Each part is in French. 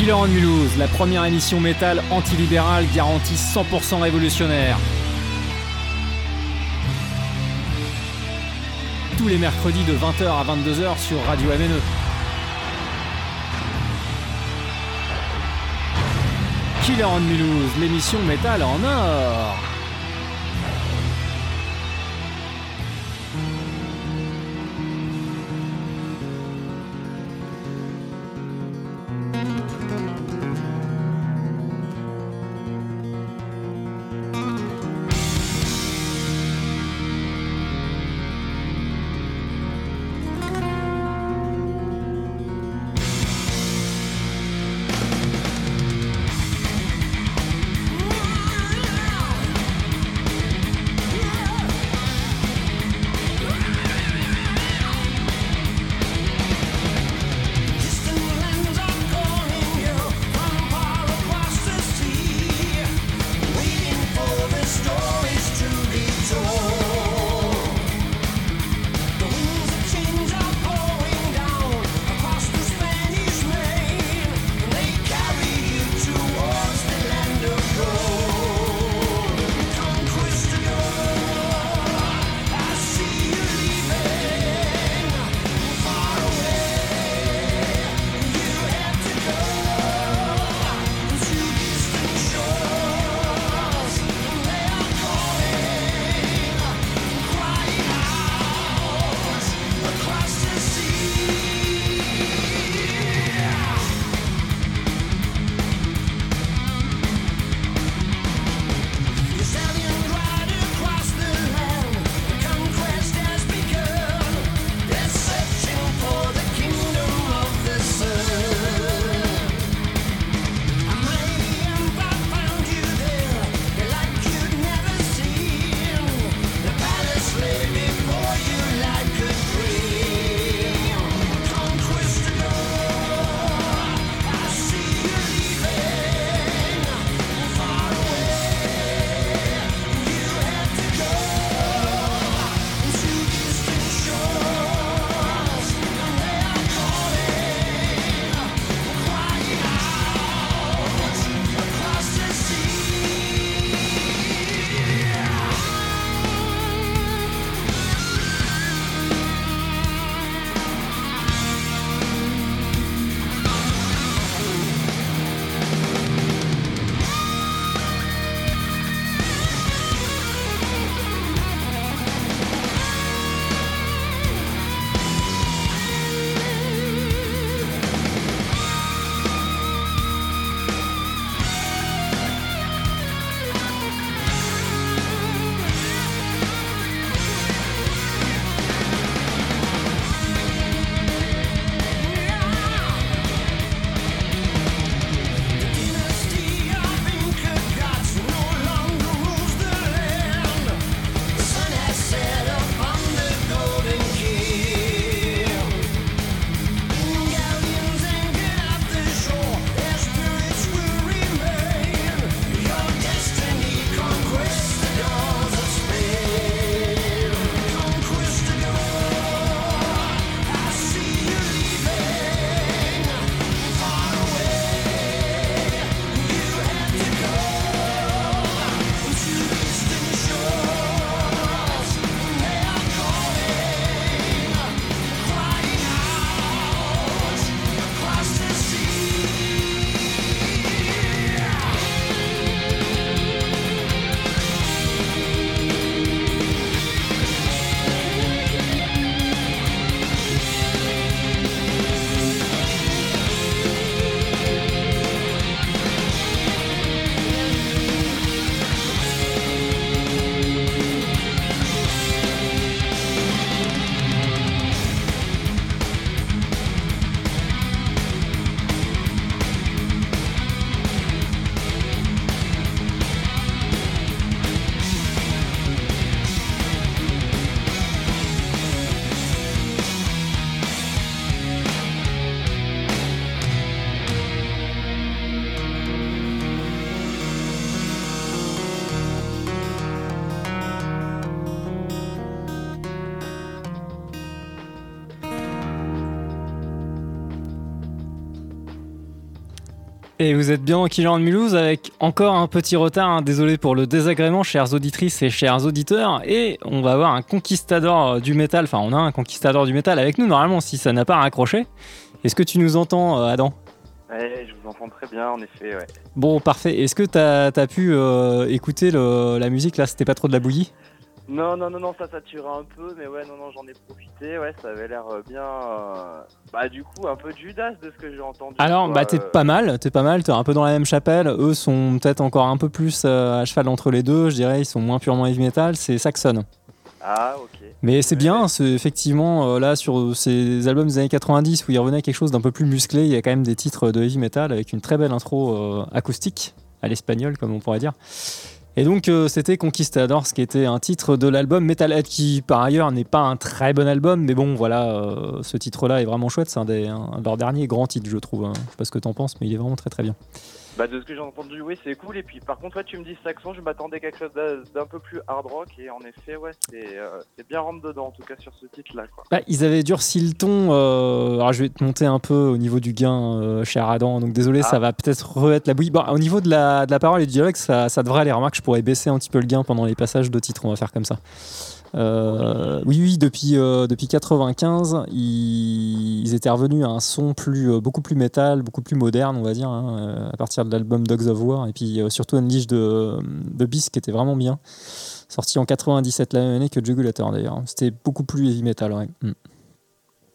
Killer on Mulhouse, la première émission métal antilibérale garantie 100% révolutionnaire. Tous les mercredis de 20h à 22h sur Radio MNE. Killer on Mulhouse, l'émission métal en or. Et vous êtes bien en Killer Mulhouse avec encore un petit retard. Hein. Désolé pour le désagrément, chères auditrices et chers auditeurs. Et on va avoir un conquistador du métal. Enfin, on a un conquistador du métal avec nous normalement si ça n'a pas raccroché. Est-ce que tu nous entends, euh, Adam? Ouais, je vous entends très bien, en effet. Ouais. Bon, parfait. Est-ce que tu as, pu euh, écouter la musique? Là C'était pas trop de la bouillie? Non, non, non, non, ça sature un peu, mais ouais, non, non, j'en ai profité, ouais, ça avait l'air euh, bien. Euh, bah, du coup, un peu Judas de ce que j'ai entendu. Alors, bah, t'es pas mal, t'es pas mal, t'es un peu dans la même chapelle. Eux sont peut-être encore un peu plus euh, à cheval entre les deux, je dirais, ils sont moins purement heavy metal, c'est Saxon. Ah, ok. Mais c'est bien, c'est effectivement, là, sur ces albums des années 90 où il revenait à quelque chose d'un peu plus musclé, il y a quand même des titres de heavy metal avec une très belle intro acoustique, à l'espagnol, comme on pourrait dire. Et donc euh, c'était Conquistador, ce qui était un titre de l'album Metalhead, qui par ailleurs n'est pas un très bon album, mais bon voilà, euh, ce titre-là est vraiment chouette, c'est un, des, derniers grands titres je trouve. Hein. Je sais pas ce que t'en penses, mais il est vraiment très très bien. Bah de ce que j'ai entendu, oui, c'est cool. Et puis par contre, tu me dis saxon, je m'attendais à quelque chose d'un peu plus hard rock. Et en effet, ouais, c'est euh, bien rentre dedans, en tout cas sur ce titre-là. Bah, ils avaient durci le ton. Euh, alors je vais te monter un peu au niveau du gain, euh, cher Adam. Donc désolé, ça ah. va peut-être re-être la bouillie. Bon, au niveau de la, de la parole et du dialogue, ça, ça devrait aller. Remarque, je pourrais baisser un petit peu le gain pendant les passages de titres. On va faire comme ça. Euh, oui, oui, depuis, euh, depuis 95, ils, étaient revenus à un son plus, euh, beaucoup plus métal, beaucoup plus moderne, on va dire, hein, à partir de l'album Dogs of War, et puis surtout Unleash de, de Beast qui était vraiment bien, sorti en 97 la même année que Jugulator d'ailleurs. C'était beaucoup plus heavy metal, ouais. Mm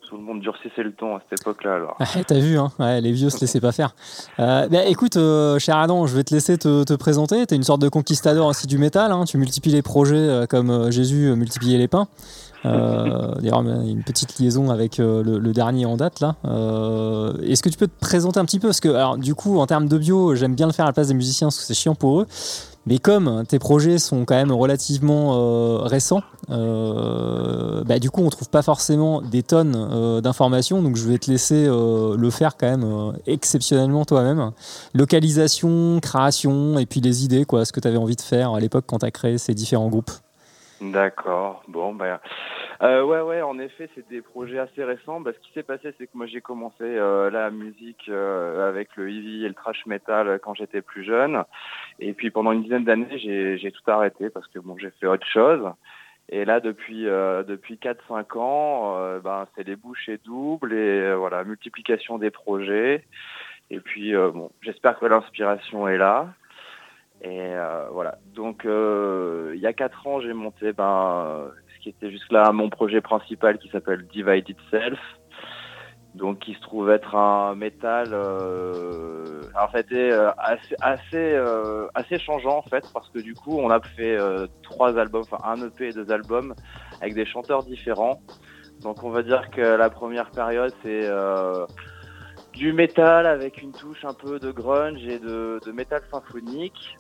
tout le monde durcissait le ton à cette époque-là. Alors. T'as vu, hein les vieux se laissaient pas faire. Euh, bah, écoute, euh, cher Adam, je vais te laisser te, te présenter. T'es une sorte de conquistador aussi du métal. Hein. Tu multiplies les projets euh, comme Jésus multipliait les pains. D'ailleurs, il y a une petite liaison avec le, dernier en date là. Est-ce que tu peux te présenter un petit peu? Parce que, alors, du coup, en termes de bio, j'aime bien le faire à la place des musiciens parce que c'est chiant pour eux. Mais comme tes projets sont quand même relativement euh, récents, euh, bah, du coup on trouve pas forcément des tonnes euh, d'informations, donc je vais te laisser le faire quand même exceptionnellement toi-même. Localisation, création et puis les idées, quoi, ce que tu avais envie de faire à l'époque quand tu as créé ces différents groupes. D'accord, bon ben... Euh, ouais, ouais, en effet, c'est des projets assez récents. Bah, ce qui s'est passé, c'est que moi j'ai commencé euh, la musique euh, avec le heavy et le trash metal quand j'étais plus jeune. Et puis pendant une dizaine d'années, j'ai tout arrêté parce que bon, j'ai fait autre chose. Et là, depuis euh, depuis 4-5 ans, euh, ben c'est des bouchées doubles et voilà, multiplication des projets. Et puis bon, j'espère que l'inspiration est là. Et voilà. Donc il y a quatre ans, j'ai monté ben qui était jusque-là mon projet principal qui s'appelle Divided Self. Donc, qui se trouve être un métal euh, en fait euh, assez assez euh, assez changeant en fait parce que du coup on a fait euh, trois albums, enfin un EP et deux albums avec des chanteurs différents. Donc on va dire que la première période c'est du métal avec une touche un peu de grunge et de, de métal symphonique.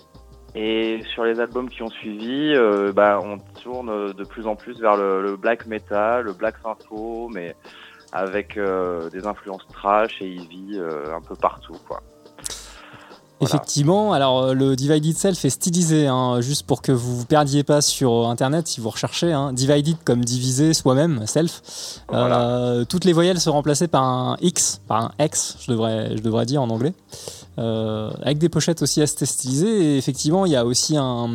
Et sur les albums qui ont suivi, euh, bah, on tourne de plus en plus vers le, black metal, le black sympho, mais avec euh, des influences trash et heavy euh, un peu partout, quoi. Effectivement, alors le Divided Self est stylisé, hein, juste pour que vous vous perdiez pas sur internet si vous recherchez. Hein, divided comme divisé soi-même, self. toutes les voyelles sont remplacées par un X, par un X, je devrais, je devrais dire en anglais. Euh, avec des pochettes aussi assez stylisées. Et effectivement, il y a aussi un,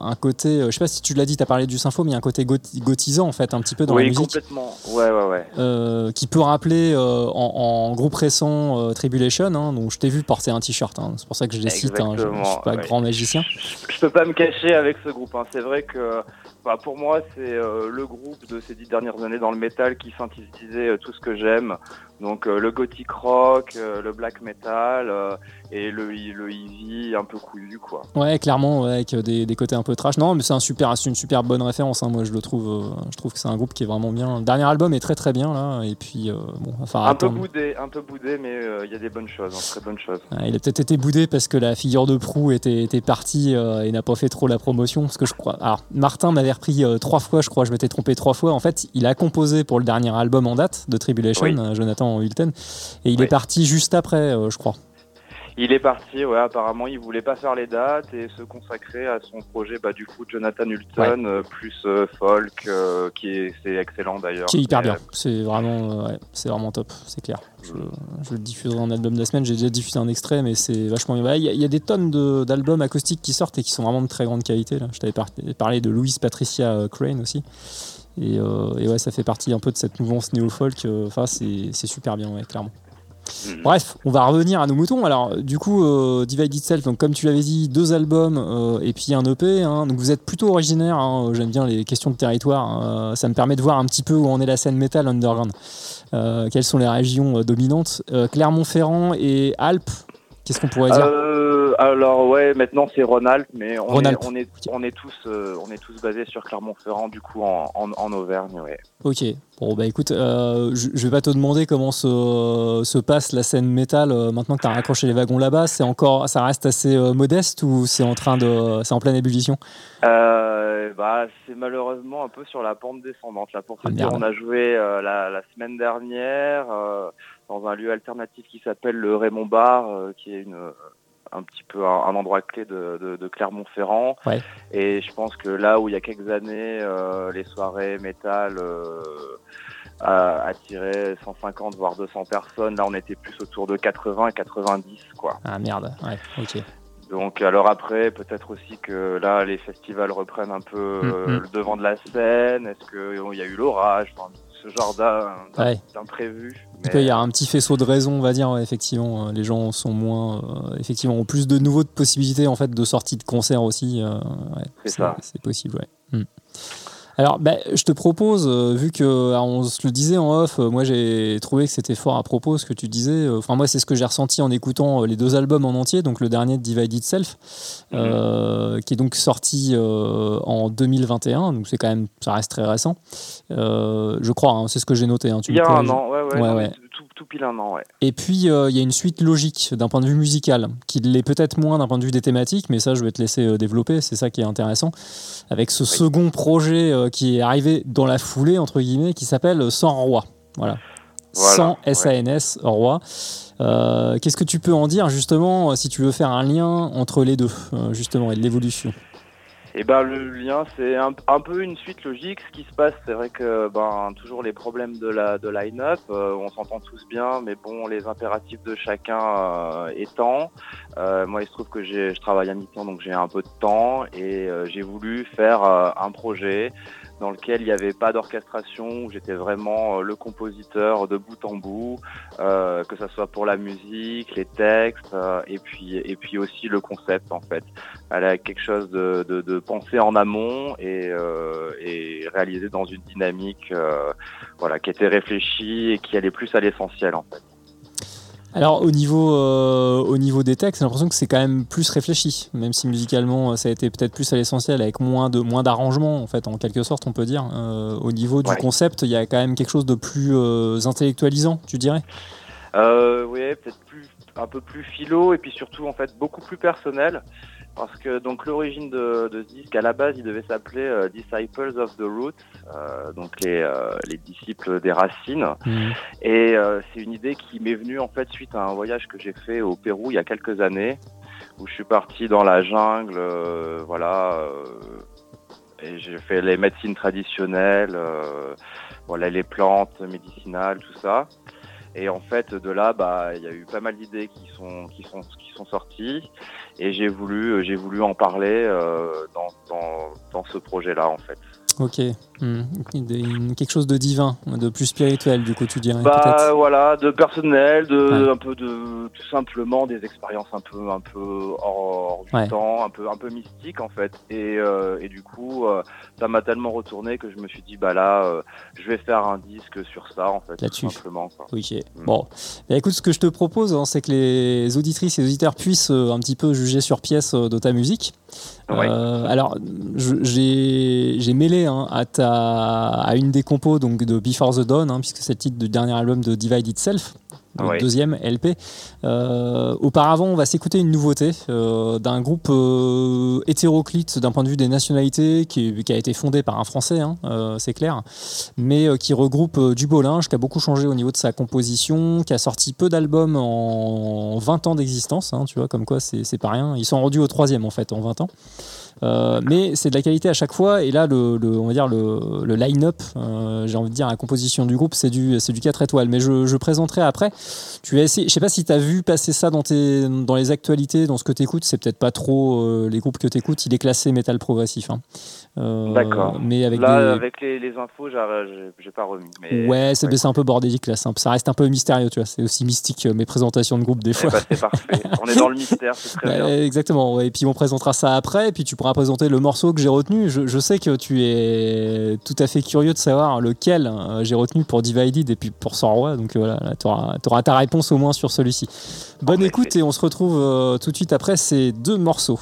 un côté, euh, je sais pas si tu l'as dit, tu as parlé du sympho, mais il y a un côté gotisant en fait, un petit peu dans la musique. complètement. Ouais, ouais, ouais. Euh, qui peut rappeler en, groupe récent Tribulation, hein, donc je t'ai vu porter un t-shirt, hein. C'est pour ça que je les cite, hein. je, ne suis pas grand magicien. Je, peux pas me cacher avec ce groupe, hein. c'est vrai que bah, pour moi, c'est le groupe de ces dix dernières années dans le métal qui synthétisait tout ce que j'aime. Donc le gothic rock, le black metal, et le, le Eevee un peu couillu quoi. Ouais clairement avec des, des, côtés un peu trash. Non mais c'est un super, une super bonne référence. Hein. Moi je le trouve, euh, je trouve que c'est un groupe qui est vraiment bien. Le dernier album est très très bien là et puis euh, bon enfin un peu boudé, un peu boudé mais euh, il y a des bonnes choses, hein, très bonnes choses. il a peut-être été boudé parce que la figure de proue était, était partie et n'a pas fait trop la promotion parce que je crois. Alors Martin m'avait repris trois fois, je crois, je m'étais trompé trois fois. En fait il a composé pour le dernier album en date de Tribulation, Jonathan Hilton et il est parti juste après, je crois. Il est parti, ouais, apparemment il voulait pas faire les dates et se consacrer à son projet bah, du coup Jonathan Hulton, euh, plus euh, folk, euh, qui est, c'est excellent d'ailleurs. Qui est hyper bien, c'est vraiment, c'est vraiment top, c'est clair. Je, je, le diffuserai en album de la semaine, j'ai déjà diffusé un extrait, mais c'est vachement bien. Il y, y, a des tonnes d'albums acoustiques qui sortent et qui sont vraiment de très grande qualité. Là. Je t'avais parlé de Louise Patricia Crane aussi. Et, et, ouais, ça fait partie un peu de cette mouvance néo-folk. Enfin, c'est super bien, ouais, clairement. Mhm. Bref, on va revenir à nos moutons. Alors, du coup, euh, Divide Itself, donc comme tu l'avais dit, deux albums euh, et puis un EP. Hein. donc, vous êtes plutôt originaire. Hein. J'aime bien les questions de territoire. Hein. ça me permet de voir un petit peu où en est la scène metal underground. Euh, quelles sont les régions dominantes? Clermont-Ferrand et Alpes. Qu'est-ce qu'on pourrait dire? Alors ouais, maintenant c'est Rhône-Alpes, mais on est, on est, on est tous euh, on est tous basés sur Clermont-Ferrand du coup en, en, Auvergne, ouais. Ok. Bon bah écoute, euh, je, je, vais pas te demander comment se, se passe la scène métal euh, maintenant que tu as raccroché les wagons là-bas. C'est encore, ça reste assez modeste ou c'est en train de, c'est en pleine ébullition? Bah c'est malheureusement un peu sur la pente descendante. Là pour te ah, dire, on a joué la, la, semaine dernière dans un lieu alternatif qui s'appelle le Raymond Bar, qui est une un petit peu un, endroit clé de, de, Clermont-Ferrand. Et je pense que là où il y a quelques années, euh, les soirées métal euh, attiraient 150 voire 200 personnes, là on était plus autour de 80 et 90 quoi. Ah merde, ouais, ok. Donc alors après, peut-être aussi que là les festivals reprennent un peu mm, euh, mm. le devant de la scène. Est-ce qu'il y a eu l'orage ce genre d'imprévu. Il y a un petit faisceau de raisons, on va dire. effectivement, euh, les gens sont moins, euh, effectivement, ont plus de nouveaux de possibilités en fait de sortie de concert aussi. Euh, c'est ça. C'est possible, ouais. Hmm. Alors, bah, je te propose, euh, vu que on se le disait en off, euh, moi j'ai trouvé que c'était fort à propos ce que tu disais. Euh, enfin, moi, c'est ce que j'ai ressenti en écoutant les deux albums en entier. Donc, le dernier Divided Self, mhm. qui est donc sorti en 2021. Donc, c'est quand même, ça reste très récent. je crois, hein, c'est ce que j'ai noté. Hein, tu Il y a un an, ouais, ouais. ouais, tout, pile un an, ouais. Et puis, il y a une suite logique d'un point de vue musical, qui l'est peut-être moins d'un point de vue des thématiques, mais ça, je vais te laisser développer. C'est ça qui est intéressant. Avec ce second projet euh, qui est arrivé dans la foulée, entre guillemets, qui s'appelle Sans Roi. Voilà. Sans SANS Roi. Euh, qu'est-ce que tu peux en dire justement si tu veux faire un lien entre les deux euh, justement et l'évolution? Et eh ben le lien c'est un, peu une suite logique. Ce qui se passe, c'est vrai que ben toujours les problèmes de la de line-up, on s'entend tous bien, mais bon les impératifs de chacun étant, moi il se trouve que je travaille à mi-temps donc j'ai un peu de temps et j'ai voulu faire un projet dans lequel il n'y avait pas d'orchestration, où j'étais vraiment euh, le compositeur de bout en bout, euh, que ce soit pour la musique, les textes, euh, et puis et puis aussi le concept en fait. Elle a quelque chose de, de, de pensé en amont et, euh, et réalisé dans une dynamique, euh, voilà, qui était réfléchie et qui allait plus à l'essentiel en fait. Alors au niveau, euh, au niveau des textes, j'ai l'impression que c'est quand même plus réfléchi, même si musicalement ça a été peut-être plus à l'essentiel avec moins de moins d'arrangements en fait, en quelque sorte on peut dire. Euh, au niveau du concept, il y a quand même quelque chose de plus euh, intellectualisant, tu dirais? Oui, peut-être plus un peu plus philo et puis surtout en fait beaucoup plus personnel. Parce que donc l'origine de, de, ce disque, à la base, il devait s'appeler euh, Disciples of the Roots, euh, donc les, euh, les, disciples des racines. Mhm. Et euh, c'est une idée qui m'est venue en fait suite à un voyage que j'ai fait au Pérou il y a quelques années, où je suis parti dans la jungle, voilà, et j'ai fait les médecines traditionnelles, voilà, les plantes médicinales, tout ça. Et en fait, de là, bah, il y a eu pas mal d'idées qui sont qui sont qui sont sorties, et j'ai voulu j'ai voulu en parler euh, dans, dans dans ce projet-là, en fait. Ok, hmm. quelque chose de divin, de plus spirituel, du coup, tu dirais. Bah voilà, de personnel, de un peu de tout simplement des expériences un peu un peu hors, du temps, un peu un peu mystique en fait. Et, euh, et du coup, euh, ça m'a tellement retourné que je me suis dit bah là, euh, je vais faire un disque sur ça en fait, tout simplement. Ok. Hmm. Bon, bah, écoute, ce que je te propose, hein, c'est que les auditrices et auditeurs puissent un petit peu juger sur pièce de ta musique. Euh, alors, j'ai mêlé hein, à, une des compos donc, de Before the Dawn, hein, puisque c'est le titre du dernier album de Divide Itself, le deuxième LP. auparavant, on va s'écouter une nouveauté d'un groupe hétéroclite d'un point de vue des nationalités, qui, a été fondé par un Français, hein, c'est clair, mais qui regroupe du beau linge, qui a beaucoup changé au niveau de sa composition, qui a sorti peu d'albums en 20 ans d'existence, hein, tu vois, comme quoi c'est pas rien. Ils sont rendus au troisième en fait en 20 ans. Euh, mais c'est de la qualité à chaque fois. Et là, le, on va dire le, le line-up, euh, j'ai envie de dire la composition du groupe, c'est du, c'est du 4 étoiles. Mais je, je présenterai après. Tu vas essayer, je sais pas si tu as vu passer ça dans, tes, dans les actualités, dans ce que tu écoutes. C'est peut-être pas trop euh, les groupes que tu écoutes. Il est classé métal progressif. Hein. D'accord. Mais avec là, avec les, les infos, j'ai pas remis. Mais... Ouais, c'est un peu bordélique là. Ça reste un peu mystérieux, tu vois. C'est aussi mystique mes présentations de groupe des eh fois. Bah, c'est parfait. On est dans le mystère, c'est très bah, bien. Exactement. Et puis on présentera ça après. Et puis tu pourras présenter le morceau que j'ai retenu. Je, sais que tu es tout à fait curieux de savoir lequel euh, j'ai retenu pour Divided et puis pour Sorroy. Donc voilà, tu auras, ta réponse au moins sur celui-ci. Bonne écoute et on se retrouve euh, tout de suite après ces deux morceaux.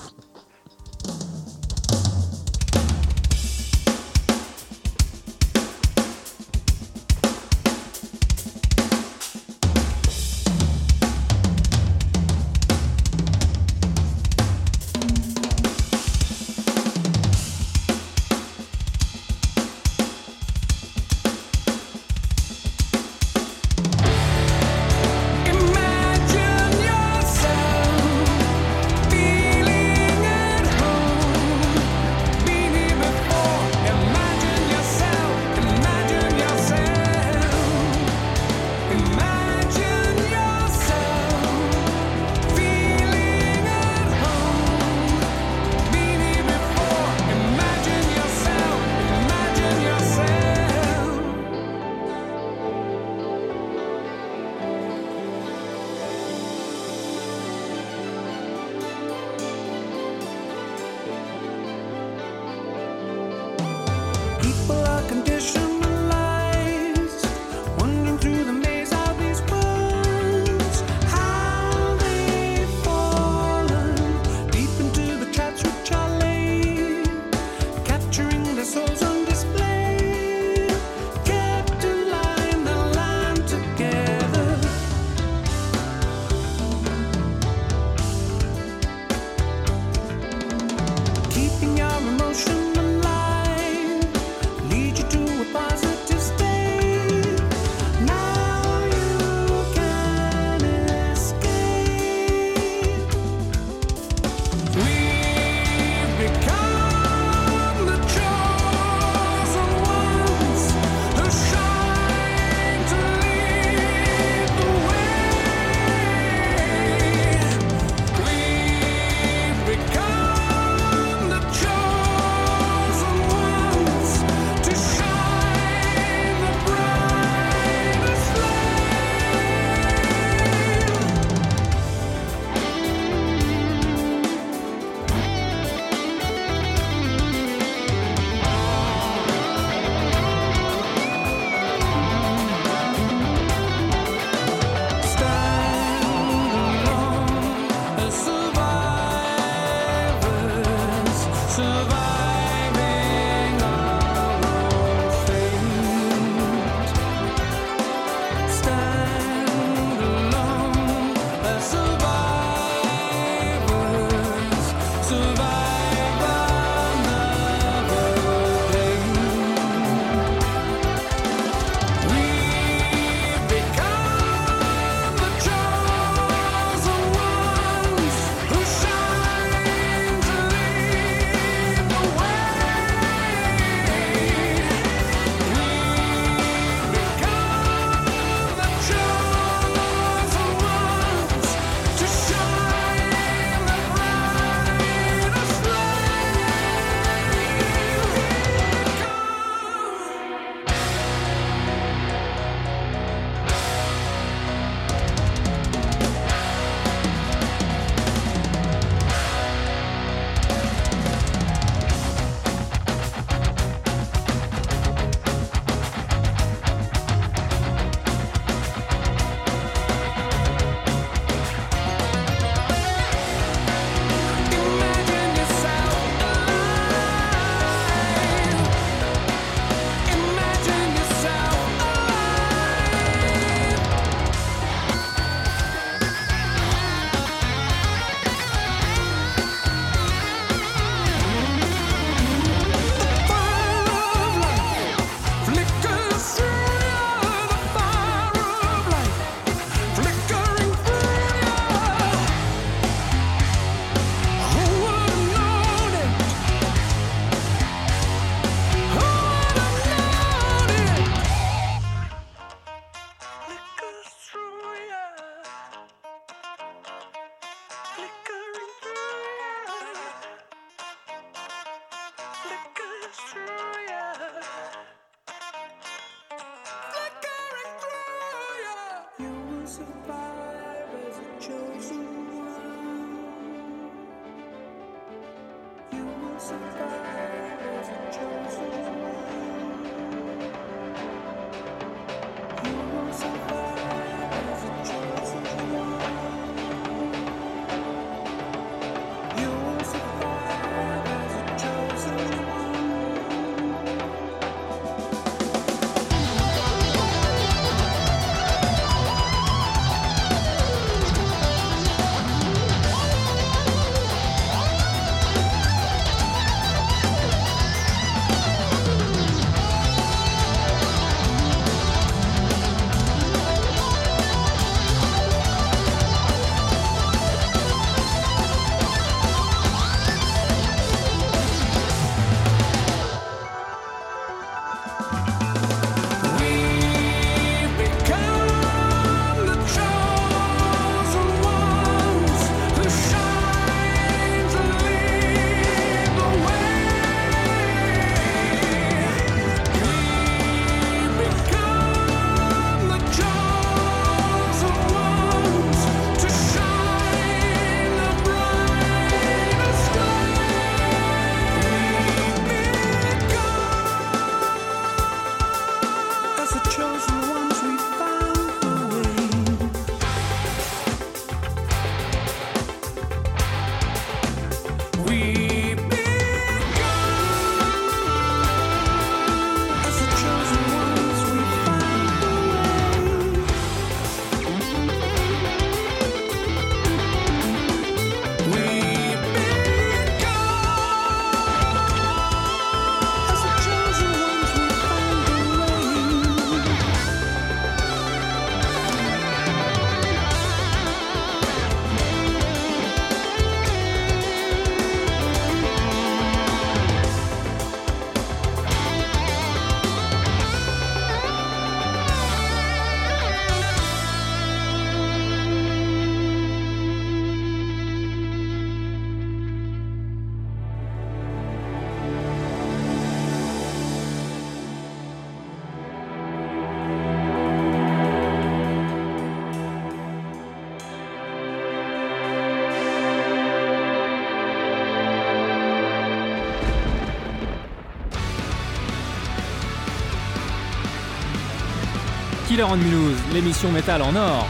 Killer on Mulhouse, l'émission métal en or.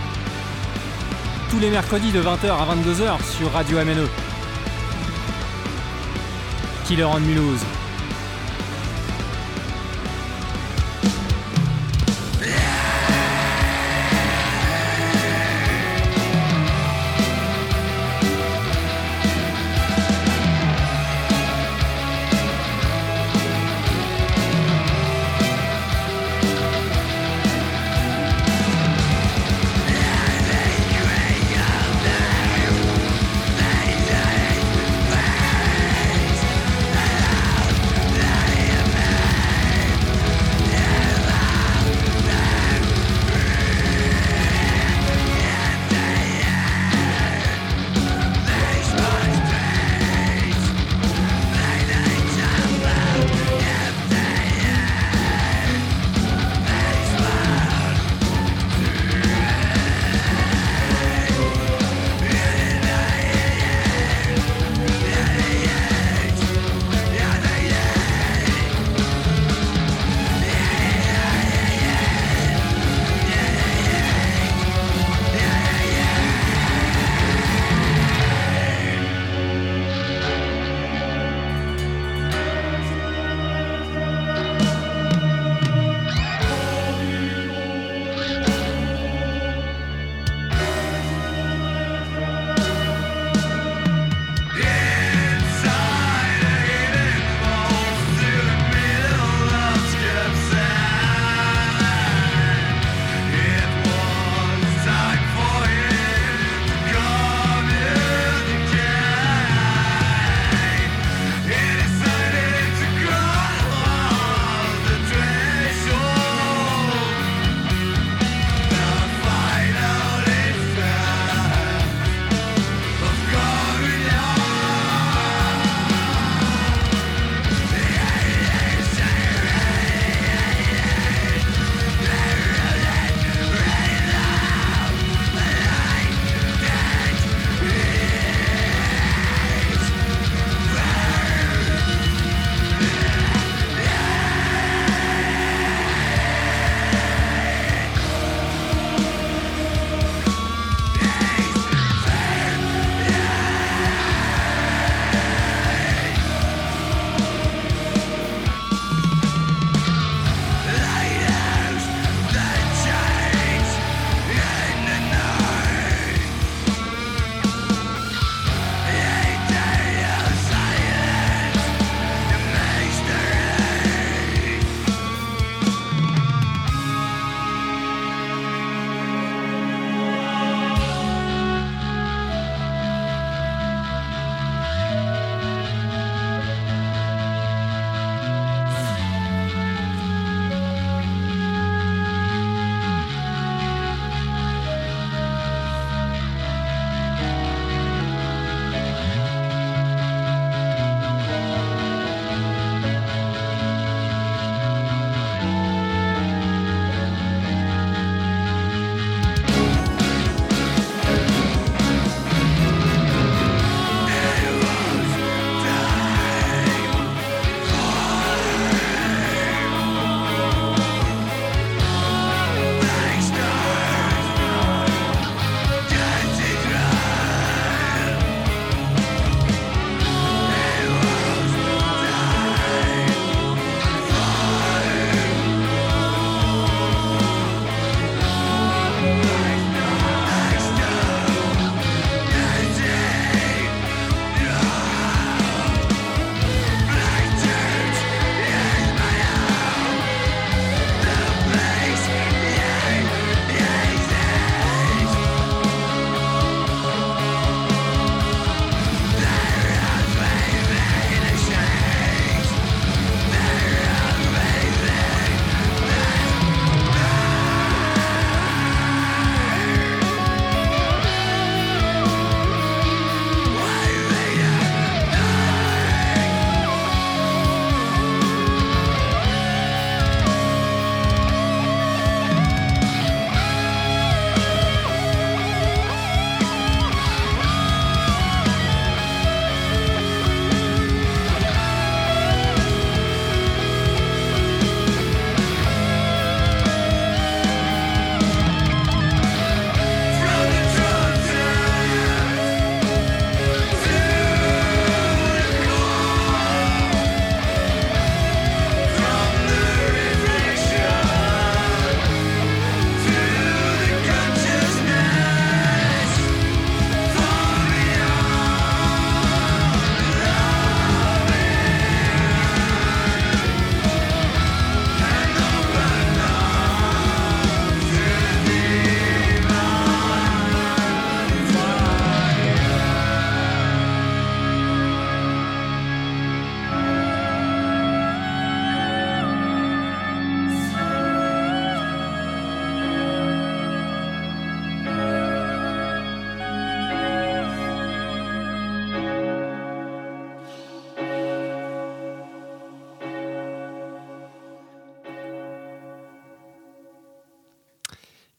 Tous les mercredis de 20h à 22h sur Radio MNE. Killer on Mulhouse.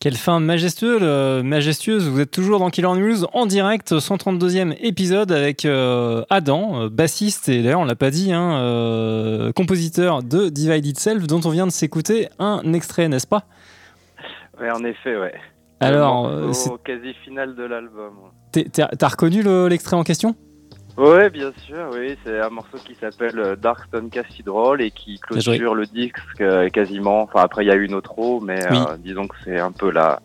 Quelle fin majestueuse, majestueuse. Vous êtes toujours dans Killer News en direct, 132e épisode avec euh, Adam, euh, bassiste et d'ailleurs on l'a pas dit, hein, euh, compositeur de Divided Self, dont on vient de s'écouter un extrait, n'est-ce pas? Oui, en effet, ouais. Alors, c'est quasi final de l'album. T'as reconnu l'extrait en question? Oui, bien sûr, oui, c'est un morceau qui s'appelle euh, Dark Stone Cathedral et qui clôture le disque euh, quasiment. Enfin, après, il y a une autre mais euh, disons que c'est un peu la,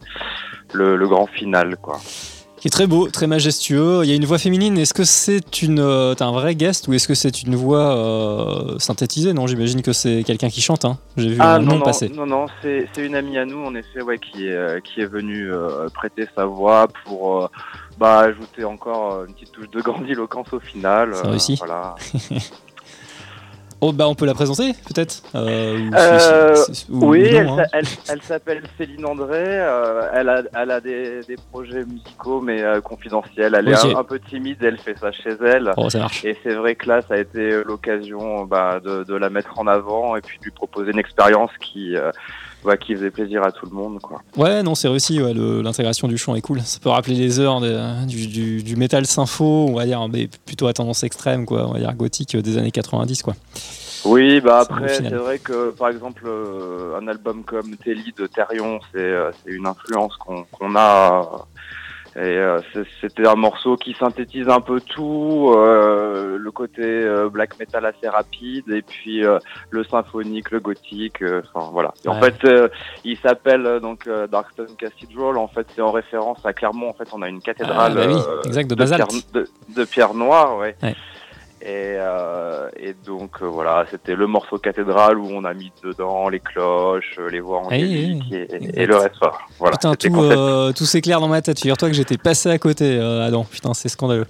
le, grand final, quoi. Qui est très beau, très majestueux. Il y a une voix féminine. Est-ce que c'est une, t'as un vrai guest ou est-ce que c'est une voix synthétisée? Non, j'imagine que c'est quelqu'un qui chante. Hein. J'ai vu ah, un non, nom passer. Non, non, c'est une amie à nous, en effet, ouais, qui est qui est venue prêter sa voix pour bah, ajouter encore euh, une petite touche de grandiloquence au final. Ça réussit. Euh, voilà. Oh, bah, on peut la présenter peut-être? Euh, Oui, hein. elle, elle, s'appelle Céline André. elle a, elle a des, des, projets musicaux mais confidentiels. Elle est un, peu timide, elle fait ça chez elle. Oh, ça marche. Et c'est vrai que là, ça a été l'occasion bah, de, de, la mettre en avant et puis de lui proposer une expérience qui qui faisait plaisir à tout le monde. Quoi. Ouais, non, c'est réussi. Ouais, L'intégration du chant est cool. Ça peut rappeler les heures du, du, du, métal sympho, on va dire, mais plutôt à tendance extrême, quoi, on va dire gothique des années 90. Quoi. Oui, bah après, c'est vrai que par exemple, euh, un album comme Telly de Therion, c'est euh, une influence qu'on a et euh, c'était un morceau qui synthétise un peu tout, euh, le côté euh, black metal assez rapide, et puis le symphonique, le gothique. Enfin voilà. en fait, il s'appelle donc Darkstone Cathedral. En fait, c'est en référence à Clermont. En fait, on a une cathédrale ah, bah exact, de, de, pierre, de, pierre, noire, ouais. ouais. Et, euh, et donc euh, voilà, c'était le morceau cathédrale où on a mis dedans les cloches, euh, les voix angéliques et, le reste. Voilà, Putain, tout, euh, tout s'éclaire dans ma tête. Figure-toi que j'étais passé à côté, Adam. Putain, c'est scandaleux.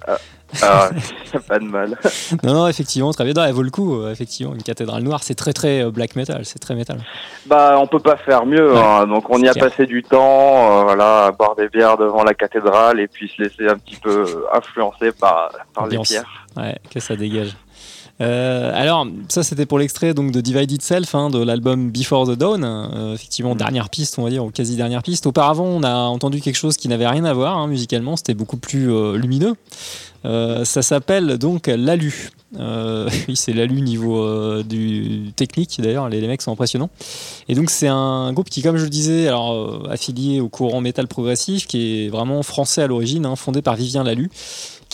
Ah, pas de mal. non, non, effectivement, très bien. elle vaut le coup. effectivement, une cathédrale noire, c'est très très black metal, c'est très metal. Bah, on peut pas faire mieux. hein. Donc, on y a passé du temps, voilà, à boire des bières devant la cathédrale et puis se laisser un petit peu influencer par, par les pierres. Ouais, que ça dégage. Euh, alors, ça c'était pour l'extrait donc de Divided Self hein, de l'album Before the Dawn. Euh, effectivement, mm. dernière piste, on va dire, ou quasi dernière piste. Auparavant, on a entendu quelque chose qui n'avait rien à voir hein, musicalement, c'était beaucoup plus euh, lumineux. ça s'appelle donc L'Alu. oui, c'est L'Alu niveau du technique d'ailleurs, les, les, mecs sont impressionnants. Et donc, c'est un groupe qui, comme je le disais, alors affilié au courant métal progressif, qui est vraiment français à l'origine, hein, fondé par Vivien Lalu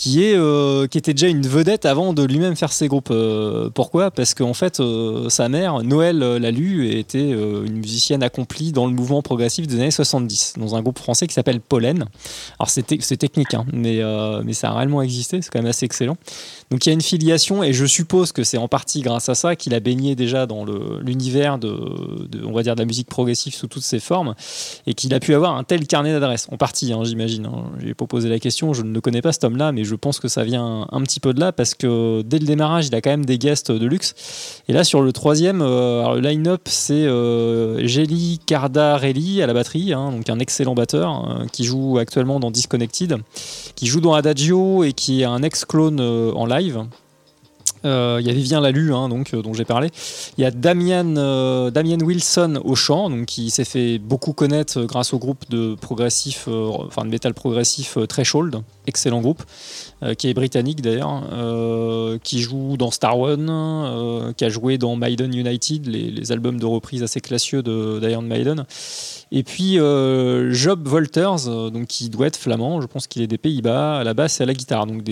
euh, qui était déjà une vedette avant de lui-même faire ses groupes. Euh, pourquoi? Parce qu'en fait, euh, sa mère, Noël Lalu, était une musicienne accomplie dans le mouvement progressif des années 70, dans un groupe français qui s'appelle Pollen. Alors c'est technique, hein, mais, mais ça a réellement existé, c'est quand même assez excellent. Donc il y a une filiation, et je suppose que c'est en partie grâce à ça qu'il a baigné déjà dans l'univers de, on va dire, de la musique progressive sous toutes ses formes, et qu'il a pu avoir un tel carnet d'adresses, en partie, hein, j'imagine. Hein. Je n'ai pas posé la question, je ne connais pas cet homme-là, mais je pense que ça vient un petit peu de là parce que dès le démarrage, il a quand même des guests de luxe. Et là, sur le troisième, euh, le line-up, c'est euh, Jelly Cardarelli à la batterie, hein, donc un excellent batteur hein, qui joue actuellement dans Disconnected, qui joue dans Adagio et qui est un ex-clone euh, en live. Euh, il y a Vivien Lalu, hein, donc, euh, dont j'ai parlé. Il y a Damien, euh, Wilson au chant, donc, qui s'est fait beaucoup connaître grâce au groupe de progressif, enfin de métal progressif Threshold, excellent groupe, qui est britannique d'ailleurs, qui joue dans Star One, qui a joué dans Maiden United, les, albums de reprise assez classieux d'Iron Maiden. Et puis euh, Job Wolters, euh, donc qui doit être flamand, je pense qu'il est des Pays-Bas, à la basse et à la guitare. Donc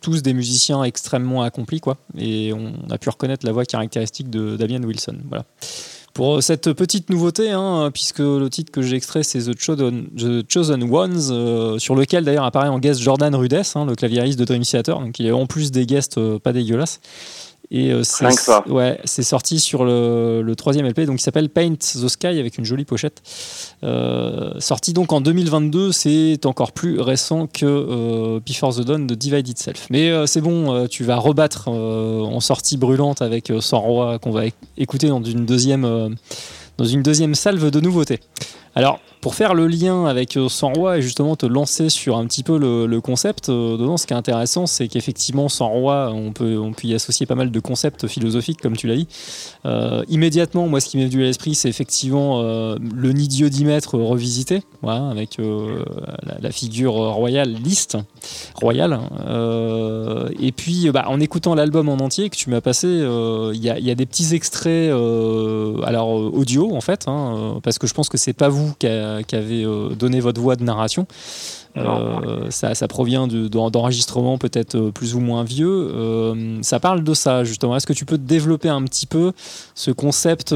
tous des musiciens extrêmement accomplis, quoi. Et on a pu reconnaître la voix caractéristique de Damien Wilson. Voilà. Pour cette petite nouveauté, hein, puisque le titre que j'ai extrait c'est The Chosen, Ones, euh, sur lequel d'ailleurs apparaît en guest Jordan Rudess, hein, le claviériste de Dream Theater, donc il est en plus des guests pas dégueulasses. Et euh, c'est ouais, sorti sur le, troisième LP, donc il s'appelle Paint the Sky avec une jolie pochette. Euh, sorti donc en 2022, c'est encore plus récent que euh, Before the Dawn de Divide Itself. Mais c'est bon, tu vas rebattre en sortie brûlante avec Sans Roi qu'on va écouter dans une deuxième dans une deuxième salve de nouveautés. Alors, pour faire le lien avec euh, Sans Roi et justement te lancer sur un petit peu le, concept, euh, dedans, ce qui est intéressant, c'est qu'effectivement, Sans Roi, on peut, on peut y associer pas mal de concepts philosophiques, comme tu l'as dit. Euh, immédiatement, moi, ce qui m'est venu à l'esprit, c'est effectivement le nid diodimètre revisité, voilà, avec la, figure royale, liste, royale. et puis, bah, en écoutant l'album en entier que tu m'as passé, il y, y, a des petits extraits, alors audio en fait, hein, parce que je pense que c'est pas vous qui, qui avez euh, donné votre voix de narration. Euh, ça, ça, provient d'enregistrements peut-être euh, plus ou moins vieux. Euh, ça parle de ça, justement. Est-ce que tu peux développer un petit peu ce concept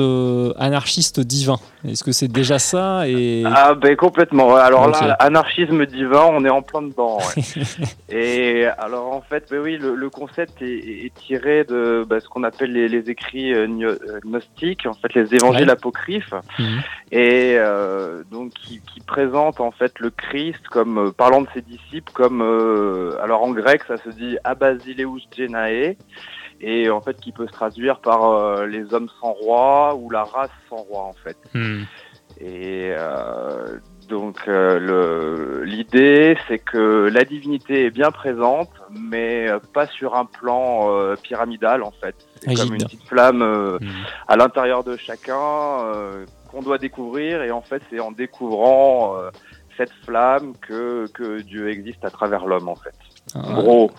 anarchiste divin? Est-ce que c'est déjà ça et... Ah, ben complètement. Alors là, anarchisme divin, on est en plein dedans. et alors, en fait, ben oui, le, concept est, tiré de ben, ce qu'on appelle les, écrits gnostiques, en fait, les évangiles apocryphes, mhm. et donc qui, qui présentent en fait le Christ comme euh, parlant de ses disciples comme, euh, alors en grec ça se dit Abasileus Genae, et en fait qui peut se traduire par euh, les hommes sans roi ou la race sans roi en fait. Hmm. Et donc l'idée c'est que la divinité est bien présente, mais pas sur un plan pyramidal en fait. C'est comme une petite flamme hmm. à l'intérieur de chacun qu'on doit découvrir, et en fait c'est en découvrant cette flamme que, que Dieu existe à travers l'homme en fait. Ah, Gros.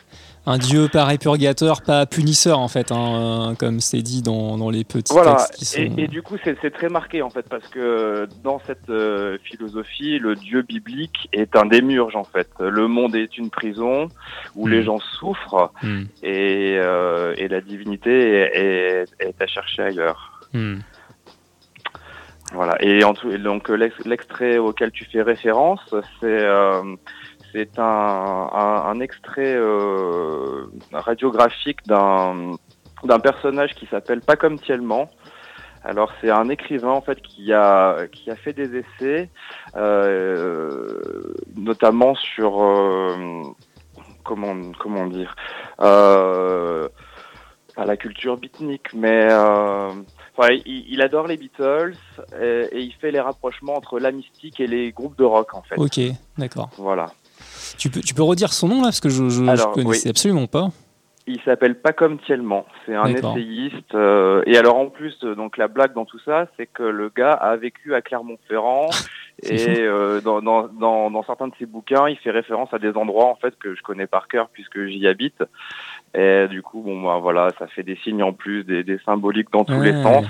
Un Dieu pas répurgateur, pas punisseur en fait, hein, euh, comme c'est dit dans, dans, les petits textes qui sont... et, et, du coup c'est très marqué en fait parce que dans cette euh, philosophie, le Dieu biblique est un démurge en fait. Le monde est une prison où les hmm. gens souffrent hmm. et, euh, et, la divinité est, est, à chercher ailleurs. Hmm. Voilà. Et, en tout, donc l'extrait auquel tu fais référence, c'est euh, c'est un, un, un, extrait euh, radiographique d'un d'un personnage qui s'appelle Pas comme Tiellement. Alors c'est un écrivain en fait qui a qui a fait des essais, euh, notamment sur euh, comment comment dire euh, pas la culture beatnik, mais euh, il, adore les Beatles et, il fait les rapprochements entre la mystique et les groupes de rock en fait. Ok, d'accord. Voilà. Tu peux, tu peux redire son nom là parce que je ne connaissais absolument pas. Il s'appelle Pas comme Tiellement. C'est un essayiste. Euh, et alors en plus, euh, donc la blague dans tout ça, c'est que le gars a vécu à Clermont-Ferrand et euh, dans, dans, dans, dans, certains de ses bouquins, il fait référence à des endroits en fait que je connais par cœur puisque j'y habite. Et du coup, bon, bah, voilà, ça fait des signes en plus, des, des symboliques dans tous les sens.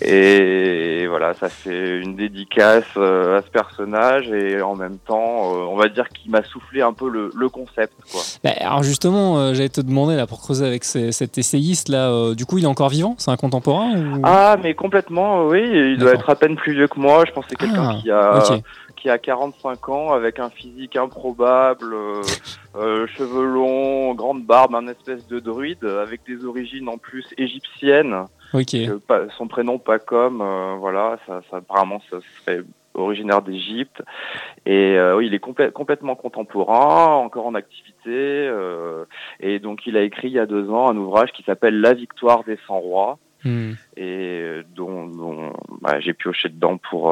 Et voilà, ça fait une dédicace euh, à ce personnage et en même temps, euh, on va dire qu'il m'a soufflé un peu le, le concept. Quoi. Bah, alors justement, euh, j'allais te demander là pour creuser avec cet essayiste là. du coup, il est encore vivant? C'est un contemporain Ah, mais complètement, oui. Il doit être à peine plus vieux que moi. Je pense que c'est quelqu'un ah, qui a qui a 45 ans avec un physique improbable, euh, euh, cheveux longs, grande barbe, un espèce de druide avec des origines en plus égyptiennes. Son prénom pas comme, euh, voilà, ça, ça apparemment ça serait originaire d'Égypte et oui, il est complètement contemporain, encore en activité et donc il a écrit il y a deux ans un ouvrage qui s'appelle La victoire des 100 rois. Hmm. et dont, dont bah, j'ai pioché dedans pour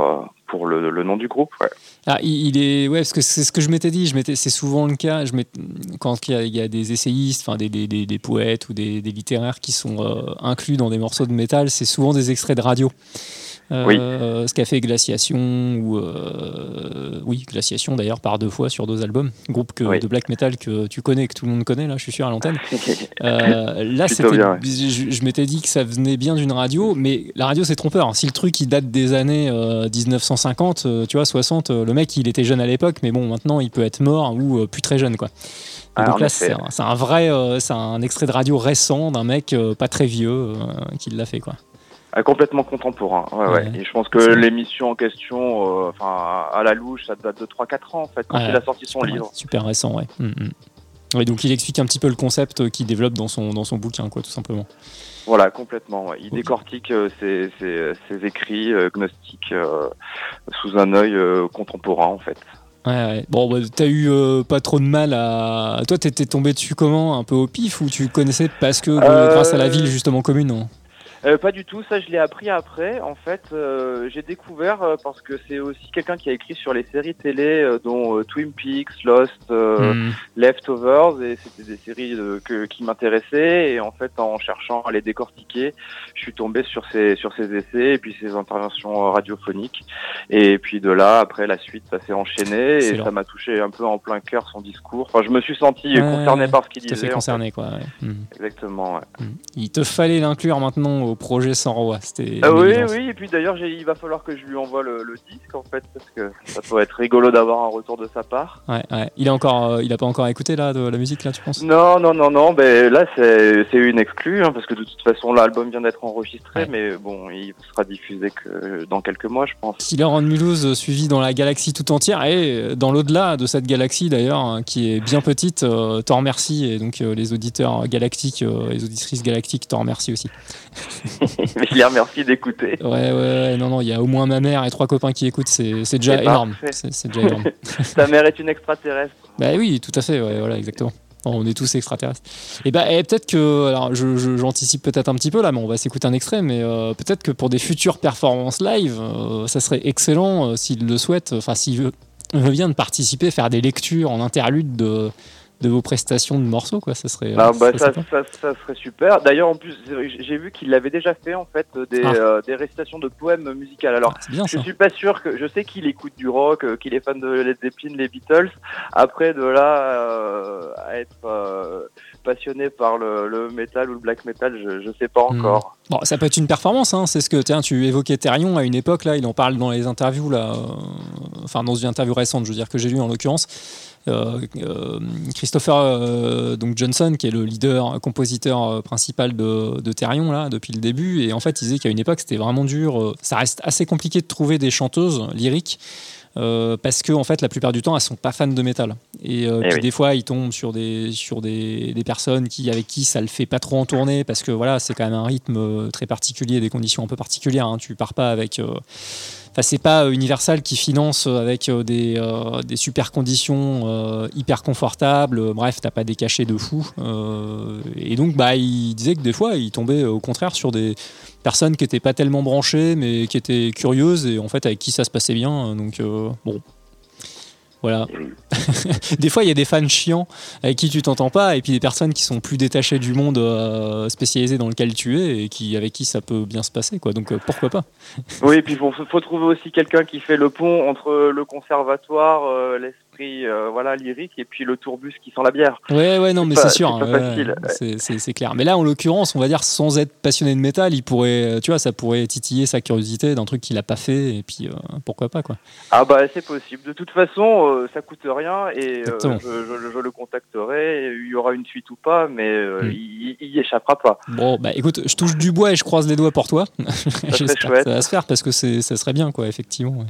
pour le, le, nom du groupe. Ouais. Ah, il, est ouais parce que c'est ce que je m'étais dit. Je m'étais, c'est souvent le cas. Je quand il y, a, il y, a, des essayistes, enfin des, des, des, poètes ou des, littéraires qui sont euh, inclus dans des morceaux de métal, c'est souvent des extraits de radio. Euh, ce qu'a fait Glaciation ou euh, oui Glaciation d'ailleurs par deux fois sur deux albums. Groupe que, de black metal que tu connais que tout le monde connaît là je suis sûr à l'antenne. Euh, là c'était je, m'étais dit que ça venait bien d'une radio mais la radio c'est trompeur. Si le truc il date des années 1950 tu vois 60 le mec il était jeune à l'époque mais bon maintenant il peut être mort ou plus très jeune quoi. Ah, donc là, c'est un, vrai, c'est un extrait de radio récent d'un mec pas très vieux qui l'a fait, quoi. Ah, complètement contemporain. Ouais, ouais. Et je pense que l'émission en question, euh, enfin, à la louche, ça date de 3-4 ans en fait, quand il a sorti son livre. Super récent, ouais. Mm, mm. donc il explique un petit peu le concept qu'il développe dans son, dans son bouquin, quoi, tout simplement. Voilà, complètement. Il décortique euh, ses, ses, écrits euh, gnostiques sous un œil contemporain, en fait. Ouais, ouais. Bon, bah, t'as eu pas trop de mal à. Toi, t'étais tombé dessus comment Un peu au pif ou tu connaissais parce que grâce à la ville justement commune non Euh, pas du tout, ça je l'ai appris après. En fait, euh, j'ai découvert euh, parce que c'est aussi quelqu'un qui a écrit sur les séries télé, euh, dont euh, Twin Peaks, Lost, euh, Hmm. Leftovers, et c'était des séries que, qui m'intéressaient. Et en fait, en cherchant à les décortiquer, je suis tombé sur ces sur ces essais et puis ces interventions radiophoniques. Et puis de là, après la suite, ça s'est enchaîné et ça m'a touché un peu en plein cœur son discours. Enfin, je me suis senti concerné par ce qu'il disait. en concerné, quoi. ouais. Hmm. Exactement. ouais. Hmm. Il te fallait l'inclure maintenant au projet sans roi. C'était. Ah oui, évidence. oui, et puis d'ailleurs, il va falloir que je lui envoie le, le disque en fait, parce que ça pourrait être rigolo d'avoir un retour de sa part. Ouais, ouais. Il a encore, euh, il a pas encore écouté là de la musique là, tu penses? Non, non, non, non, ben là c'est une exclue, hein, parce que de toute façon l'album vient d'être enregistré, Ouais. mais bon, il sera diffusé que dans quelques mois, je pense. Killer on Mulhouse euh, suivi dans la galaxie tout entière et euh, dans l'au-delà de cette galaxie d'ailleurs hein, qui est bien petite, euh, t'en remercie et donc les auditeurs galactiques, les auditrices galactiques t'en remercient aussi. je les remercie d'écouter. Ouais, ouais, ouais, non, non, il y a au moins ma mère et trois copains qui écoutent, c'est c'est déjà énorme. C'est c'est déjà énorme. Sa mère est une extraterrestre. Bah oui, tout à fait, ouais, voilà, exactement. On est tous extraterrestres. Et bah, et peut-être que, alors, je- je- j'anticipe peut-être un petit peu là, mais on va s'écouter un extrait, mais euh, peut-être que pour des futures performances live, euh, ça serait excellent euh, s'il le souhaite, enfin, s'il veut, bien de participer, faire des lectures en interlude de, de vos prestations de morceaux, quoi. Ça serait. Ah, euh, bah, ça ça, serait ça, ça serait super. D'ailleurs, en plus, j'ai vu qu'il avait déjà fait en fait des, Ah. euh, des récitations de poèmes musicales. Alors, C'est bien Je suis pas sûr que je sais qu'il écoute du rock, euh, qu'il est fan de Led Zeppelin, les Beatles. Après de là euh, à être euh, passionné par le, le metal ou le black metal, je, je sais pas Hmm. encore. Bon, ça peut être une performance, hein. c'est ce que tiens, tu évoquais Therion à une époque, là, il en parle dans les interviews, là, euh, enfin dans une interview récente, je veux dire, que j'ai lu en l'occurrence. Euh, euh, Christopher euh, donc Johnson, qui est le leader, compositeur principal de, de Therion, là, depuis le début, et en fait, il disait qu'à une époque, c'était vraiment dur. ça reste assez compliqué de trouver des chanteuses lyriques. euh, parce que en fait la plupart du temps elles sont pas fans de métal et, euh, Eh puis oui. des fois ils tombent sur des sur des, des personnes qui avec qui ça le fait pas trop en tournée parce que voilà c'est quand même un rythme très particulier des conditions un peu particulières hein. tu pars pas avec euh, Enfin, c'est pas euh, Universal qui finance euh, avec euh, des, super conditions hyper confortables. Bref, t'as pas des cachets de fou. Et donc, bah, il disait que des fois, il tombait au contraire sur des personnes qui étaient pas tellement branchées, mais qui étaient curieuses et en fait avec qui ça se passait bien. Donc, bon. Voilà. des fois, il y a des fans chiants avec qui tu t'entends pas, et puis des personnes qui sont plus détachées du monde euh, spécialisé dans lequel tu es et qui, avec qui ça peut bien se passer. Quoi. Donc, euh, pourquoi pas? Oui, et puis il faut, faut trouver aussi quelqu'un qui fait le pont entre le conservatoire, euh, l'esprit euh, voilà lyrique, et puis le tourbus qui sent la bière. Ouais, ouais, non, mais c'est sûr. c'est ouais, c'est- clair. Mais là, en l'occurrence, on va dire, sans être passionné de métal, il pourrait, euh, tu vois, ça pourrait titiller sa curiosité d'un truc qu'il a pas fait, et puis euh, pourquoi pas, quoi. Ah bah c'est possible. De toute façon, euh, ça coûte rien et je, je- je le contacterai. Il y aura une suite ou pas, mais euh, Mm. il, il y échappera pas. Bon, bah écoute, je touche du bois et je croise les doigts pour toi. Chouette. ça va se faire parce que ça serait bien, quoi, effectivement. ouais.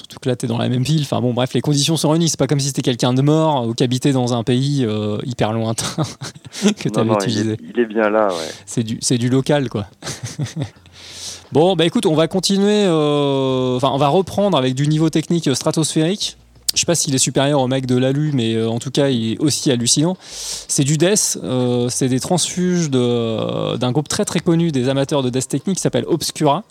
Surtout que là, t'es dans la même ville. Enfin bon, bref, les conditions sont réunies. C'est pas comme si t'étais quelqu'un de mort ou qu'habitait dans un pays euh, hyper lointain que t'avais il, utilisé. est, il est bien là, ouais. C'est du, c'est du local, quoi. bon, bah écoute, on va continuer. euh, Enfin, on va reprendre avec du niveau technique stratosphérique. Je sais pas s'il est supérieur au mec de l'Alu, mais euh, en tout cas, il est aussi hallucinant. C'est du death, euh, c'est des transfuges de- d'un groupe très très connu des amateurs de death technique qui s'appelle Obscura.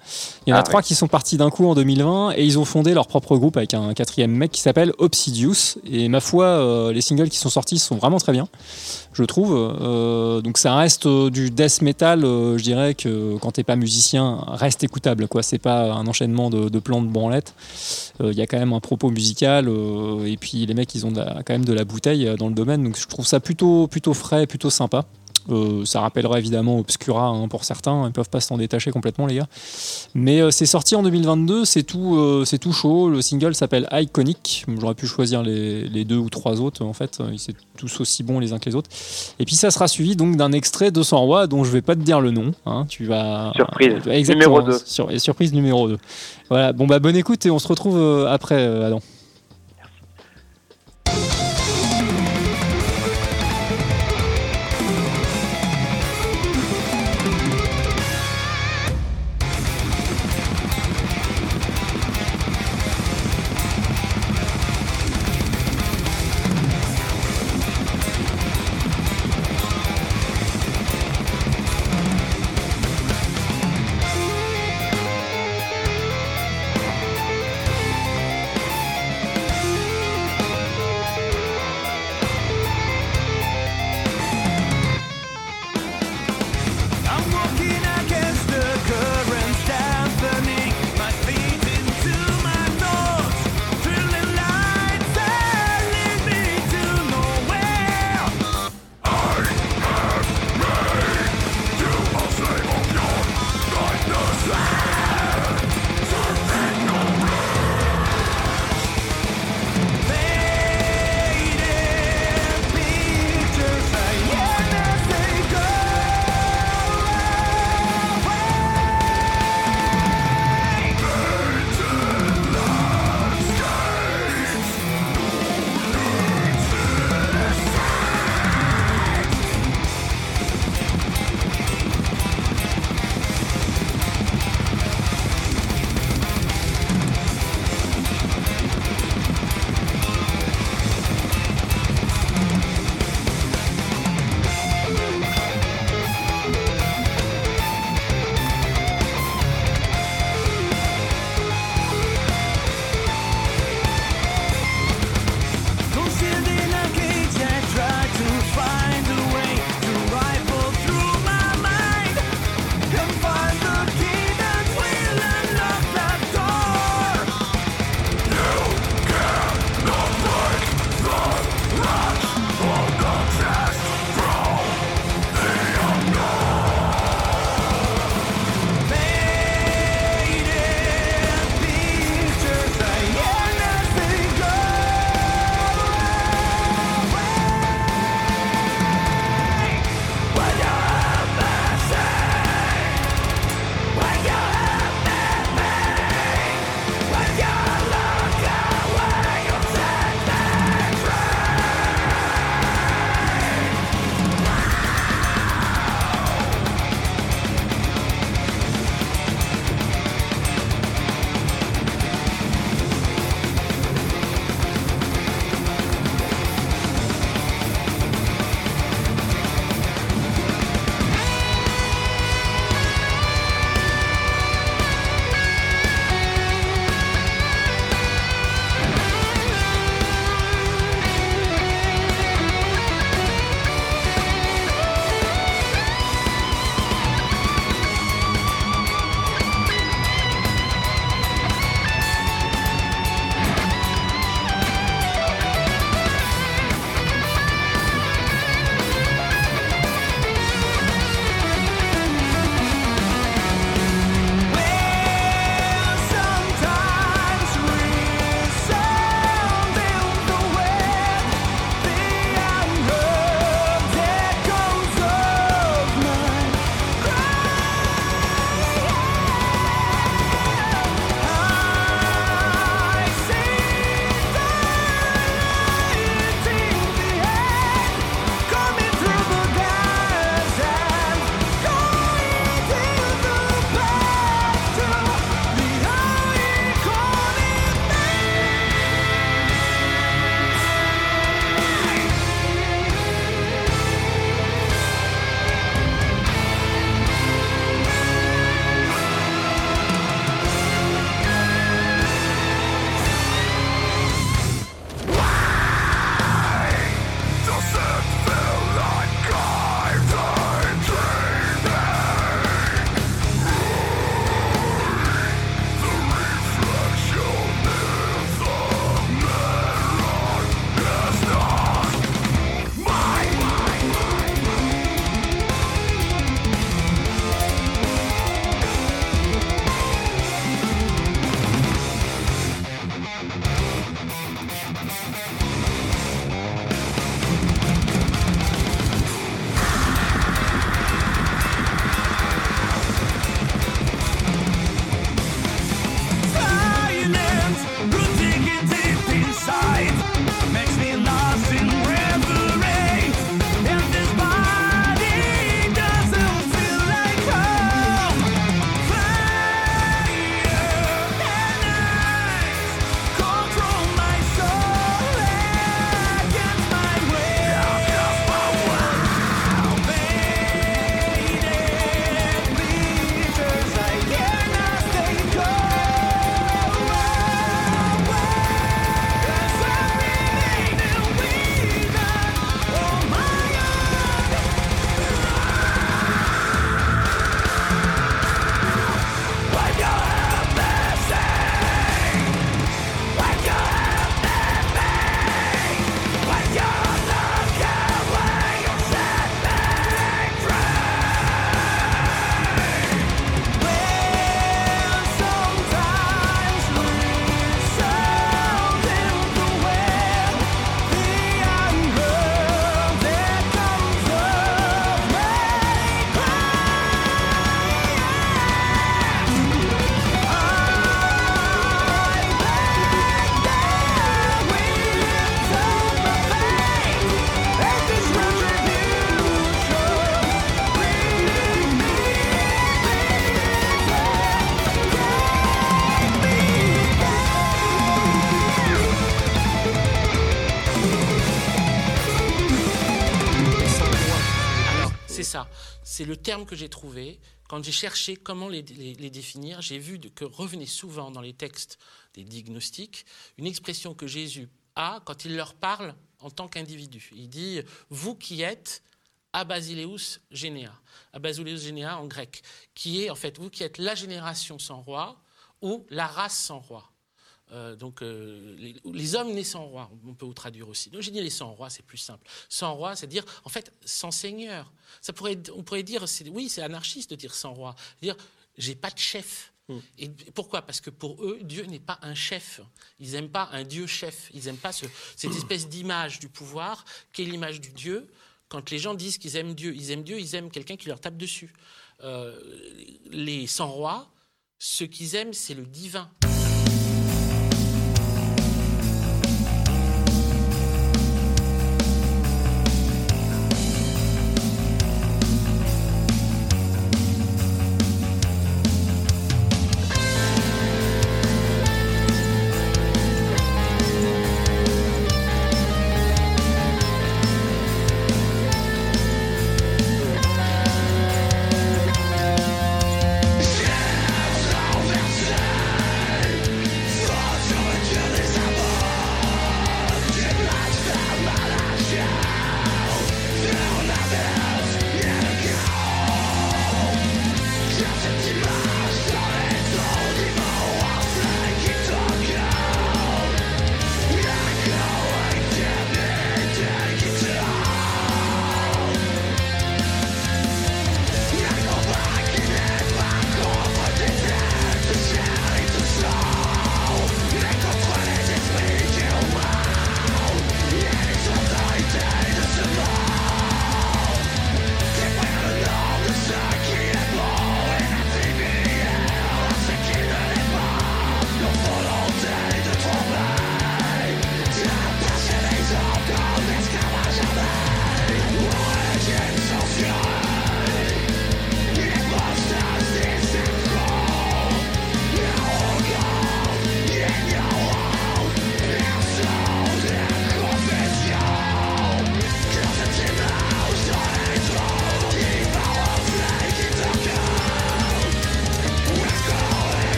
Il y en a Ah, trois qui sont partis d'un coup en 2020 et ils ont fondé leur propre groupe avec un quatrième mec qui s'appelle Obsidious. Et ma foi, euh, les singles qui sont sortis sont vraiment très bien je trouve. Euh, donc ça reste euh, du death metal, euh, je dirais que quand t'es pas musicien, reste écoutable. quoi. C'est pas un enchaînement de, plans de branlettes. Euh, Il y quand même un propos musical et puis les mecs ils ont quand même de la bouteille dans le domaine. Donc je trouve ça plutôt, plutôt frais, plutôt sympa. Euh, ça rappellera évidemment Obscura hein, pour certains, ils peuvent pas s'en détacher complètement les gars. Mais euh, c'est sorti en 2022, c'est tout, euh, c'est tout chaud. Le single s'appelle Iconic. J'aurais pu choisir les, les deux ou trois autres en fait. Ils sont tous aussi bons les uns que les autres. Et puis ça sera suivi donc d'un extrait de 100 rois dont je vais pas te dire le nom. hein. Tu vas Surprise. Exactement, Numéro deux. Sur, et surprise numéro 2. Voilà. Bon bah bonne écoute et on se retrouve après Adam. C'est le terme que j'ai trouvé. Quand j'ai cherché comment les, définir, j'ai vu que revenait souvent dans les textes des diagnostiques une expression que Jésus a quand il leur parle en tant qu'individu. Il dit Vous qui êtes Abasileus Généa. Abasileus Généa en grec, qui est en fait vous qui êtes la génération sans roi ou la race sans roi. Euh, donc euh, les, hommes nés sans roi, on peut vous traduire aussi. Donc j'ai dit les sans roi, c'est plus simple. Sans roi, c'est-à-dire en fait sans seigneur. Ça pourrait, on pourrait dire, oui, c'est anarchiste de dire sans roi. Dire j'ai pas de chef. Hmm. Et pourquoi? Parce que pour eux, Dieu n'est pas un chef. Ils n'aiment pas un Dieu chef. Ils n'aiment pas cette espèce d'image du pouvoir qu'est l'image du Dieu. Quand les gens disent qu'ils aiment Dieu, ils aiment Dieu, ils aiment quelqu'un qui leur tape dessus. Euh, les sans rois, ce qu'ils aiment, c'est le divin.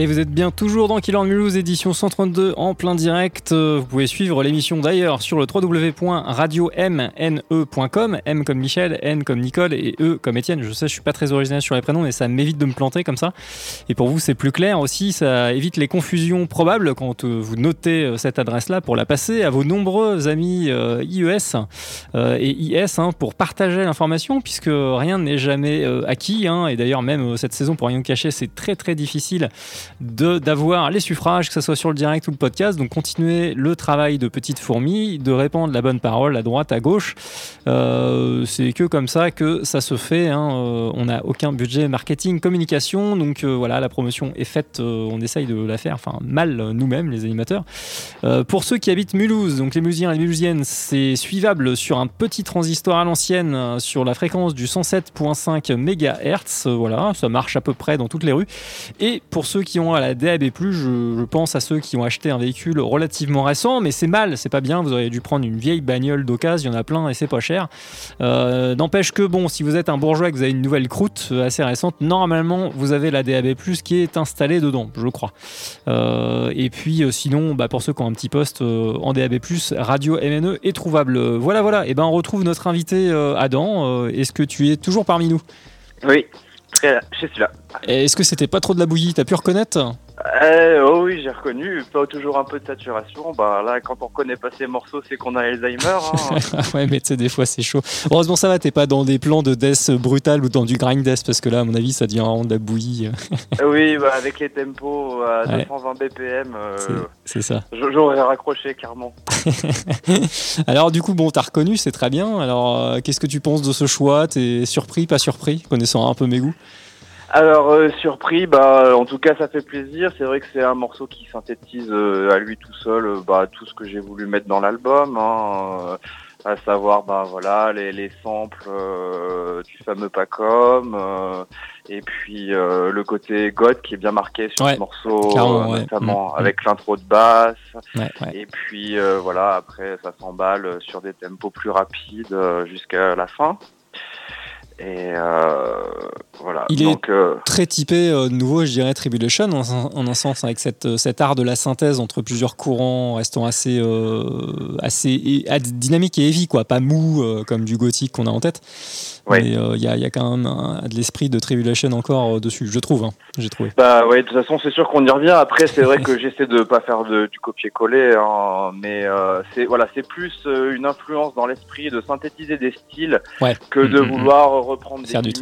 Et vous êtes bien toujours dans Killer Mulhouse, édition 132 en plein direct. Vous pouvez suivre l'émission d'ailleurs sur le www.radiomne.com. M comme Michel, N comme Nicole et E comme Étienne. Je sais, je suis pas très original sur les prénoms, mais ça m'évite de me planter comme ça. Et pour vous, c'est plus clair aussi. Ça évite les confusions probables quand euh, vous notez euh, cette adresse-là pour la passer à vos nombreux amis euh, IES et IS hein, pour partager l'information, puisque rien n'est jamais acquis. Hein. Et d'ailleurs, même cette saison, pour rien cacher, c'est très très difficile d'avoir les suffrages, que ce soit sur le direct ou le podcast. Donc continuez le travail de petite fourmi, de répandre la bonne parole à droite, à gauche. Euh, c'est que comme ça que ça se fait. Hein. Euh, on n'a aucun budget marketing, communication. Donc euh, voilà, la promotion est faite. on essaye de la faire, enfin mal nous-mêmes, les animateurs. pour ceux qui habitent Mulhouse, donc les Mulhousiens et les Mulhousiennes, c'est suivable sur un petit transistor à l'ancienne sur la fréquence du 107.5 MHz. Voilà, ça marche à peu près dans toutes les rues. Et pour ceux qui à la DAB+, je, pense à ceux qui ont acheté un véhicule relativement récent, mais c'est mal, c'est pas bien, vous auriez dû prendre une vieille bagnole d'occasion, il y en a plein et c'est pas cher. Euh, n'empêche que, bon, si vous êtes un bourgeois et que vous avez une nouvelle croûte euh, assez récente, normalement, vous avez la DAB+, qui est installée dedans, je crois. Euh, et puis, sinon, bah, pour ceux qui ont un petit poste en DAB+, Radio MNE est trouvable. Voilà, voilà, et ben on retrouve notre invité Adam. Est-ce que tu es toujours parmi nous? Oui, je suis là. Est-ce que c'était pas trop de la bouillie? T'as pu reconnaître? Euh, oh oui, j'ai reconnu. Pas toujours un peu de saturation. Bah là, quand on reconnaît pas ces morceaux, c'est qu'on a Alzheimer. Hein. ouais, mais tu sais, des fois c'est chaud. Heureusement, ça va. T'es pas dans des plans de death brutal ou dans du grind death parce que là, à mon avis, ça devient vraiment de la bouillie. oui, bah, avec les tempos à 220 BPM. Euh, c'est ça. J'aurais raccroché carrément. Alors du coup, bon, t'as reconnu, c'est très bien. Alors, euh, qu'est-ce que tu penses de ce choix? T'es surpris, pas surpris, connaissant un peu mes goûts? Alors euh, surpris, bah en tout cas ça fait plaisir. C'est vrai que c'est un morceau qui synthétise euh, à lui tout seul euh, bah, tout ce que j'ai voulu mettre dans l'album, hein, à savoir bah voilà les, les samples du fameux Pacom et puis le côté God qui est bien marqué sur ce morceau, notamment mm, mm. avec l'intro de basse. et puis voilà après ça s'emballe sur des tempos plus rapides jusqu'à la fin. Et euh, voilà. Il est euh, très typé euh, nouveau, je dirais, Tribulation, en, un sens, avec cette, cet art de la synthèse entre plusieurs courants, restant assez, assez dynamique et heavy, quoi, pas mou comme du gothique qu'on a en tête. Mais il y, a, y, a, quand même de l'esprit de Tribulation encore dessus, je trouve. Hein, j'ai trouvé. Bah ouais, de toute façon, c'est sûr qu'on y revient. Après, c'est vrai que j'essaie de pas faire de, du copier-coller, hein, mais c'est voilà, c'est plus une influence dans l'esprit de synthétiser des styles que de mm, mm, mm. vouloir reprendre des du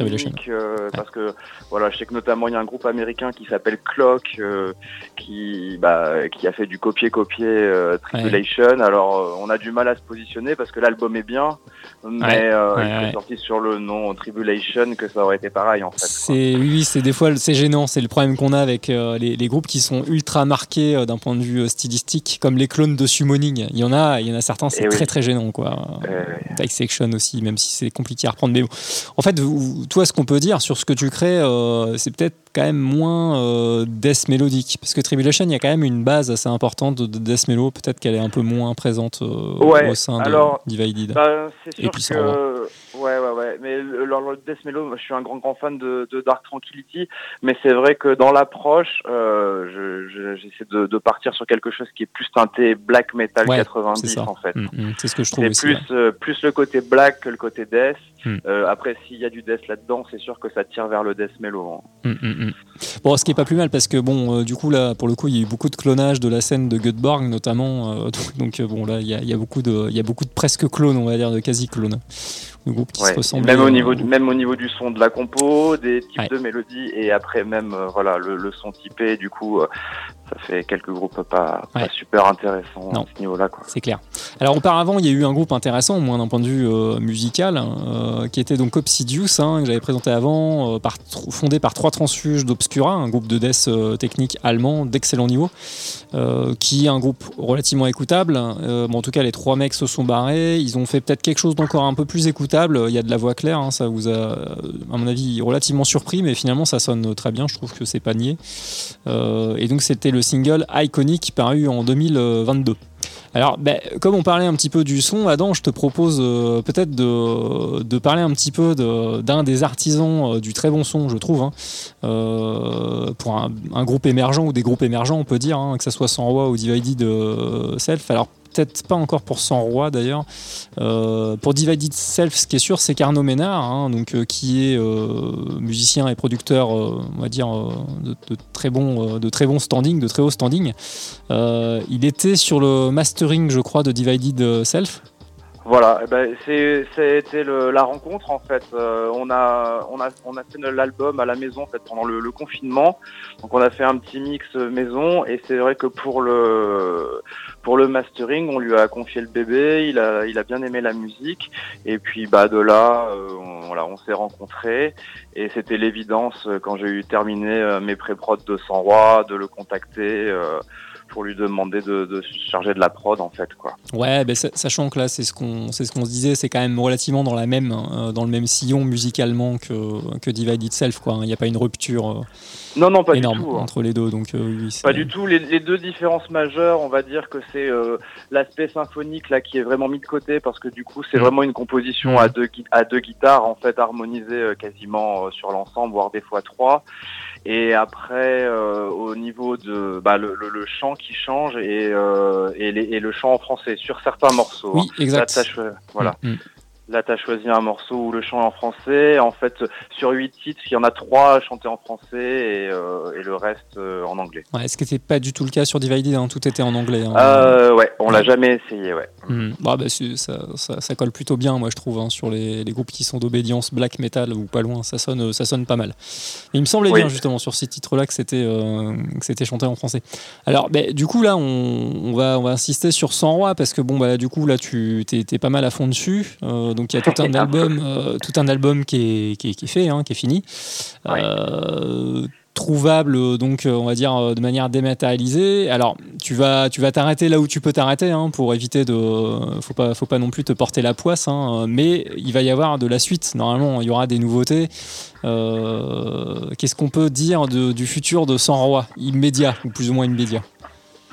euh, parce que voilà, je sais que notamment il y a un groupe américain qui s'appelle Clock euh, qui bah, qui a fait du copier-copier euh, Tribulation. Alors on a du mal à se positionner parce que l'album est bien, mais il est sorti sur le nom Tribulation que ça aurait été pareil en fait. C'est oui, c'est des fois c'est gênant, c'est le problème qu'on a avec les, les, groupes qui sont ultra marqués d'un point de vue stylistique, comme les clones de Summoning. Il y en a, il y en a certains, c'est eh très très gênant quoi. Section aussi, même si c'est compliqué à reprendre. Mais en fait, toi, ce qu'on peut dire sur ce que tu crées, euh, c'est peut-être quand même moins euh, death mélodique. Parce que Tribulation, il y a quand même une base assez importante de, death mélo. Peut-être qu'elle est un peu moins présente euh, au sein de Divided. Bah, c'est sûr que... Ouais, ouais, ouais. Mais le, le death mellow, je suis un grand, grand fan de, Dark Tranquility. Mais c'est vrai que dans l'approche, j'essaie de, de, partir sur quelque chose qui est plus teinté black metal 90 en fait. Mm, mm. c'est ce que je trouve C'est plus, plus le côté black que le côté death. Mm. après, s'il y a du death là-dedans, c'est sûr que ça tire vers le death mellow. Hein. Bon, ce qui est pas plus mal parce que bon, euh, du coup là, pour le coup, il y a eu beaucoup de clonage de la scène de Göteborg notamment. Euh, donc, euh, bon là, il y, a, beaucoup de, il y a beaucoup de presque clones, on va dire, de quasi clones. Qui se. Même au niveau, du, même au niveau du son de la compo, des types de mélodies et après même voilà le, le, son typé. Du coup, ça fait quelques groupes pas, super intéressants à ce niveau-là. C'est clair. Alors auparavant, il y a eu un groupe intéressant, au moins d'un point de vue euh, musical, euh, qui était donc Obsidius, hein, que j'avais présenté avant, euh, par, fondé par trois transfuges d'Obscura, un groupe de death technique allemand d'excellent niveau, qui est un groupe relativement écoutable. Bon, en tout cas, les trois mecs se sont barrés. Ils ont fait peut-être quelque chose d'encore un peu plus écoutable. Il y a de la voix claire, hein, ça vous a, à mon avis, relativement surpris, mais finalement, ça sonne très bien. Je trouve que c'est pas nié. et donc, c'était le single Iconic paru en 2022. Alors, ben, comme on parlait un petit peu du son, Adam, je te propose euh, peut-être de, parler un petit peu d'un des artisans euh, du très bon son, je trouve, hein. euh, pour un, groupe émergent ou des groupes émergents, on peut dire, hein, que ce soit Sans Roi ou Divided Self. Alors, peut-être pas encore pour 100 rois d'ailleurs. Euh, pour Divided Self, ce qui est sûr, c'est qu'Arnaud Ménard, hein, donc, euh, qui est euh, musicien et producteur, on va dire, de, très bon, de très bon standing, de très haut standing. il était sur le mastering, je crois, de Divided Self. Voilà, eh ben c'était la rencontre en fait. On a on a on a fait l'album à la maison en fait pendant le, confinement. Donc on a fait un petit mix maison et c'est vrai que pour le pour le mastering, on lui a confié le bébé. Il a il a bien aimé la musique et puis bah de là euh, on, voilà on s'est rencontrés et c'était l'évidence euh, quand j'ai eu terminé mes pré-prods de 100 rois de le contacter pour lui demander de, de, se charger de la prod en fait quoi. Ouais, ben, sachant que là c'est ce qu'on c'est ce qu'on se disait, c'est quand même relativement dans la même euh, dans le même sillon musicalement que que Divide Itself quoi. Il n'y a pas une rupture. Euh, non non pas énorme du tout, hein. entre les deux donc euh, oui, pas du tout. Les, les, deux différences majeures, on va dire que c'est l'aspect symphonique là qui est vraiment mis de côté parce que du coup c'est mm. vraiment une composition à deux à deux guitares en fait harmonisées quasiment sur l'ensemble voire des fois trois. Et après, euh, au niveau de bah, le, le, le, chant qui change et, euh, et, les, et, le chant en français sur certains morceaux. Oui, hein. exact. voilà. Mm, mm. Là, tu as choisi un morceau où le chant est en français. En fait, sur huit titres, il y en a trois chantés en français et, euh, et le reste euh, en anglais. Ouais, ce qui n'était pas du tout le cas sur Divided, hein, tout était en anglais. Hein. Euh, ouais, on l'a jamais essayé, ouais. Hmm. Bah, bah ça, ça, ça, colle plutôt bien, moi, je trouve, hein, sur les, les, groupes qui sont d'obédience black metal ou pas loin, ça sonne, ça sonne pas mal. il me semblait bien, justement, sur ces titres-là, que c'était euh, c'était chanté en français. Alors, bah, du coup, là, on, on, va, on va insister sur 100 rois parce que, bon, bah, du coup, là, tu es, pas mal à fond dessus. Donc il y a tout un album, euh, tout un album qui est, qui est, qui est fait, hein, qui est fini. Euh, trouvable donc on va dire de manière dématérialisée. Alors tu vas tu vas t'arrêter là où tu peux t'arrêter hein, pour éviter de faut pas faut pas non plus te porter la poisse hein, mais il va y avoir de la suite normalement. Il y aura des nouveautés. Euh, qu'est-ce qu'on peut dire de, du futur de 100 rois immédiat ou plus ou moins immédiat?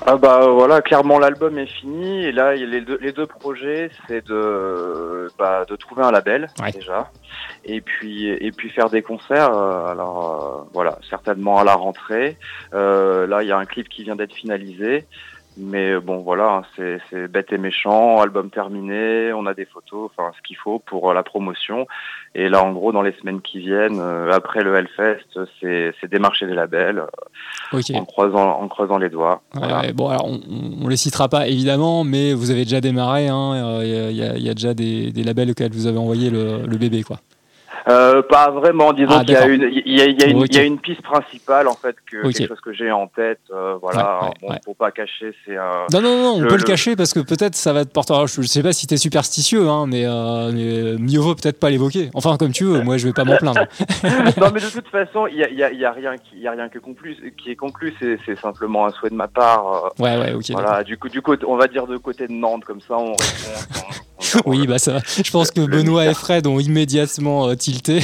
Ah bah voilà, clairement l'album est fini et là les deux, les deux projets c'est de bah, de trouver un label déjà et puis et puis faire des concerts. Euh, alors euh, voilà, certainement à la rentrée. Euh, là il y a un clip qui vient d'être finalisé. Mais bon, voilà, hein, c'est bête et méchant, album terminé, on a des photos, enfin ce qu'il faut pour la promotion. Et là, en gros, dans les semaines qui viennent, euh, après le Hellfest, c'est démarcher des labels euh, en, croisant, en creusant les doigts. bon, alors on, on les citera pas évidemment, mais vous avez déjà démarré. Il hein, y, y, a déjà des, des, labels auxquels vous avez envoyé le, le bébé, quoi. Euh, pas vraiment, disons ah, qu'il y a une, il y a, il y a une, il y a une piste principale en fait que quelque chose que j'ai en tête, euh, voilà. bon, pour pas cacher, c'est un. Non non non, on peut le, cacher parce que peut-être ça va te porter. je sais pas si t'es superstitieux, hein, mais, euh, mais mieux vaut peut-être pas l'évoquer. Enfin comme tu veux, moi je vais pas m'en plaindre. non mais de toute façon, il y a, y, a, y a, rien qui, y a rien que conclu, qui est conclu, c'est, c'est simplement un souhait de ma part. Euh, ouais ouais ok. Voilà, du coup du côté, on va dire de côté de Nantes comme ça, on répond. oui, bah ça. Je pense que Benoît et Fred ont immédiatement tilté.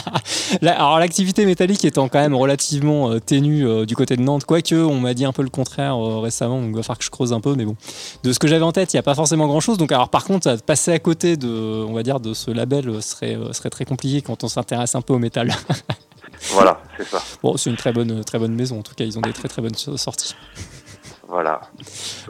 alors l'activité métallique étant quand même relativement euh, ténue euh, du côté de Nantes, quoique on m'a dit un peu le contraire récemment, donc il va falloir que je creuse un peu, mais bon. De ce que j'avais en tête, il n'y a pas forcément grand-chose. Donc alors par contre, passer à côté de, on va dire, de ce label serait, serait très compliqué quand on s'intéresse un peu au métal. voilà, c'est ça. Bon, c'est une très bonne, très bonne maison. En tout cas, ils ont des très très bonnes sorties. Voilà.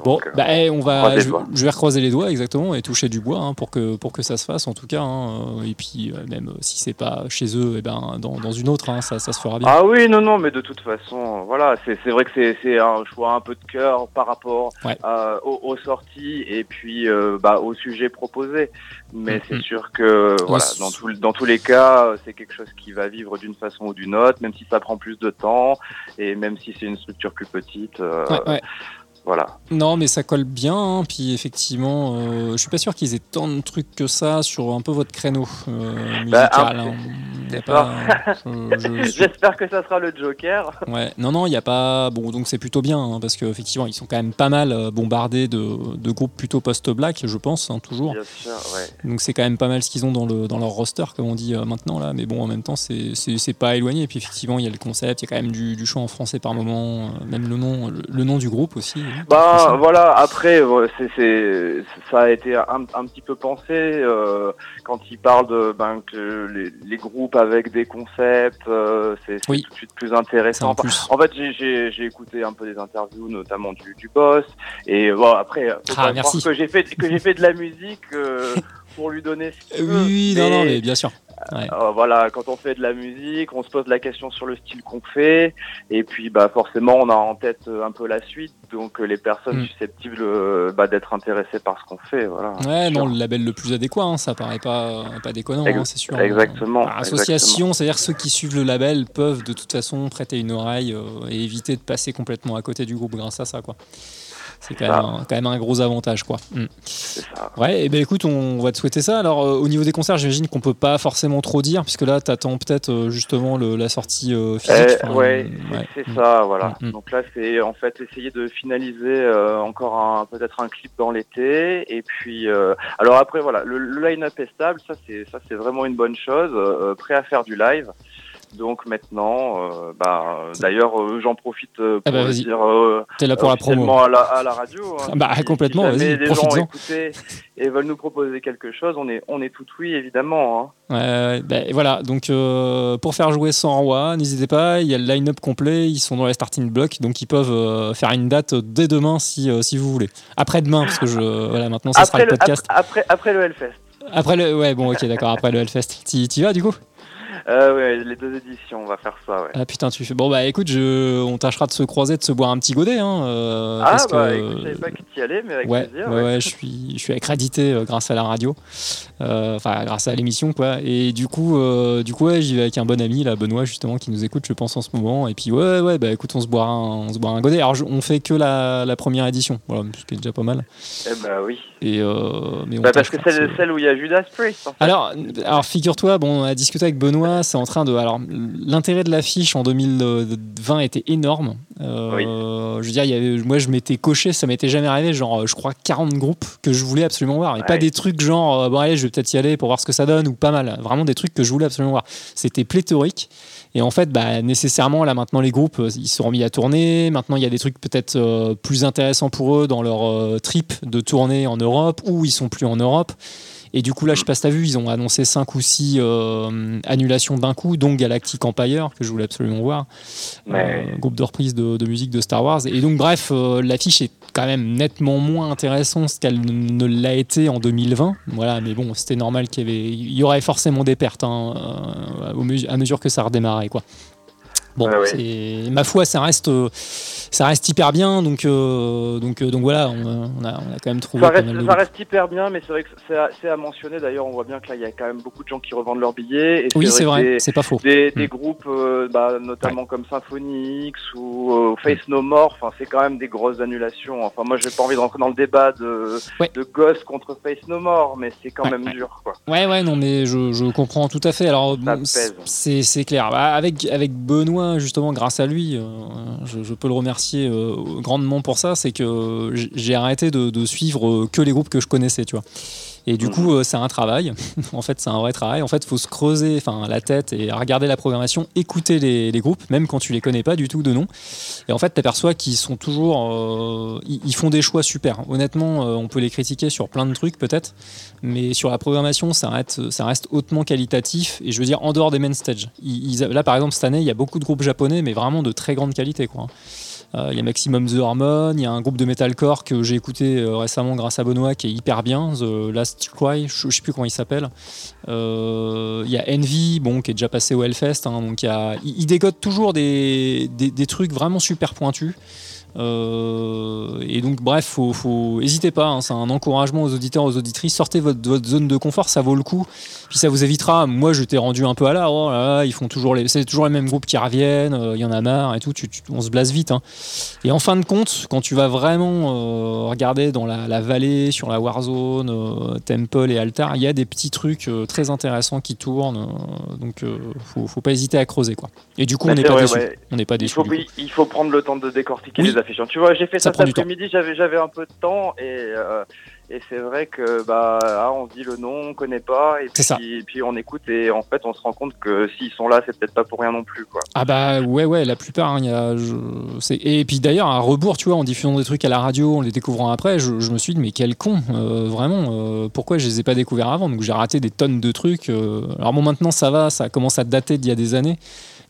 bon, euh, bah, eh, on va, je, vais recroiser les doigts exactement et toucher du bois hein, pour, que, pour que ça se fasse en tout cas. Hein. et puis euh, même si c'est pas chez eux, et eh ben, dans, dans une autre, hein, ça, ça, se fera bien. Ah oui, non, non, mais de toute façon, voilà, c'est vrai que c'est un choix un peu de cœur par rapport aux, sorties et puis euh, bah, au sujet proposé. Mais c'est mm-hmm. sûr que voilà, dans, tout, dans tous les cas, c'est quelque chose qui va vivre d'une façon ou d'une autre, même si ça prend plus de temps et même si c'est une structure plus petite. Voilà. Non, mais ça colle bien. Hein. Puis effectivement, euh, je suis pas sûr qu'ils aient tant de trucs que ça sur un peu votre créneau euh, bah, musical. Hein. c'est pas. ça. J'espère que ça sera le Joker. Ouais, non, non, il n'y a pas. Bon, donc c'est plutôt bien, hein, parce qu'effectivement, ils sont quand même pas mal euh, bombardés de, de groupes plutôt post-black, je pense, hein, toujours. Bien sûr, ouais. Donc c'est quand même pas mal ce qu'ils ont dans, le, dans leur roster, comme on dit euh, maintenant, là. Mais bon, en même temps, c'est- pas éloigné. Et puis effectivement, il y a le concept, il y a quand même du, du chant en français par moment, euh, même le nom, le, le nom du groupe aussi. Bah voilà, après euh, c'est c'est ça a été un, un petit peu pensé euh, quand ils parlent de ben que les, les groupes avec des concepts, euh, c'est c'est Oui. tout de suite plus en intéressant. plus. En fait, j'ai- j'ai j'ai écouté un peu des interviews, notamment du, du boss, et bon après, Ah, merci. que j'ai fait que j'ai fait de la musique euh, pour lui donner ce qu'il Oui, veut. oui, non, non, mais bien sûr. Ouais. Euh, voilà, quand on fait de la musique, on se pose la question sur le style qu'on fait, et puis bah forcément on a en tête euh, un peu la suite, donc euh, les personnes Mm. susceptibles euh, bah, d'être intéressées par ce qu'on fait, voilà. Ouais, Sûr. non, le label le plus adéquat, hein, ça paraît pas, pas déconnant, hein, c'est sûr. exactement, Bah, association, c'est-à-dire ceux qui suivent le label peuvent de toute façon prêter une oreille euh, et éviter de passer complètement à côté du groupe grâce à ça, quoi. C'est quand, même un- quand même un gros avantage, quoi. Mm. Ça. Ouais, et ben écoute, on va te souhaiter ça. Alors, euh, au niveau des concerts, j'imagine qu'on peut pas forcément trop dire, puisque là, t'attends peut-être euh, justement le- la sortie euh, physique. Enfin, ouais, ouais. c'est Mm. ça, voilà. Mm. Donc là, c'est en fait essayer de finaliser encore un peut-être un clip dans l'été, et puis alors après voilà, le, le line-up est stable, ça c'est ça c'est vraiment une bonne chose. prêt à faire du live. Donc maintenant, euh, bah, d'ailleurs, euh, j'en profite euh, Ah pour bah, vas-y. dire euh, T'es là pour la promo. à la, à la radio. hein. Ah bah, Si- complètement, si vas-y, écouté et veulent nous proposer quelque chose, on est on est tout oui évidemment. Hein. Ben, voilà, donc pour faire jouer 100 rois, n'hésitez pas, il y a le line-up complet, ils sont dans les starting blocks, donc ils peuvent faire une date dès demain si, si vous voulez. Après-demain, parce que je, voilà, maintenant ça sera le le, podcast. après, après après le Hellfest. Après le, ouais, bon, ok, d'accord, après le Hellfest. T'y t'y vas du coup? Euh, ouais, les deux éditions, on va faire ça. Ouais. Ah putain, tu fais. Bon, bah écoute, je... on tâchera de se croiser, de se boire un petit godet, hein, euh, Ah parce bah que. écoute, je savais pas que tu y allais, mais avec Ouais, plaisir. ouais, ouais, je suis, je suis accrédité euh, grâce à la radio, Euh, enfin grâce à l'émission quoi. Et du coup, du coup, ouais, j'y vais avec un bon ami, là, Benoît justement, qui nous écoute, je pense en ce moment. Et puis ouais, ouais, bah écoute, on se boira, un, on se boira un godet. Alors je- on fait que la, la première édition, voilà, ce qui est déjà pas mal. Eh bah oui. Et mais on Bah, parce que c'est celle où il y a Judas Priest. En fait. alors, alors figure-toi, bon, on a discuté avec Benoît, c'est en train de. Alors, l'intérêt de l'affiche en 2020 était énorme. Euh, Je veux dire, il y avait, moi, je m'étais coché, ça m'était jamais arrivé, genre, je crois 40 groupes que je voulais absolument voir. Et pas des trucs genre, euh, bon, allez, je vais peut-être y aller pour voir ce que ça donne, ou pas mal. Vraiment des trucs que je voulais absolument voir. C'était pléthorique. Et en fait, bah, nécessairement, là maintenant, les groupes, euh, ils sont remis à tourner. Maintenant, il y a des trucs peut-être euh, plus intéressants pour eux dans leur euh, trip de tourner en Europe, ou ils sont plus en Europe. Et du coup, là, je sais pas si t'as vu, ils ont annoncé 5 ou 6 annulations d'un coup, dont Galactic Empire, que je voulais absolument voir. Ouais. Euh, groupe de reprise de, de musique de Star Wars. Et donc, bref, euh, l'affiche est quand même nettement moins intéressante qu'elle ne l'a été en 2020. Voilà, mais bon, c'était normal qu'il y avait, il y aurait forcément des pertes hein, euh, à mesure que ça redémarrait, quoi. Bon, ma foi, ça reste, euh, ça reste hyper bien. Donc, euh, donc, euh, donc voilà, on, a- on a, on a quand même trouvé Ça reste, de ça hyper bien, mais c'est vrai que c'est à, à mentionner. D'ailleurs, on voit bien que là, il y a quand même beaucoup de gens qui revendent leurs billets. Et Oui, c'est vrai, c'est pas faux. des, des Mm. groupes, euh, bah, notamment comme Symphony X ou euh, Face No More, c'est quand même des grosses annulations. Enfin, moi, j'ai pas envie d'entrer dans le débat de, Ouais. de Ghost contre Face No More, mais c'est quand Ouais, même dur, quoi. Ouais, ouais, non, mais je, je comprends tout à fait. Alors, bon, c'est clair. Bah, avec, avec Benoît, justement, grâce à lui, euh, je, peux le remercier euh, grandement pour ça. C'est que j'ai arrêté de, de suivre euh, que les groupes que je connaissais, tu vois. Et du Mhm. coup, euh, c'est un travail. en fait, c'est un vrai travail. En fait, il faut se creuser enfin, la tête et regarder la programmation, écouter les, les groupes, même quand tu les connais pas du tout de nom. Et en fait, tu aperçois qu'ils sont toujours. euh, ils, font des choix super. Honnêtement, euh, on peut les critiquer sur plein de trucs, peut-être. Mais sur la programmation, ça reste, ça reste hautement qualitatif. Et je veux dire, en dehors des main stage. Ils- ils- là, par exemple, cette année, il y a beaucoup de groupes japonais, mais vraiment de très grande qualité. Quoi. Euh, Il y a Maximum The Hormone, il y a un groupe de metalcore que j'ai écouté euh, récemment grâce à Benoît qui est hyper bien, The Last Cry, je, je sais plus comment il s'appelle. Euh, Il y a Envy, bon, qui est déjà passé au Hellfest, hein, donc il, y a, il dégote toujours des, des, des trucs vraiment super pointus. Et donc, bref, faut, faut hésitez pas. hein, c'est un encouragement aux auditeurs, aux auditrices. Sortez votre, votre zone de confort, ça vaut le coup. Puis ça vous évitera. Moi, je t'ai rendu un peu à la. Oh là là, ils font toujours les, c'est toujours les mêmes groupes qui reviennent. euh, Il y en a marre et tout. Tu, tu- on se blase vite. hein. Et en fin de compte, quand tu vas vraiment euh, regarder dans la, la vallée, sur la Warzone, euh, Temple et Altar, il y a des petits trucs euh, très intéressants qui tournent. euh, donc, euh, faut, faut pas hésiter à creuser quoi. Et du coup, Bah, on n'est c'est pas vrai, déçu. ouais. On n'est pas Il déçu. faut, il faut prendre le temps de décortiquer Oui. les Tu vois, j'ai fait Ça ça, cet après-midi, j'avais, j'avais un peu de temps et, euh, et c'est vrai que bah, ah, on dit le nom, on connaît pas et C'est ça. puis, puis on écoute et en fait on se rend compte que s'ils sont là, c'est peut-être pas pour rien non plus. Quoi. Ah bah ouais ouais la plupart hein, y a, je- et puis d'ailleurs à rebours tu vois en diffusant des trucs à la radio en les découvrant après je, je me suis dit mais quel con euh, vraiment euh, pourquoi je les ai pas découverts avant? Donc j'ai raté des tonnes de trucs alors bon maintenant ça va ça commence à dater d'il y a des années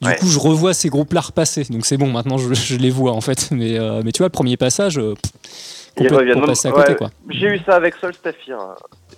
du Ouais. coup je revois ces groupes là repasser donc c'est bon maintenant je, je les vois en fait mais, euh, mais tu vois le premier passage euh, pff, complètement reviennent. passé à côté Ouais, quoi J'ai eu ça avec Sol Staffir.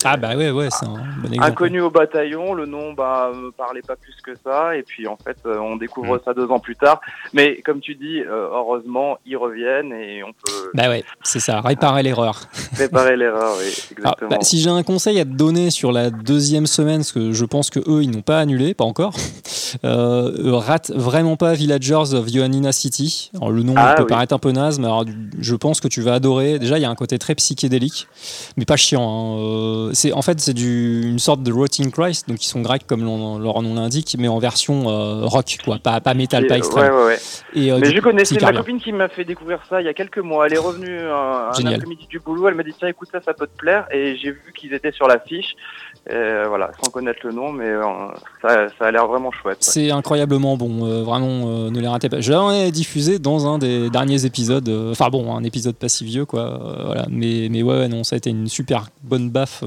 ah bah ouais ouais c'est un bon exemple Inconnu au bataillon, le nom bah, me parlait pas plus que ça, et puis en fait euh, on Mm. découvre ça deux ans plus tard. Mais comme tu dis, euh, heureusement ils reviennent et on peut bah ouais c'est ça réparer l'erreur réparer l'erreur. Oui, Ah, exactement. bah, si j'ai un conseil à te donner sur la deuxième semaine, parce que je pense que eux ils n'ont pas annulé, pas encore, euh, euh, rate vraiment pas Villagers of Ioannina City. Alors, le nom Ah, peut oui. paraître un peu naze, mais alors, je pense que tu vas adorer. Déjà, il y a un côté très psychédélique, mais pas chiant. hein. Euh, c'est en fait c'est du- une sorte de Rotting Christ, donc ils sont grecs comme leur nom l'indique, mais en version euh, rock, quoi, pas pas métal, pas extrême. ouais, ouais, ouais. Et, euh, Mais je coup, connaissais ma copine qui m'a fait découvrir ça il y a quelques mois. Elle est revenue un, un après-midi du boulot. Elle m'a dit tiens écoute ça, ça peut te plaire. Et j'ai vu qu'ils étaient sur l'affiche. Euh, voilà, sans connaître le nom, mais euh, ça, ça a l'air vraiment chouette. C'est incroyablement bon, euh, vraiment, euh, ne les ratez pas. Je l'ai diffusé dans un des derniers épisodes, euh, enfin bon, un épisode pas si vieux, quoi. euh, voilà. Mais, mais ouais, non, ça a été une super bonne baffe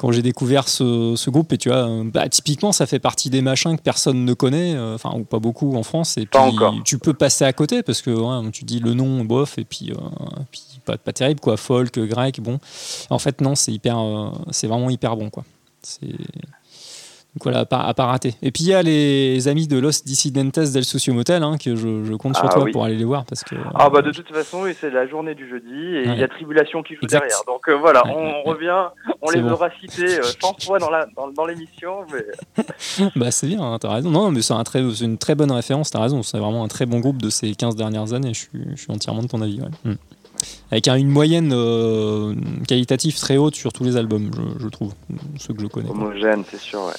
quand j'ai découvert ce, ce groupe. Et tu vois, euh, bah, typiquement, ça fait partie des machins que personne ne connaît, euh, enfin, ou pas beaucoup en France. Et Pas puis, encore. tu peux passer à côté parce que ouais, tu dis le nom, bof, et puis, euh, puis pas, pas terrible, quoi. Folk, grec, bon. En fait, non, c'est hyper, euh, c'est vraiment hyper bon, quoi. C'est. Donc voilà, à pas, à pas rater. Et puis il y a les amis de Los Dissidentes del Socio Motel, hein, que je, je compte sur Ah toi oui. pour aller les voir parce que. Ah bah de toute façon, c'est la journée du jeudi et il Ouais. y a Tribulation qui joue Exact. derrière. Donc euh, voilà, Ouais, on, ouais, revient, on les bon. aura cités euh, 100 fois dans la dans, dans l'émission, mais Bah c'est bien, hein, t'as raison. Non, mais c'est un très, c'est une très bonne référence, t'as raison. C'est vraiment un très bon groupe de ces 15 dernières années. Je suis, je suis entièrement de ton avis. ouais. Hmm. Avec un- une moyenne euh, qualitative très haute sur tous les albums, je, je trouve, ceux que je connais. homogène, c'est sûr. Ouais.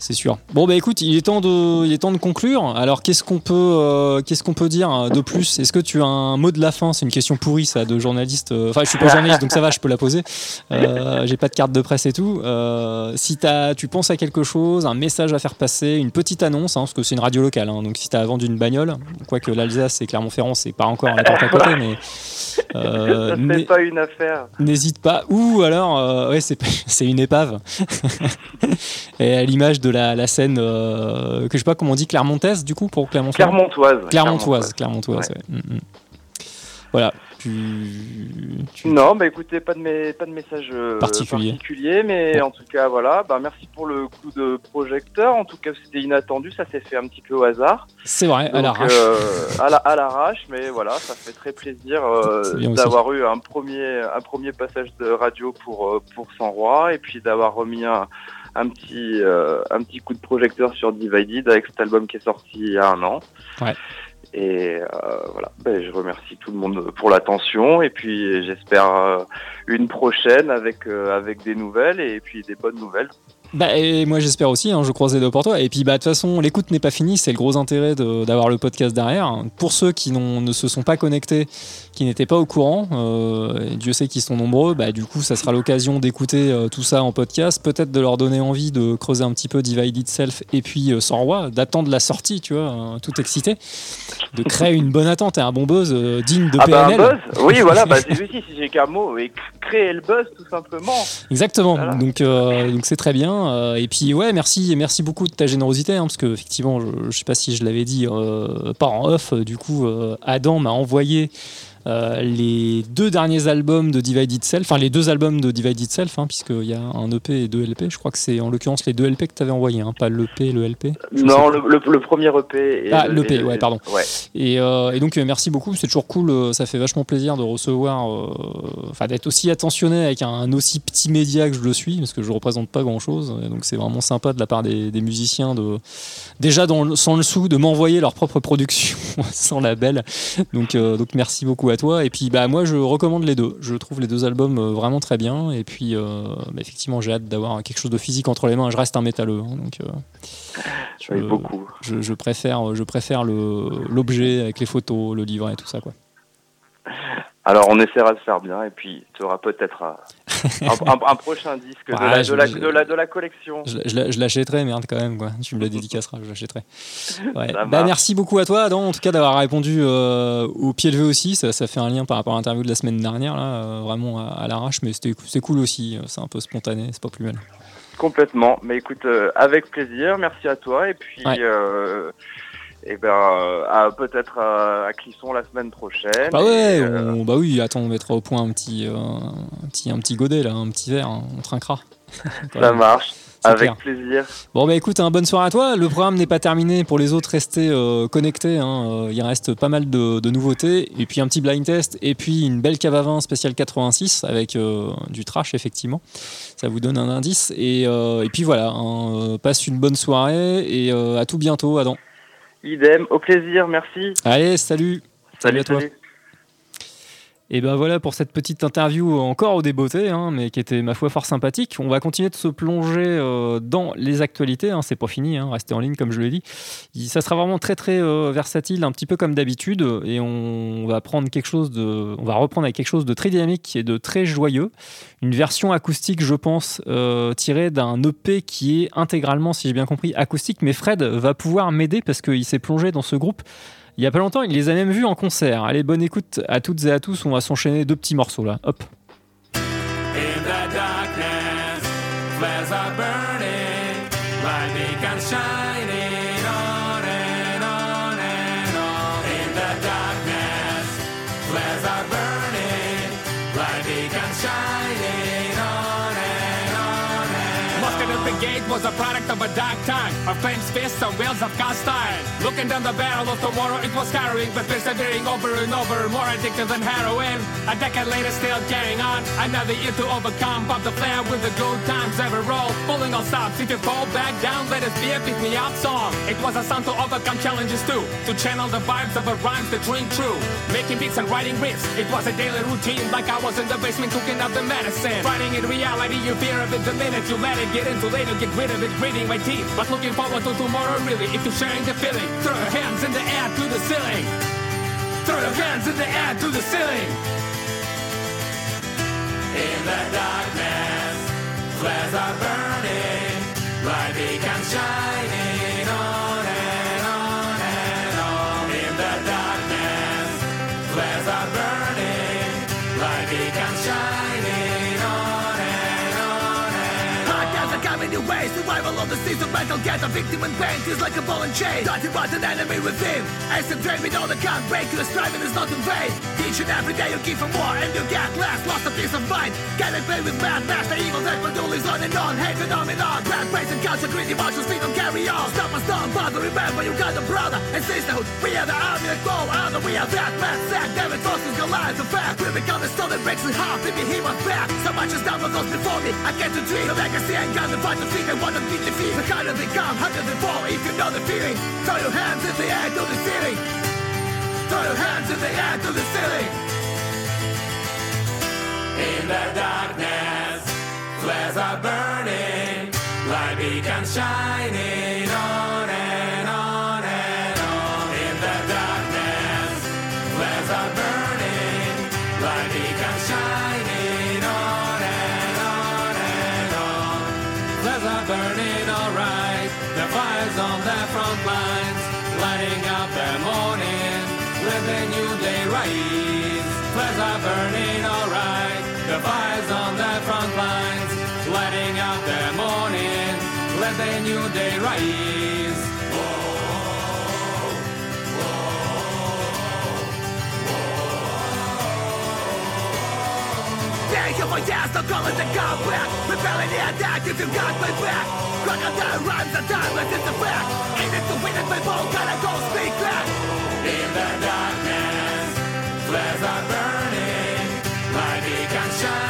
C'est sûr. Bon bah écoute, il est temps de, il est temps de conclure. Alors qu'est-ce qu'on peut, euh, qu'est-ce qu'on peut dire de plus? Est-ce que tu as un mot de la fin? C'est une question pourrie ça de journaliste. euh, Enfin, je suis pas journaliste donc ça va, je peux la poser. Euh, J'ai pas de carte de presse et tout. Euh, si as, tu penses à quelque chose, un message à faire passer, une petite annonce, hein, parce que c'est une radio locale. hein, donc si tu as vendu une bagnole, quoique l'Alsace et Clermont-Ferrand c'est pas encore la porte à côté, mais euh, ça n'hé- c'est pas une affaire. N'hésite pas. Ou alors, euh, ouais, c'est une épave. Et à l'image de la, la scène euh, que je sais pas comment on dit, Clermontaise du coup pour. Clermontoise. Clermontoise, Clermontoise. ouais. Mm, mm. Voilà. Tu, tu- Non, bah écoutez, pas de, mes, pas de message euh, Particulier. particulier, mais en tout cas, voilà. Bah, merci pour le coup de projecteur. En tout cas, c'était inattendu, ça s'est fait un petit peu au hasard. C'est vrai, à Donc, l'arrache. euh, à la- à l'arrache, mais voilà, ça fait très plaisir euh, d'avoir eu un premier, un premier passage de radio pour, pour Sans Roi, et puis d'avoir remis un, un, petit, euh, un petit coup de projecteur sur Divided avec cet album qui est sorti il y a un an. Ouais. Et euh, voilà, ben, je remercie tout le monde pour l'attention, et puis j'espère euh, une prochaine avec, euh, avec des nouvelles, et puis des bonnes nouvelles. Bah, et moi j'espère aussi, hein, je croise les doigts pour toi. Et puis bah, de toute façon, l'écoute n'est pas finie, c'est le gros intérêt d'avoir le podcast derrière. Pour ceux qui ne se sont pas connectés, qui n'étaient pas au courant, euh, et Dieu sait qu'ils sont nombreux, bah, du coup ça sera l'occasion d'écouter euh, tout ça en podcast, peut-être de leur donner envie de creuser un petit peu Divided Self et puis euh, Sans Roi, d'attendre la sortie, tu vois, euh, tout excité, de créer une bonne attente et un bon buzz euh, digne de Ah bah un PNL. buzz Oui, voilà, bah, c'est aussi, si j'ai qu'un mot, et créer le buzz tout simplement. Exactement. Voilà. Donc, donc c'est très bien. Euh, et puis ouais, merci, merci beaucoup de ta générosité, hein, parce que effectivement, je, sais pas si je l'avais dit, euh, pas en off. euh, Du coup, Adam m'a envoyé euh, les deux derniers albums de Divided Self, enfin les deux albums de Divided Self, hein, puisqu'il y a un EP et deux LP. Je crois que c'est en l'occurrence les deux LP que tu avais envoyé, hein, pas l'EP et le LP. Non, le, le, premier EP. Et ah, l'EP, ouais, pardon. Ouais. Et, euh, et, donc, euh, merci beaucoup, c'est toujours cool, ça fait vachement plaisir de recevoir, enfin d'être aussi attentionné avec un, aussi petit média que je le suis, parce que je représente pas grand chose. donc, c'est vraiment sympa de la part des, des musiciens de, déjà dans, sans le sou, de m'envoyer leur propre production sans label. Donc, donc, merci beaucoup à toi. Et puis, bah, moi, je recommande les deux. Je trouve les deux albums euh, vraiment très bien. Et puis, euh, bah, effectivement, j'ai hâte d'avoir quelque chose de physique entre les mains. Je reste un métalleux. Hein, donc, euh, je, beaucoup. Je, préfère, je préfère l'objet avec les photos, le livret et tout ça. Quoi. Alors, on essaiera de faire bien. Et puis, tu auras peut-être un, prochain disque de, la, de, la, collection. Je, l'achèterai, merde, quand même. Quoi. Tu me le dédicaceras, je l'achèterai. Bah, merci beaucoup à toi, Adam, en tout cas, d'avoir répondu euh, au pied levé aussi. Ça, ça, fait un lien par rapport à l'interview de la semaine dernière, là, euh, vraiment à, l'arrache, mais c'est cool aussi. C'est un peu spontané, c'est pas plus mal. Complètement. Mais écoute, euh, avec plaisir. Merci à toi. Et puis. Et eh ben, euh, peut-être à, Clisson la semaine prochaine. Bah ouais, euh, bah oui, attends, on mettra au point un petit, euh, un petit, un petit godet là, un petit verre, hein, on trinquera. Ça marche. Avec plaisir. Bon, bah écoute, un bonne soirée à toi. Le programme n'est pas terminé. Pour les autres, restez connectés. Hein. Il reste pas mal de, nouveautés. Et puis un petit blind test. Et puis une belle cave à vin spéciale 86 avec du trash, effectivement. Ça vous donne un indice. Et, et puis voilà, hein, passe une bonne soirée. Et à tout bientôt, Adam. Idem, au plaisir, merci. Allez, salut. Salut, à toi. Et ben voilà pour cette petite interview encore au débeauté, hein, mais qui était ma foi fort sympathique. On va continuer de se plonger euh, dans les actualités. Hein, c'est pas fini, hein, restez en ligne comme je l'ai dit. Ça sera vraiment très très euh, versatile, un petit peu comme d'habitude, et on va reprendre avec quelque chose de très dynamique et de très joyeux. Une version acoustique, je pense, euh, tirée d'un EP qui est intégralement, si j'ai bien compris, acoustique. Mais Fred va pouvoir m'aider parce qu'il s'est plongé dans ce groupe il y a pas longtemps, il les a même vus en concert. Allez, bonne écoute à toutes et à tous. On va s'enchaîner deux petits morceaux là. Hop. was a product of a dark time. Our flames fists and wheels of cast iron. Looking down the barrel of tomorrow, it was harrowing, but persevering over and over, more addictive than heroin. A decade later, still carrying on. Another year to overcome, pop the flare with the good times ever roll. Pulling all stops, if you fall back down, let us be a pick me up song. It was a song to overcome challenges too, to channel the vibes of a rhymes that ring true. Making beats and writing riffs, it was a daily routine, like I was in the basement cooking up the medicine. Fighting in reality, you fear of it the minute you let it get into later, get rid of it, gritting my teeth. But looking forward to tomorrow, really. If you're sharing the feeling, throw your hands in the air to the ceiling. Throw your hands in the air to the ceiling. In the darkness, flares are burning, light beacons shining ways Survival of the season, mental get a victim in pain Feels like a ball and chain. Nothing but an enemy within. As a drain with all the can't break. Your striving is not in vain. Each and every day you give for more And you get less, lost a peace of mind. Can't play with bad master evil that will duel is on and on. Hate phenomenon, bad praise and culture Greedy emotions, we don't carry on. Stop us, don't bother, remember you got a brother And sisterhood, we are the army that go out we are that mad sack David Foster's Goliath, the fact We become the stone that breaks in half him on back So much is done with those before me. I get to dream. The legacy and got the fight to feed and wanna beat the defeat The harder it come, harder they fall? If you know the feeling Throw your hands in the air to the ceiling Throw your hands in the air to the ceiling In the darkness Flares are burning Light beacons shining revenue they raise. Flares are burning alright, the fires on the front lines, lighting up the morning. Let the new day rise. Been here for years, no calling the combat Rebelling in attack if you got my back Crocodile rhymes are timeless, it's a fact Hated to win it, my vote, gotta go speak back in the darkness, flares are burning, my beacon shines.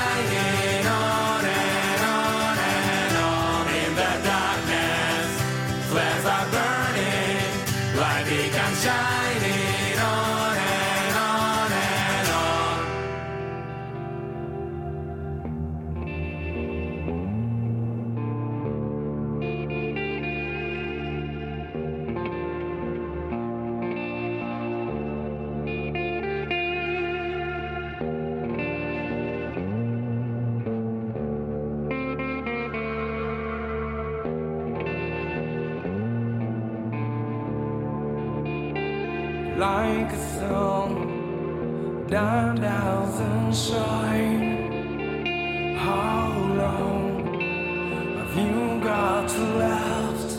How long have you got left?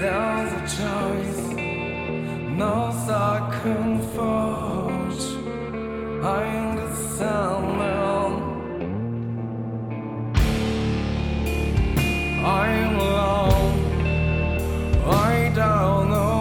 There's a choice, no second thought. I understand now. I'm alone. I don't know.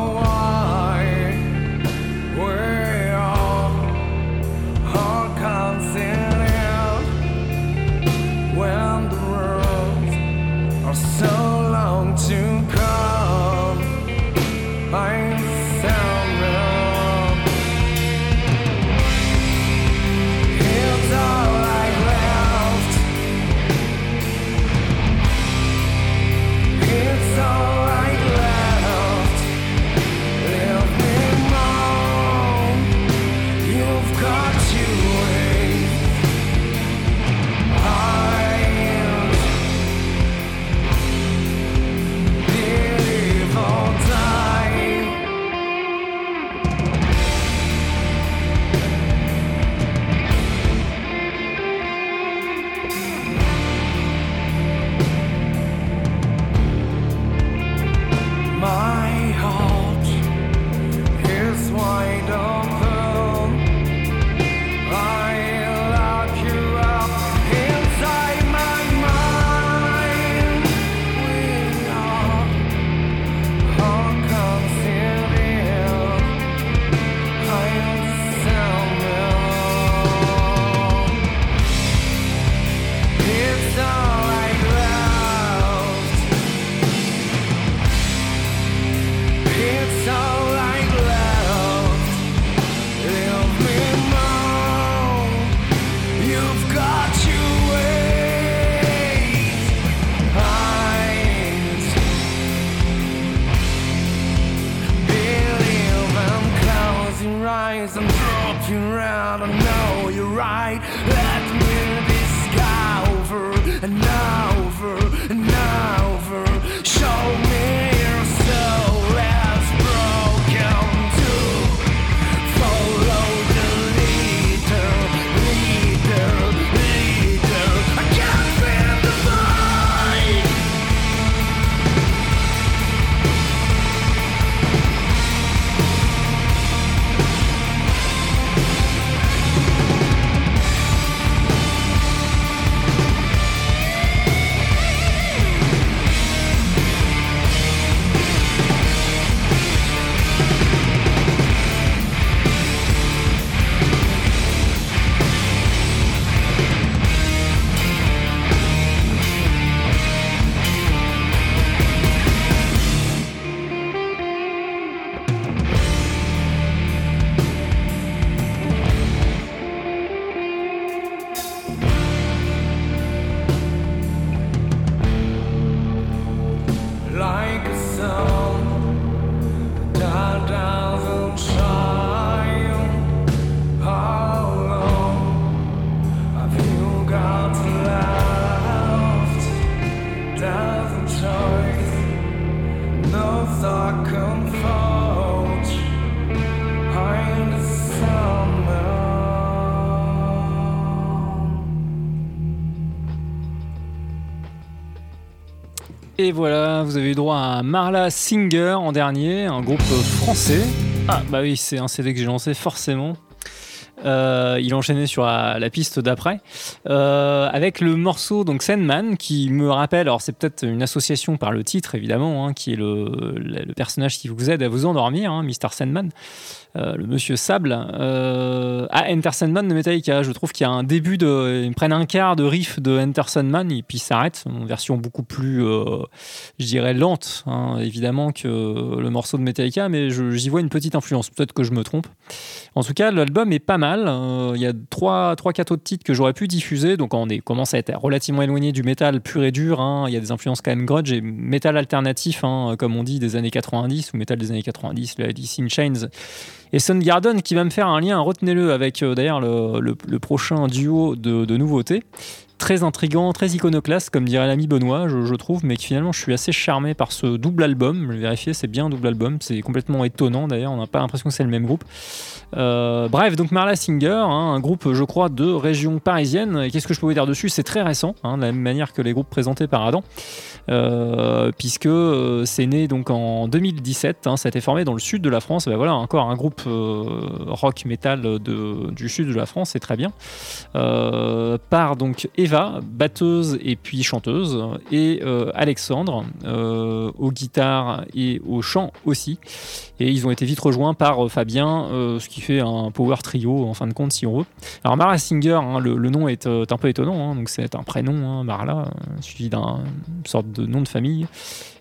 Et voilà, vous avez eu droit à Marla Singer en dernier, un groupe euh, français. Ah bah oui, c'est un CD que j'ai lancé forcément. Euh, il enchaînait sur la, piste d'après euh, avec le morceau donc Sandman qui me rappelle alors c'est peut-être une association par le titre évidemment hein, qui est le, personnage qui vous aide à vous endormir hein, Mr Sandman euh, le monsieur Sable, euh, à Enter Sandman de Metallica. Je trouve qu'il y a un début de. Ils prennent un quart de riff de Enter Sandman et puis s'arrêtent. Une version beaucoup plus, euh, je dirais, lente, hein, évidemment, que le morceau de Metallica, mais j'y vois une petite influence. Peut-être que je me trompe. En tout cas, l'album est pas mal. Il y a 3-4 autres titres que j'aurais pu diffuser. Donc on est, commence à être relativement éloigné du métal pur et dur. hein. Il y a des influences quand même grudge et métal alternatif, hein, comme on dit, des années 90 ou métal des années 90, le Alice in Chains et Soundgarden qui va me faire un lien, retenez-le, avec euh, d'ailleurs le, prochain duo de, nouveautés. Très intrigant, très iconoclaste, comme dirait l'ami Benoît, je, trouve, mais finalement je suis assez charmé par ce double album. Je l'ai vérifié, c'est bien un double album, c'est complètement étonnant d'ailleurs, on n'a pas l'impression que c'est le même groupe. Euh, bref, donc Marla Singer, hein, un groupe, je crois, de région parisienne. Qu'est-ce que je peux vous dire dessus? C'est très récent, hein, de la même manière que les groupes présentés par Adam, puisque euh, c'est né donc en 2017. hein, ça a été formé dans le sud de la France. Et ben voilà, encore un groupe euh, rock metal du sud de la France, c'est très bien. Euh, par donc Eva, batteuse et puis chanteuse, et euh, Alexandre euh, aux guitares et au chant aussi. Et ils ont été vite rejoints par euh, Fabien, euh, ce qui fait un power trio en fin de compte si on veut. Alors Mara Singer, hein, le, nom est, euh, un peu étonnant, hein, donc c'est un prénom, Marla, euh, suivi d'un une sorte de nom de famille.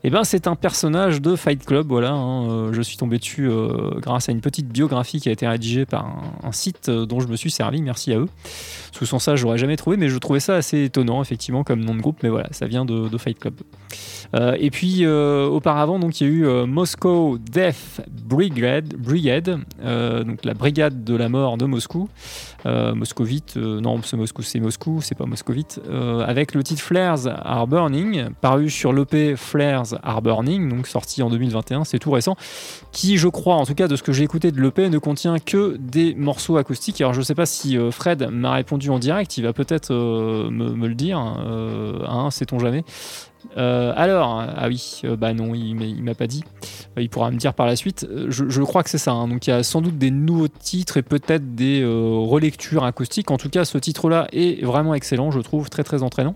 Et ben c'est un personnage de Fight Club, voilà. hein, euh, je suis tombé dessus euh, grâce à une petite biographie qui a été rédigée par un, site euh, dont je me suis servi, merci à eux. Parce que sans ça, je l'aurais jamais trouvé, mais je trouvais ça assez étonnant, effectivement, comme nom de groupe, mais voilà, ça vient de, Fight Club. Et puis, auparavant, donc, il y a eu Moscow Death Brigade, Brigade donc la brigade de la mort de Moscou. Moscovite, non, c'est Moscou, c'est Moscou, c'est pas moscovite, avec le titre Flares Are Burning, paru sur l'EP Flares Burning, donc sorti en 2021, c'est tout récent, qui, je crois, en tout cas de ce que j'ai écouté de l'EP, ne contient que des morceaux acoustiques. Alors, je sais pas si euh, Fred m'a répondu en direct, il va peut-être euh, me, le dire, euh, hein, sait-on jamais. Euh, alors, ah oui, bah non, il il m'a pas dit. Il pourra me dire par la suite. Je, crois que c'est ça. hein. Donc il y a sans doute des nouveaux titres et peut-être des relectures acoustiques. En tout cas, ce titre-là est vraiment excellent, je trouve, très très entraînant.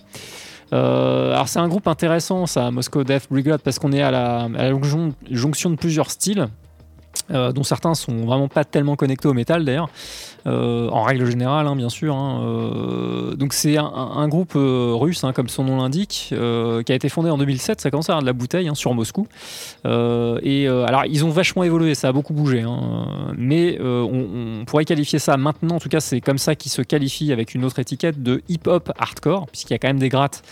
Euh, alors c'est un groupe intéressant, ça, Moscow Death Brigade, parce qu'on est à la, jonction de plusieurs styles. Euh, dont certains sont vraiment pas tellement connectés au métal d'ailleurs, euh, en règle générale hein, bien sûr. hein, euh, donc c'est un, groupe russe, hein, comme son nom l'indique, qui a été fondé en 2007, ça commence à avoir de la bouteille sur Moscou. Et alors ils ont vachement évolué, ça a beaucoup bougé, mais on, on pourrait qualifier ça maintenant, en tout cas c'est comme ça qu'ils se qualifient avec une autre étiquette de hip-hop hardcore, puisqu'il y a quand même des grattes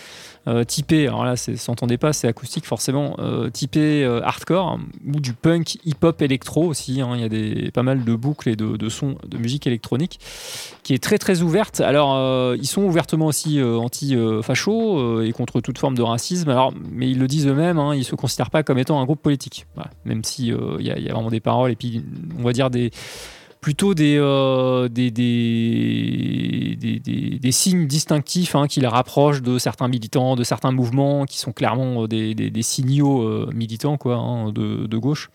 euh, typé, alors là, c'est- s'entendait pas, c'est acoustique forcément, euh, typé euh, hardcore ou du punk hip-hop électro aussi. hein. Il y a des, pas mal de boucles et de, sons de musique électronique qui est très très ouverte. Alors, euh, ils sont ouvertement aussi euh, anti-facho et contre toute forme de racisme. Alors, mais ils le disent eux-mêmes, hein, ils se considèrent pas comme étant un groupe politique. Même si il y, y a vraiment des paroles et puis on va dire des plutôt des, euh, des, des, des, des- signes distinctifs hein, qui les rapprochent de certains militants, de certains mouvements qui sont clairement euh, des, signaux euh, militants quoi, hein, de, de gauche,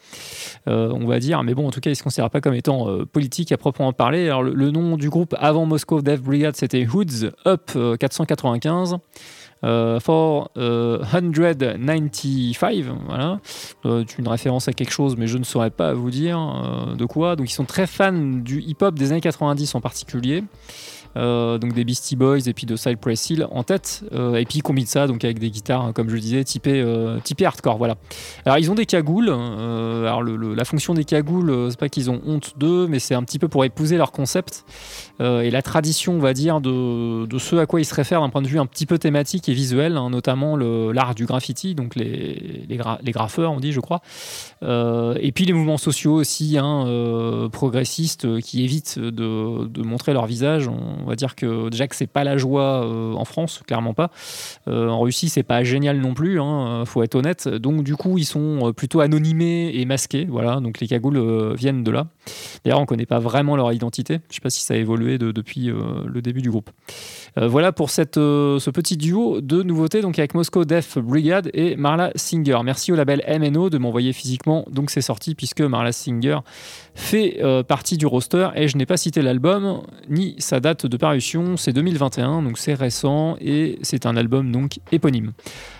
euh, on va dire. Mais bon, en tout cas, ils ne se considèrent pas comme étant euh, politiques à proprement parler. Alors, le, le nom du groupe avant Moscow Death Brigade, c'était Hoods Up euh, 495. Euh, for euh, 195, voilà. Euh, c'est une référence à quelque chose, mais je ne saurais pas vous dire euh, de quoi. Donc, ils sont très fans du hip-hop des années 90 en particulier. Euh, donc des Beastie Boys et puis de Cypress Hill en tête Euh, et puis ils combinent ça donc avec des guitares hein, comme je disais typées, euh, typées hardcore voilà alors ils ont des cagoules alors la fonction des cagoules c'est pas qu'ils ont honte d'eux mais c'est un petit peu pour épouser leur concept et la tradition on va dire de, de ce à quoi ils se réfèrent d'un point de vue un petit peu thématique et visuel hein, notamment l'art du graffiti donc les, les, gra- les graffeurs on dit je crois et puis les mouvements sociaux aussi, hein, progressistes, qui évitent de, de montrer leur visage. Va dire que déjà que c'est pas la joie euh, en France, clairement pas. Euh, en Russie, c'est pas génial non plus, hein, faut être honnête. Donc du coup, ils sont euh, plutôt anonymés et masqués. Voilà, donc les cagoules viennent de là. D'ailleurs, on connaît pas vraiment leur identité. Je sais pas si ça a évolué de- depuis le début du groupe. Euh, voilà pour euh, ce petit duo de nouveautés donc avec Moscow Death Brigade et Marla Singer. Merci au label MNO de m'envoyer physiquement donc c'est sorti puisque Marla Singer fait euh, partie du roster et je n'ai pas cité l'album ni sa date de parution, c'est 2021 donc c'est récent et c'est un album donc éponyme.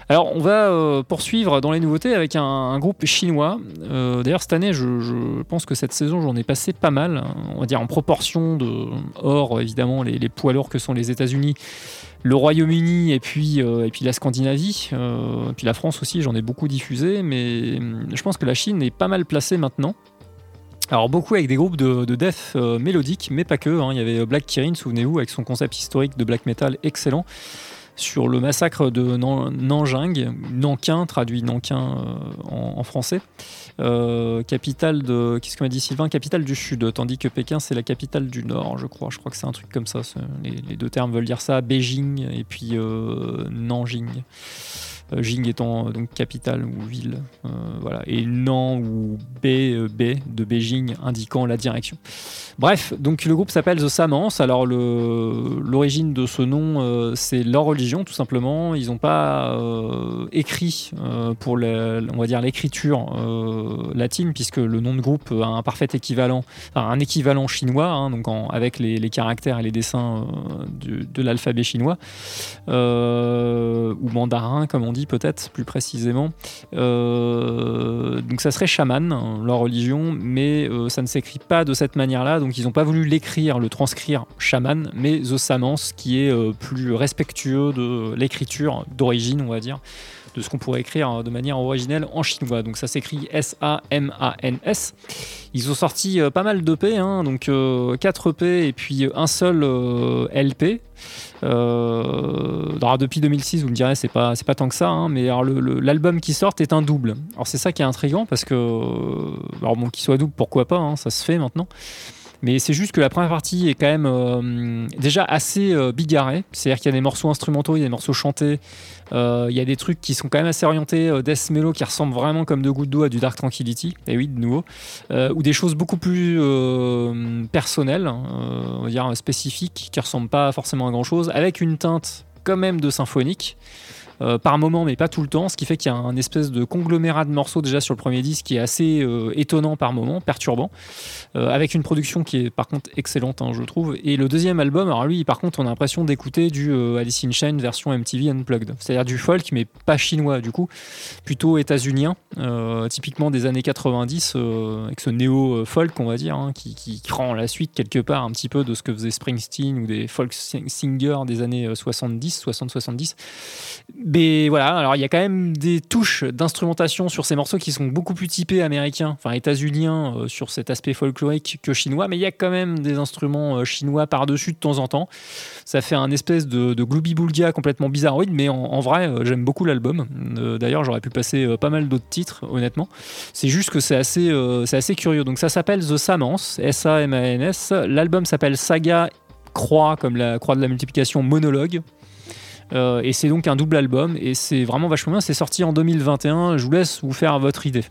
Alors on va euh, poursuivre dans les nouveautés avec un, groupe chinois. Euh, D'ailleurs cette année je, pense que cette saison j'en ai passé pas mal, hein, on va dire en proportion de hors évidemment les, poids lourds que sont les États-Unis le Royaume-Uni et puis, euh, et puis la Scandinavie, et puis la France aussi, j'en ai beaucoup diffusé, mais je pense que la Chine est pas mal placée maintenant. Alors beaucoup avec des groupes de, de death euh, mélodique, mais pas que. hein. Il y avait Black Kirin, souvenez-vous, avec son concept historique de black metal excellent sur le massacre de Nan- Nanjing, Nankin, traduit Nankin euh, en, français. Euh, capitale de, qu'est-ce qu'on m'a dit Sylvain? Capitale du Sud, tandis que Pékin c'est la capitale du Nord, je crois. Je crois que c'est un truc comme ça. les deux termes veulent dire ça. Beijing et puis euh, Nanjing. Euh, Jing étant euh, donc capitale ou ville, euh, voilà, et Nan ou B, B de Beijing indiquant la direction. Bref, donc le groupe s'appelle The Samans. Alors l'origine de ce nom, c'est leur religion tout simplement. Ils n'ont pas écrit pour on va dire l'écriture latine puisque le nom de groupe a un parfait équivalent, enfin, un équivalent chinois, hein, donc avec les, caractères et les dessins de l'alphabet chinois ou mandarin comme on peut-être plus précisément. Euh, donc ça serait chaman, hein, leur religion, mais euh, ça ne s'écrit pas de cette manière-là. Donc ils n'ont pas voulu l'écrire, le transcrire chaman, mais The Samans, qui est euh, plus respectueux de l'écriture d'origine, on va dire, de ce qu'on pourrait écrire euh, de manière originelle en chinois. Donc ça s'écrit S-A-M-A-N-S. Ils ont sorti euh, pas mal d'EP, hein, donc 4 EP et puis un seul euh, LP. Euh, depuis 2006, vous me direz, c'est pas, pas tant que ça, hein, mais l'album qui sort est un double. Alors c'est ça qui est intriguant parce que, euh, alors bon, qu'il soit double, pourquoi pas, hein, ça se fait maintenant. Mais c'est juste que la première partie est quand même euh, déjà assez euh, bigarrée. C'est-à-dire qu'il y a des morceaux instrumentaux, il y a des morceaux chantés, euh, il y a des trucs qui sont quand même assez orientés death mellow qui ressemblent vraiment comme deux gouttes d'eau à du Dark Tranquility. Et oui, de nouveau. Ou des choses beaucoup plus personnelles, hein, on va dire spécifiques, qui ressemblent pas forcément à grand chose, avec une teinte quand même de symphonique. Euh, par moment, mais pas tout le temps, ce qui fait qu'il y a un espèce de conglomérat de morceaux déjà sur le premier disque qui est assez euh, étonnant par moment, perturbant, euh, avec une production qui est par contre excellente, hein, je trouve. Et le deuxième album, alors lui, par contre, on a l'impression d'écouter du Alice in Chains version MTV Unplugged, c'est-à-dire du folk, mais pas chinois du coup, plutôt états-unien, typiquement des années 90, euh, avec ce néo-folk, on va dire, hein, qui, qui rend la suite quelque part un petit peu de ce que faisait Springsteen ou des folk sing- singers des années euh, 70, 60-70. Mais voilà, alors il y a quand même des touches d'instrumentation sur ces morceaux qui sont beaucoup plus typés américains, enfin états-uniens euh, sur cet aspect folklorique que chinois, mais il y a quand même des instruments euh, chinois par-dessus de temps en temps. Ça fait un espèce de, de gloubi-boulga complètement bizarroïde, mais en, vrai, euh, j'aime beaucoup l'album. D'ailleurs, j'aurais pu passer pas mal d'autres titres, honnêtement. C'est juste que c'est assez, c'est assez curieux. Donc ça s'appelle The Samans, S-A-M-A-N-S. L'album s'appelle Saga Croix, comme la croix de la multiplication monologue. Euh, et c'est donc un double album et c'est vraiment vachement bien. C'est sorti en 2021. Je vous laisse vous faire votre idée.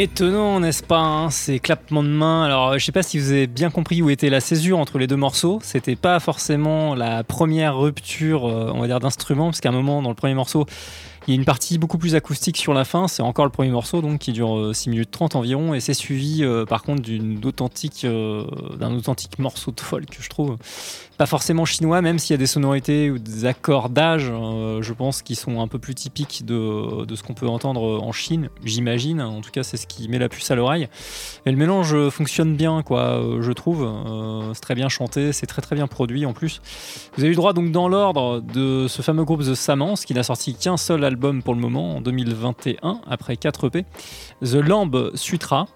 Étonnant, n'est-ce pas hein, Ces clapements de main. Alors, je sais pas si vous avez bien compris où était la césure entre les deux morceaux. C'était pas forcément la première rupture, euh, on va dire, d'instrument, parce qu'à un moment, dans le premier morceau, il y a une partie beaucoup plus acoustique sur la fin, c'est encore le premier morceau donc qui dure euh, 6 minutes 30 environ et c'est suivi euh, par contre d'une authentique euh, d'un authentique morceau de folk je trouve. Pas forcément chinois même s'il y a des sonorités ou des accordages euh, je pense qui sont un peu plus typiques de, de ce qu'on peut entendre en Chine, j'imagine, en tout cas c'est ce qui met la puce à l'oreille. Et le mélange euh, fonctionne bien quoi, euh, je trouve. Euh, c'est très bien chanté, c'est très très bien produit en plus. Vous avez eu droit donc dans l'ordre de ce fameux groupe The Samans qui n'a sorti qu'un seul album pour le moment en 2021 après 4 EP, The Lamb Sutra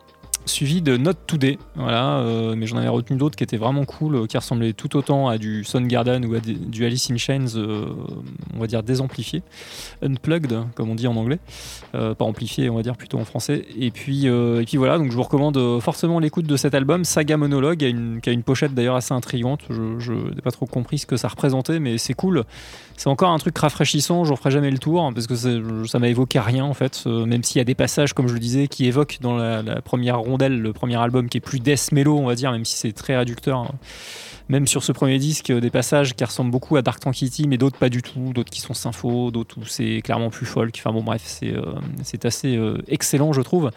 suivi de Not Today, voilà, euh, mais j'en avais retenu d'autres qui étaient vraiment cool, euh, qui ressemblaient tout autant à du Soundgarden ou à du Alice in Chains, euh, on va dire désamplifié, unplugged comme on dit en anglais, pas amplifié on va dire plutôt en français. Et puis, et puis voilà, donc je vous recommande fortement l'écoute de cet album, Saga Monologue, qui a une, pochette d'ailleurs assez intrigante, je n'ai pas trop compris ce que ça représentait, mais c'est cool. C'est encore un truc rafraîchissant, je referai jamais le tour, hein, parce que ça m'a évoqué rien en fait, même s'il y a des passages, comme je le disais, qui évoquent dans la, première le premier album qui est plus death mellow, on va dire, même si c'est très réducteur. hein. Même sur ce premier disque, euh, des passages qui ressemblent beaucoup à Dark Tranquillity, mais d'autres pas du tout, d'autres qui sont sympho, d'autres où c'est clairement plus folk. Enfin bon, bref, c'est euh, assez euh, excellent, je trouve.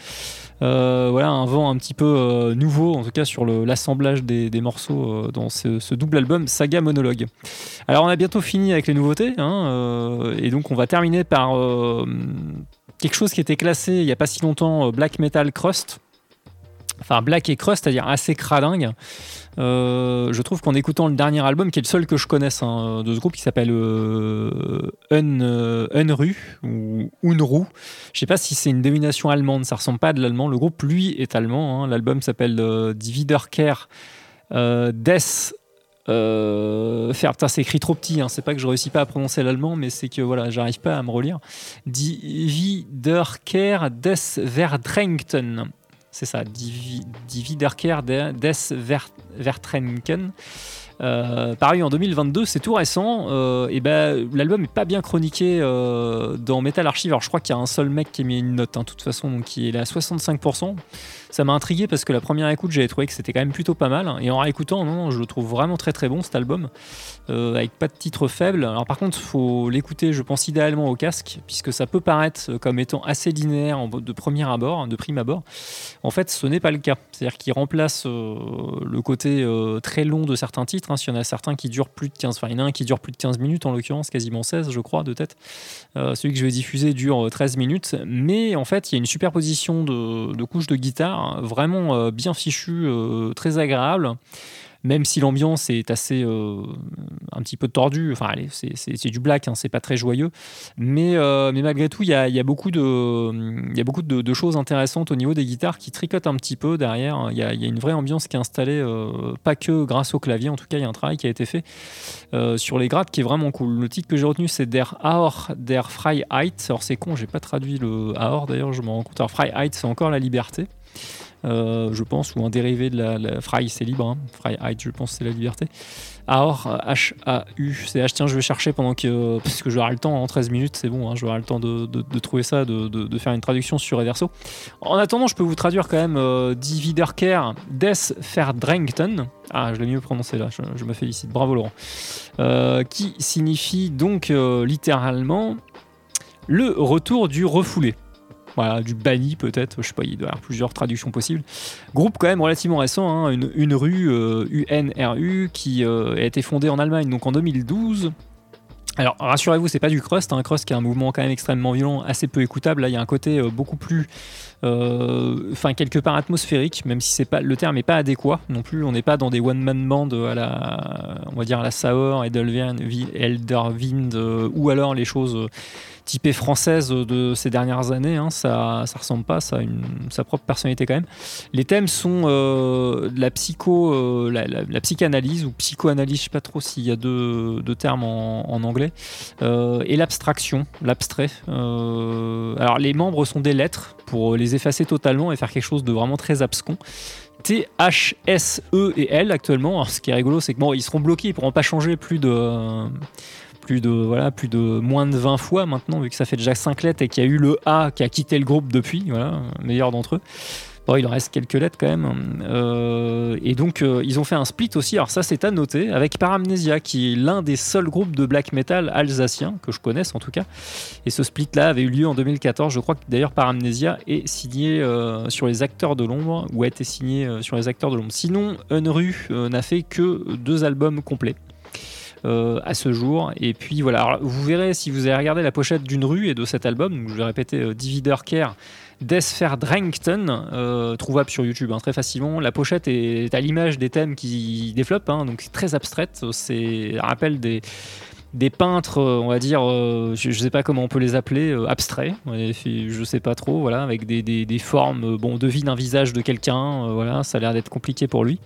Euh, voilà, un vent un petit peu nouveau, en tout cas sur l'assemblage des, morceaux dans ce, double album Saga Monologue. Alors on a bientôt fini avec les nouveautés, hein, et donc on va terminer par quelque chose qui était classé il n'y a pas si longtemps, Black Metal Crust. Enfin, Black et Crust, c'est-à-dire assez cradingue. Euh, je trouve qu'en écoutant le dernier album, qui est le seul que je connaisse hein, de ce groupe, qui s'appelle euh, Un, euh, Unru ou. Je sais pas si c'est une dénomination allemande, ça ressemble pas à de l'allemand. Le groupe, lui, est allemand. hein. L'album s'appelle euh, Die Wiederkehr euh, des faire, putain, c'est écrit trop petit, hein. c'est pas que je réussis pas à prononcer l'allemand, mais c'est que voilà, j'arrive pas à me relire. Die Wiederkehr des Verdrängten. C'est ça, Die, Die Wiederkehr de- des Ver- Verdrängen. Euh, paru en 2022, c'est tout récent. euh, ben, l'album est pas bien chroniqué euh, dans Metal Archive. Alors, je crois qu'il y a un seul mec qui a mis une note, hein, de toute façon, donc qui est à 65%. Ça m'a intrigué parce que la première écoute, j'avais trouvé que c'était quand même plutôt pas mal. Et en réécoutant, non, je le trouve vraiment très très bon cet album, euh, avec pas de titre faible. Alors par contre, faut l'écouter, je pense idéalement au casque, puisque ça peut paraître comme étant assez linéaire de premier abord, hein, de prime abord. En fait, ce n'est pas le cas. C'est-à-dire qu'il remplace euh, le côté euh, très long de certains titres. hein. S'il y en a certains qui durent plus de 15, enfin il y en a un qui dure plus de 15 minutes en l'occurrence, quasiment 16 je crois de tête. Celui que je vais diffuser dure euh, 13 minutes, mais en fait il y a une superposition de couches de guitare vraiment euh, bien fichue, euh, très agréable. Même si l'ambiance est assez euh, un petit peu tordue, enfin allez, c'est- du black, hein, c'est pas très joyeux, mais, mais malgré tout il y a, y a beaucoup, de, y a beaucoup de, choses intéressantes au niveau des guitares qui tricotent un petit peu derrière. Il y a, y a une vraie ambiance qui est installée, pas que grâce au clavier, en tout cas il y a un travail qui a été fait sur les grades qui est vraiment cool. Le titre que j'ai retenu c'est Der Aor der Freiheit. Alors c'est con, j'ai pas traduit le Aor d'ailleurs, je me rends compte. Alors Freiheit c'est encore la liberté. Euh, je pense, ou un dérivé de la, la Frei, c'est libre, hein. Freiheit, je pense, c'est la liberté. Aor, H-A-U, c'est H, tiens, je vais chercher pendant que, parce que j'aurai le temps, en 13 minutes, c'est bon, hein, j'aurai le temps de, trouver ça, de, faire une traduction sur Reverso. En attendant, je peux vous traduire quand même euh, Die des Verdrängten. Ah, je l'ai mieux prononcé là, je, me félicite, bravo Laurent. Euh, qui signifie donc euh, littéralement le retour du refoulé. Voilà, du banni peut-être, je sais pas, il doit y avoir plusieurs traductions possibles. Groupe quand même relativement récent, hein, une, une rue euh, UNRU qui euh, a été fondée en Allemagne donc en 2012. Alors rassurez-vous, c'est pas du crust, un crust qui est un mouvement quand même extrêmement violent, assez peu écoutable. Là, il y a un côté euh, beaucoup plus, euh, enfin quelque part atmosphérique, même si c'est pas le terme n'est pas adéquat non plus. On n'est pas dans des one man band à la, on va dire à la Sauer, Edelwind, Elderwind, euh, ou alors les choses euh, typées françaises de ces dernières années. hein. ça, ça ressemble pas, ça a sa propre personnalité quand même. Les thèmes sont euh, la psycho, euh, la, psychanalyse ou psychoanalyse, je sais pas trop s'il y a deux, deux termes en, anglais, euh, et l'abstraction, l'abstrait. Euh, alors les membres sont des lettres pour les effacer totalement et faire quelque chose de vraiment très abscon. T, H, S, E et L actuellement. Ce qui est rigolo, c'est que bon, ils seront bloqués, ils pourront pas changer plus de plus de voilà plus de moins de 20 fois maintenant vu que ça fait déjà 5 lettres et qu'il y a eu le A qui a quitté le groupe depuis voilà meilleur d'entre eux Bon, il en reste quelques lettres quand même. Euh, et donc, euh, ils ont fait un split aussi. Alors, ça, c'est à noter avec Paramnesia, qui est l'un des seuls groupes de black metal alsaciens que je connaisse en tout cas. Et ce split-là avait eu lieu en 2014. Je crois que d'ailleurs, Paramnesia est signé euh, sur les acteurs de l'ombre ou a été signé sur les acteurs de l'ombre. Sinon, Unru n'a fait que deux albums complets. à ce jour et puis voilà Alors, vous verrez si vous avez regardé la pochette d'une rue et de cet album je vais répéter Divider Care Desfer Drankton, euh, trouvable sur YouTube hein, très facilement. La pochette est à l'image des thèmes qui développent, hein, donc très abstraite. C'est rappelle des, des peintres, euh, on va dire, euh, je ne sais pas comment on peut les appeler, euh, abstraits. Je sais pas trop, voilà, avec des, des- formes. Bon, on devine un visage de quelqu'un, voilà, ça a l'air d'être compliqué pour lui.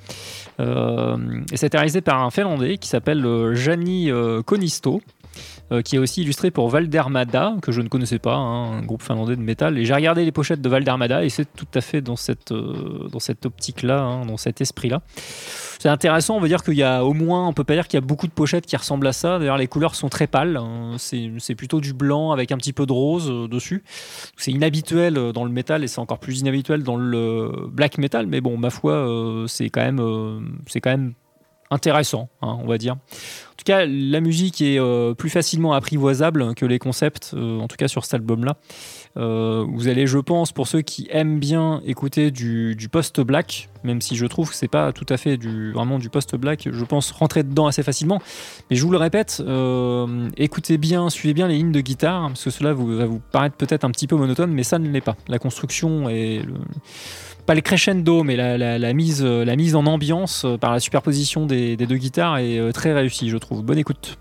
Et c'est réalisé par un Finlandais qui s'appelle Jani Konisto euh, qui est aussi illustré pour Valdermada, que je ne connaissais pas, hein, un groupe finlandais de métal. Et j'ai regardé les pochettes de Valdermada et c'est tout à fait dans cette, euh, cette optique-là, hein, dans cet esprit-là. C'est intéressant, on va dire qu'il y a au moins, on peut pas dire qu'il y a beaucoup de pochettes qui ressemblent à ça. D'ailleurs, les couleurs sont très pâles. hein. C'est plutôt du blanc avec un petit peu de rose euh, dessus. C'est inhabituel dans le métal et c'est encore plus inhabituel dans le black metal. Mais bon, ma foi, c'est quand même, c'est quand même intéressant, hein, on va dire. En tout cas, la musique est euh, plus facilement apprivoisable que les concepts, euh, en tout cas sur cet album-là. Euh, vous allez, je pense, pour ceux qui aiment bien écouter du, post-black, même si je trouve que c'est pas tout à fait du, vraiment du post-black, je pense rentrer dedans assez facilement. Mais je vous le répète, écoutez bien, suivez bien les lignes de guitare, parce que cela vous, va vous paraître peut-être un petit peu monotone, mais ça ne l'est pas. La construction est pas le crescendo, mais euh, la mise en ambiance euh, par la superposition des, des deux guitares est euh, très réussie, je trouve. Bonne écoute.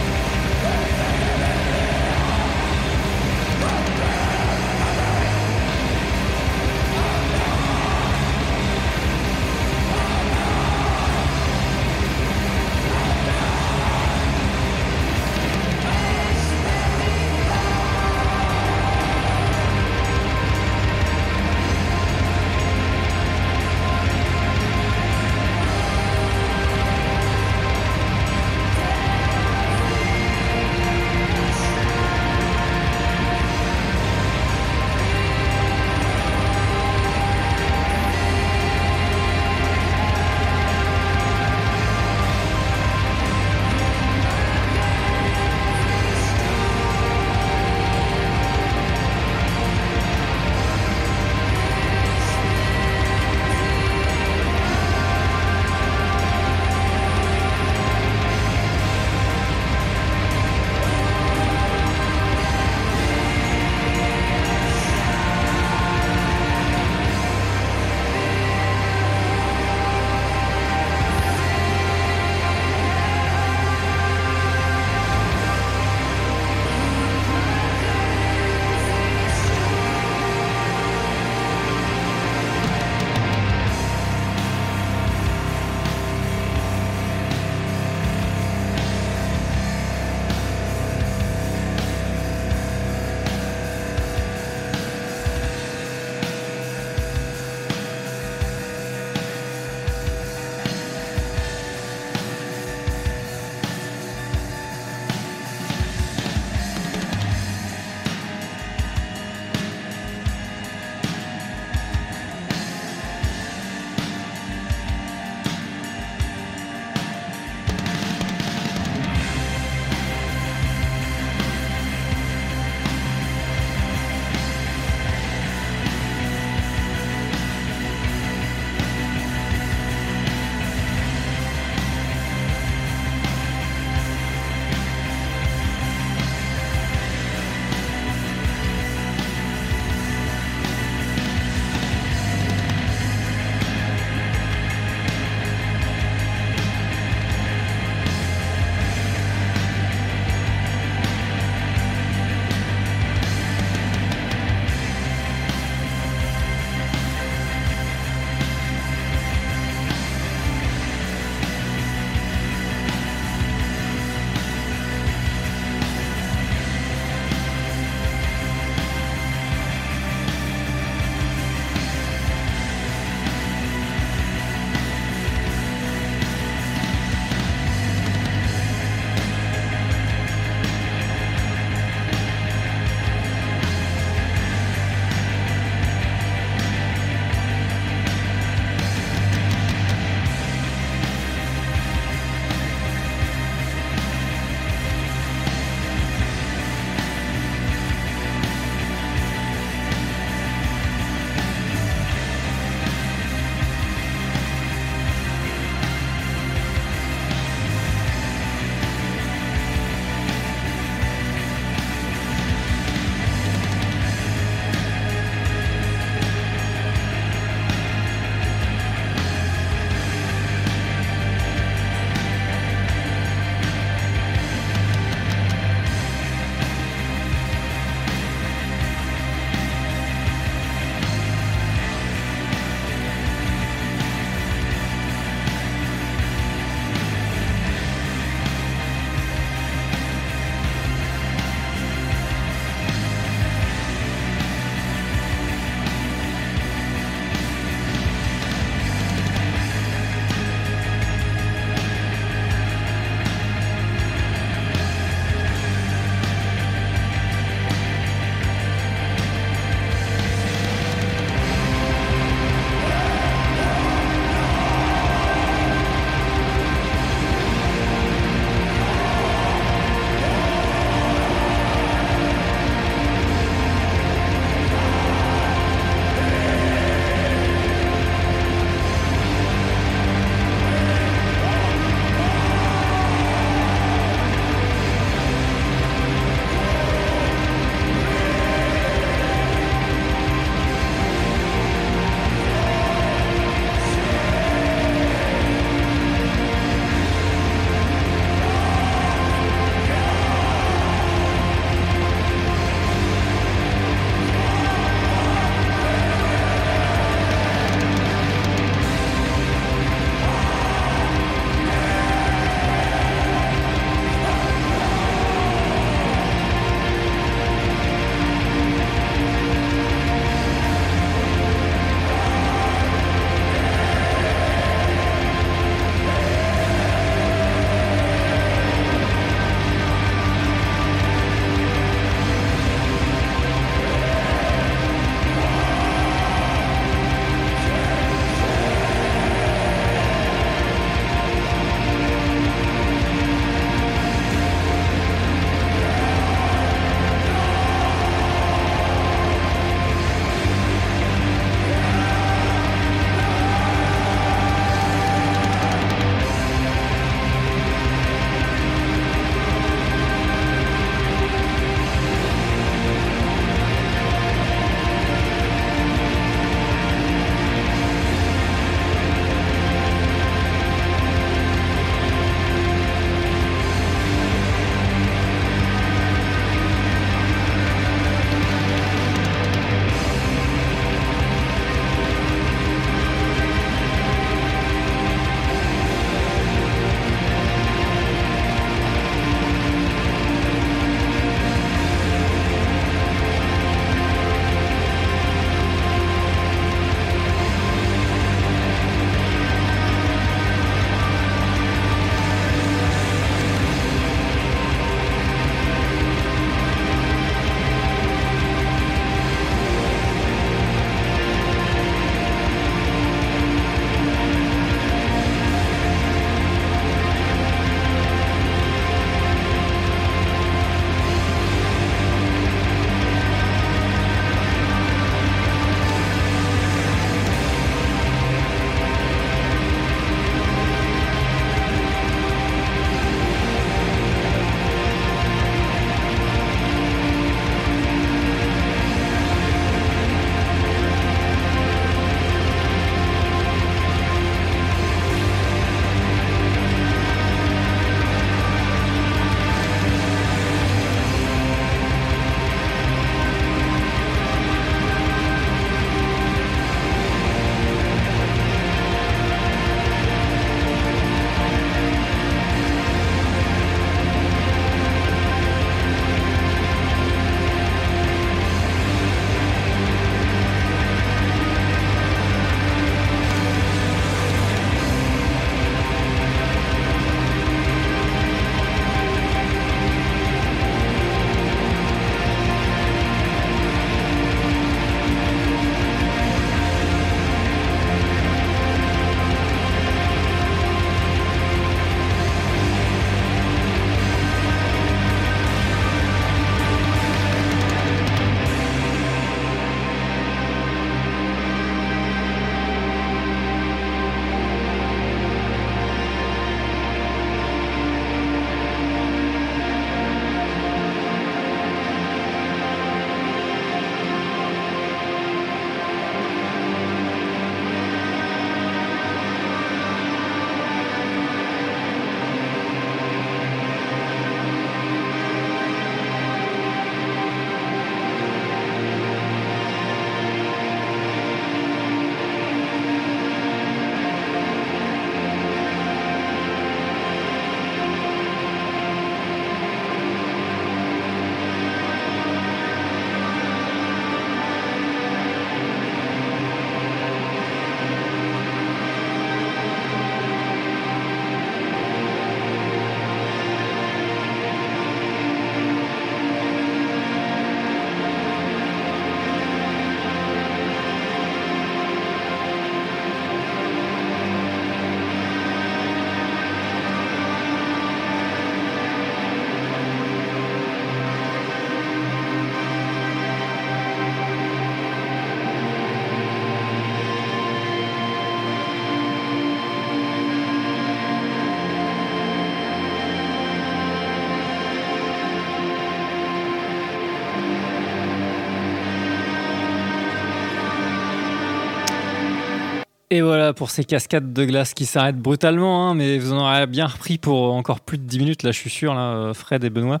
Pour ces cascades de glace qui s'arrêtent brutalement, hein, mais vous en aurez bien repris pour encore plus de 10 minutes, là je suis sûr, là, euh, Fred et Benoît.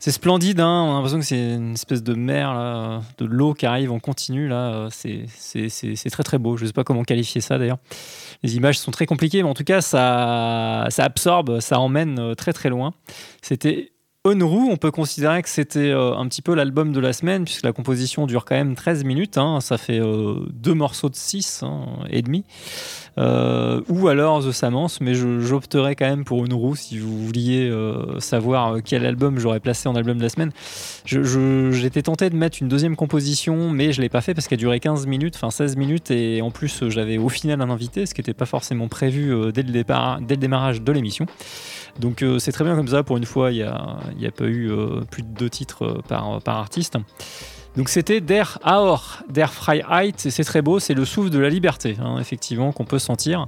C'est splendide, hein, on a l'impression que c'est une espèce de mer, de l'eau qui arrive en continu, là, euh, c'est- très très beau, je sais pas comment qualifier ça d'ailleurs. Les images sont très compliquées, mais en tout cas ça, ça absorbe, ça emmène euh, très très loin. C'était Onru, on peut considérer que c'était euh, un petit peu l'album de la semaine, puisque la composition dure quand même 13 minutes. hein, ça fait euh, deux morceaux de 6 et demi. Euh, ou alors The Samance, mais j'opterais quand même pour Onru si vous vouliez savoir quel album j'aurais placé en album de la semaine. J'étais tenté de mettre une deuxième composition, mais je l'ai pas fait parce qu'elle durait 15 minutes, enfin 16 minutes, et en plus j'avais au final un invité, ce qui n'était pas forcément prévu dès, le départ, dès le démarrage de l'émission. Donc euh, c'est très bien comme ça, pour une fois, il n'y a, pas eu euh, plus de deux titres euh, par, artiste. Donc c'était Der Aor, Der Freiheit, et c'est très beau, c'est le souffle de la liberté, hein, effectivement, qu'on peut sentir.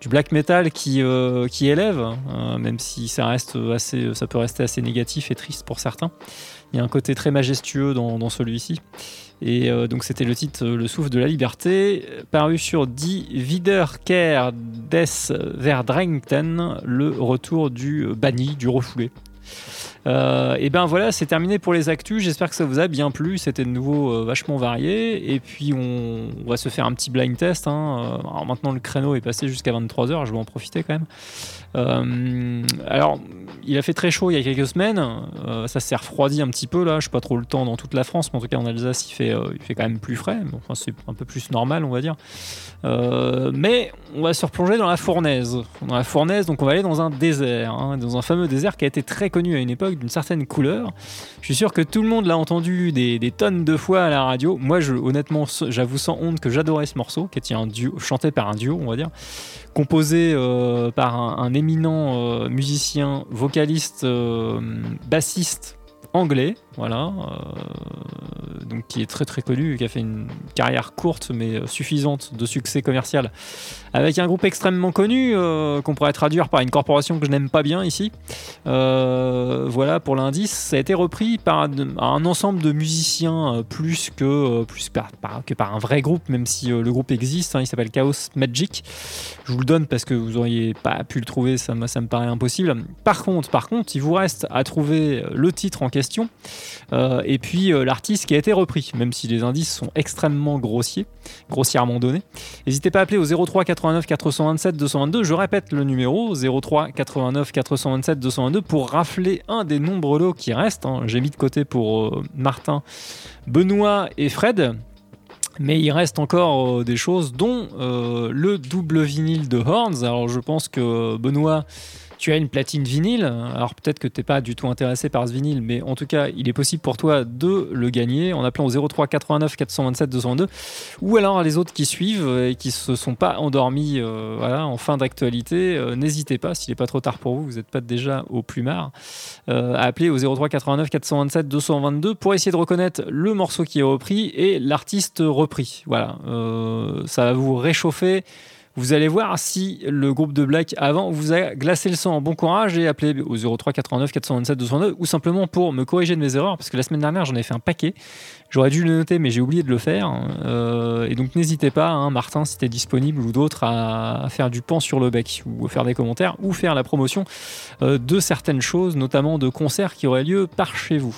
Du black metal qui, élève, euh, même si ça, reste assez, ça peut rester assez négatif et triste pour certains. Il y a un côté très majestueux dans celui-ci. Et euh, donc c'était le titre euh, Le souffle de la liberté, euh, paru sur Die Wiederkehr des Verdrängten, le retour du banni, du refoulé. Euh, et ben voilà, c'est terminé pour les actus. J'espère que ça vous a bien plu. C'était de nouveau euh, vachement varié. Et puis on, va se faire un petit blind test. hein. Euh, Alors maintenant le créneau est passé jusqu'à 23h. Je vais en profiter quand même. Alors il a fait très chaud il y a quelques semaines. Ça s'est refroidi un petit peu là. Je sais pas trop le temps dans toute la France, mais en tout cas en Alsace il fait, il quand même plus frais. Enfin, c'est un peu plus normal on va dire. Mais on va se replonger dans la fournaise. Dans la fournaise, donc on va aller dans un désert, hein, dans un fameux désert qui a été très connu à une époque d'une certaine couleur. Je suis sûr que tout le monde l'a entendu des, tonnes de fois à la radio. Moi, je, honnêtement, j'avoue sans honte que j'adorais ce morceau, qui était un duo, chanté par un duo, on va dire, composé euh, par un, éminent euh, musicien, vocaliste, euh, bassiste anglais, voilà, donc qui est très très connu, qui a fait une carrière courte mais euh, suffisante de succès commercial, avec un groupe extrêmement connu euh, qu'on pourrait traduire par une corporation que je n'aime pas bien ici. Euh, voilà pour l'indice, ça a été repris par un, ensemble de musiciens euh, plus que euh, plus par, que par un vrai groupe, même si euh, le groupe existe. hein, il s'appelle Chaos Magic. Je vous le donne parce que vous auriez pas pu le trouver, ça, ça me paraît impossible. Par contre, par contre, il vous reste à trouver le titre en question euh, et puis euh, l'artiste qui a été repris, même si les indices sont extrêmement grossiers, grossièrement donnés. N'hésitez pas à appeler au 03 89 427 222. Je répète le numéro 03 89 427 222 pour rafler un des nombreux lots qui restent. hein. J'ai mis de côté pour euh, Martin, Benoît et Fred. Mais il reste encore euh, des choses, dont euh, le double vinyle de Horns. Alors je pense que Benoît, tu as une platine vinyle. Alors peut-être que tu n'es pas du tout intéressé par ce vinyle, mais en tout cas, il est possible pour toi de le gagner en appelant au 03 89 427 202. Ou alors les autres qui suivent et qui se sont pas endormis euh, voilà, en fin d'actualité, euh, n'hésitez pas, s'il n'est pas trop tard pour vous, vous n'êtes pas déjà au plumard, euh, à appeler au 03 89 427 222 pour essayer de reconnaître le morceau qui est repris et l'artiste repris. Voilà, Euh, ça va vous réchauffer. Vous allez voir si le groupe de Black avant vous a glacé le sang. Bon courage et appelez au 03 89 427 202 ou simplement pour me corriger de mes erreurs parce que la semaine dernière j'en ai fait un paquet. J'aurais dû le noter mais j'ai oublié de le faire. Euh, et donc n'hésitez pas, hein, Martin, si tu disponible ou d'autres, à, faire du pan sur le bec ou faire des commentaires ou faire la promotion euh, de certaines choses, notamment de concerts qui auraient lieu par chez vous.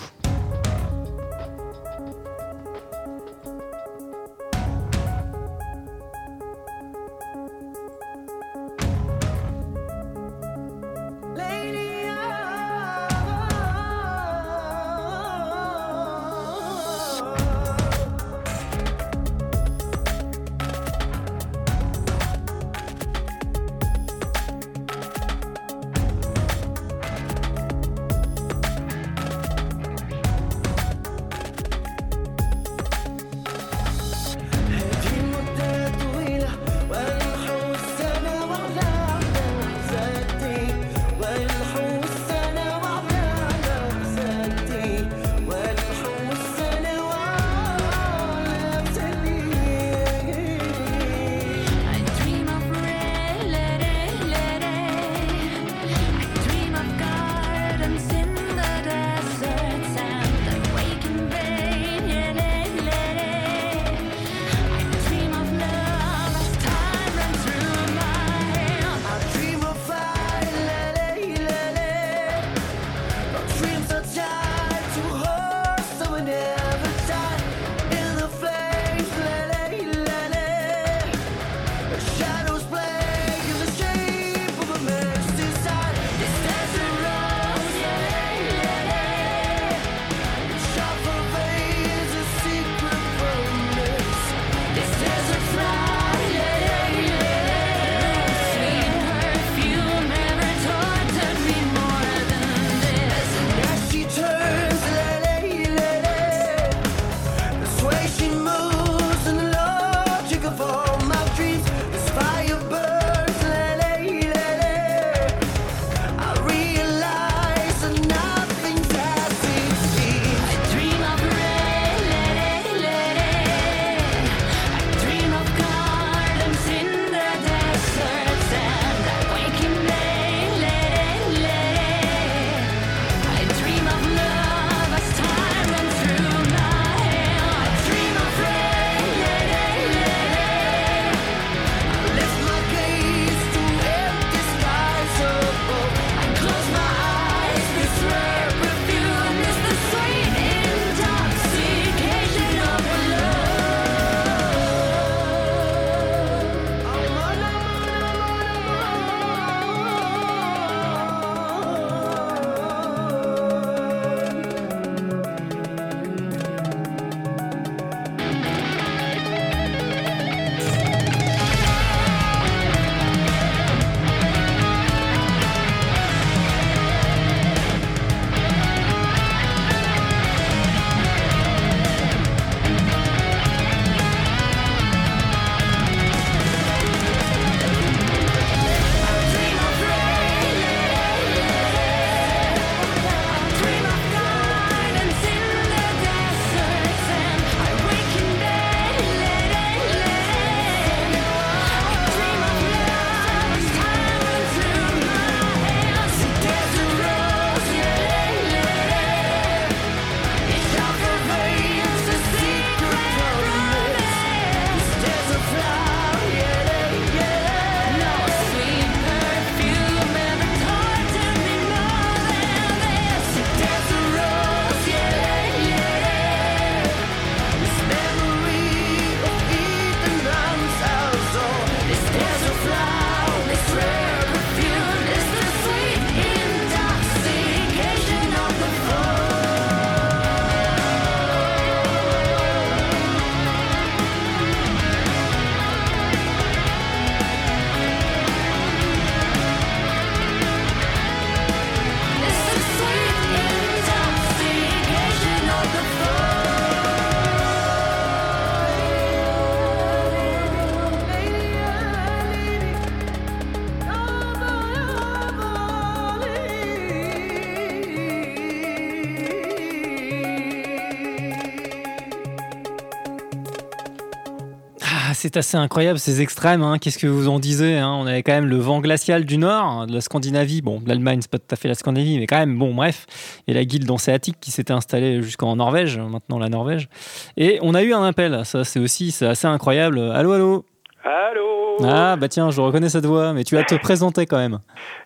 C'est assez incroyable ces extrêmes. hein. Qu'est-ce que vous en disiez hein? On avait quand même le vent glacial du nord, hein, de la Scandinavie. Bon, l'Allemagne, c'est pas tout à fait la Scandinavie, mais quand même, bon, bref. Et la guilde hanséatique qui s'était installée jusqu'en Norvège, maintenant la Norvège. Et on a eu un appel. Ça, c'est aussi c'est assez incroyable. Allô, allô? Allô? Ah, bah tiens, je reconnais cette voix, mais tu vas te présenter quand même.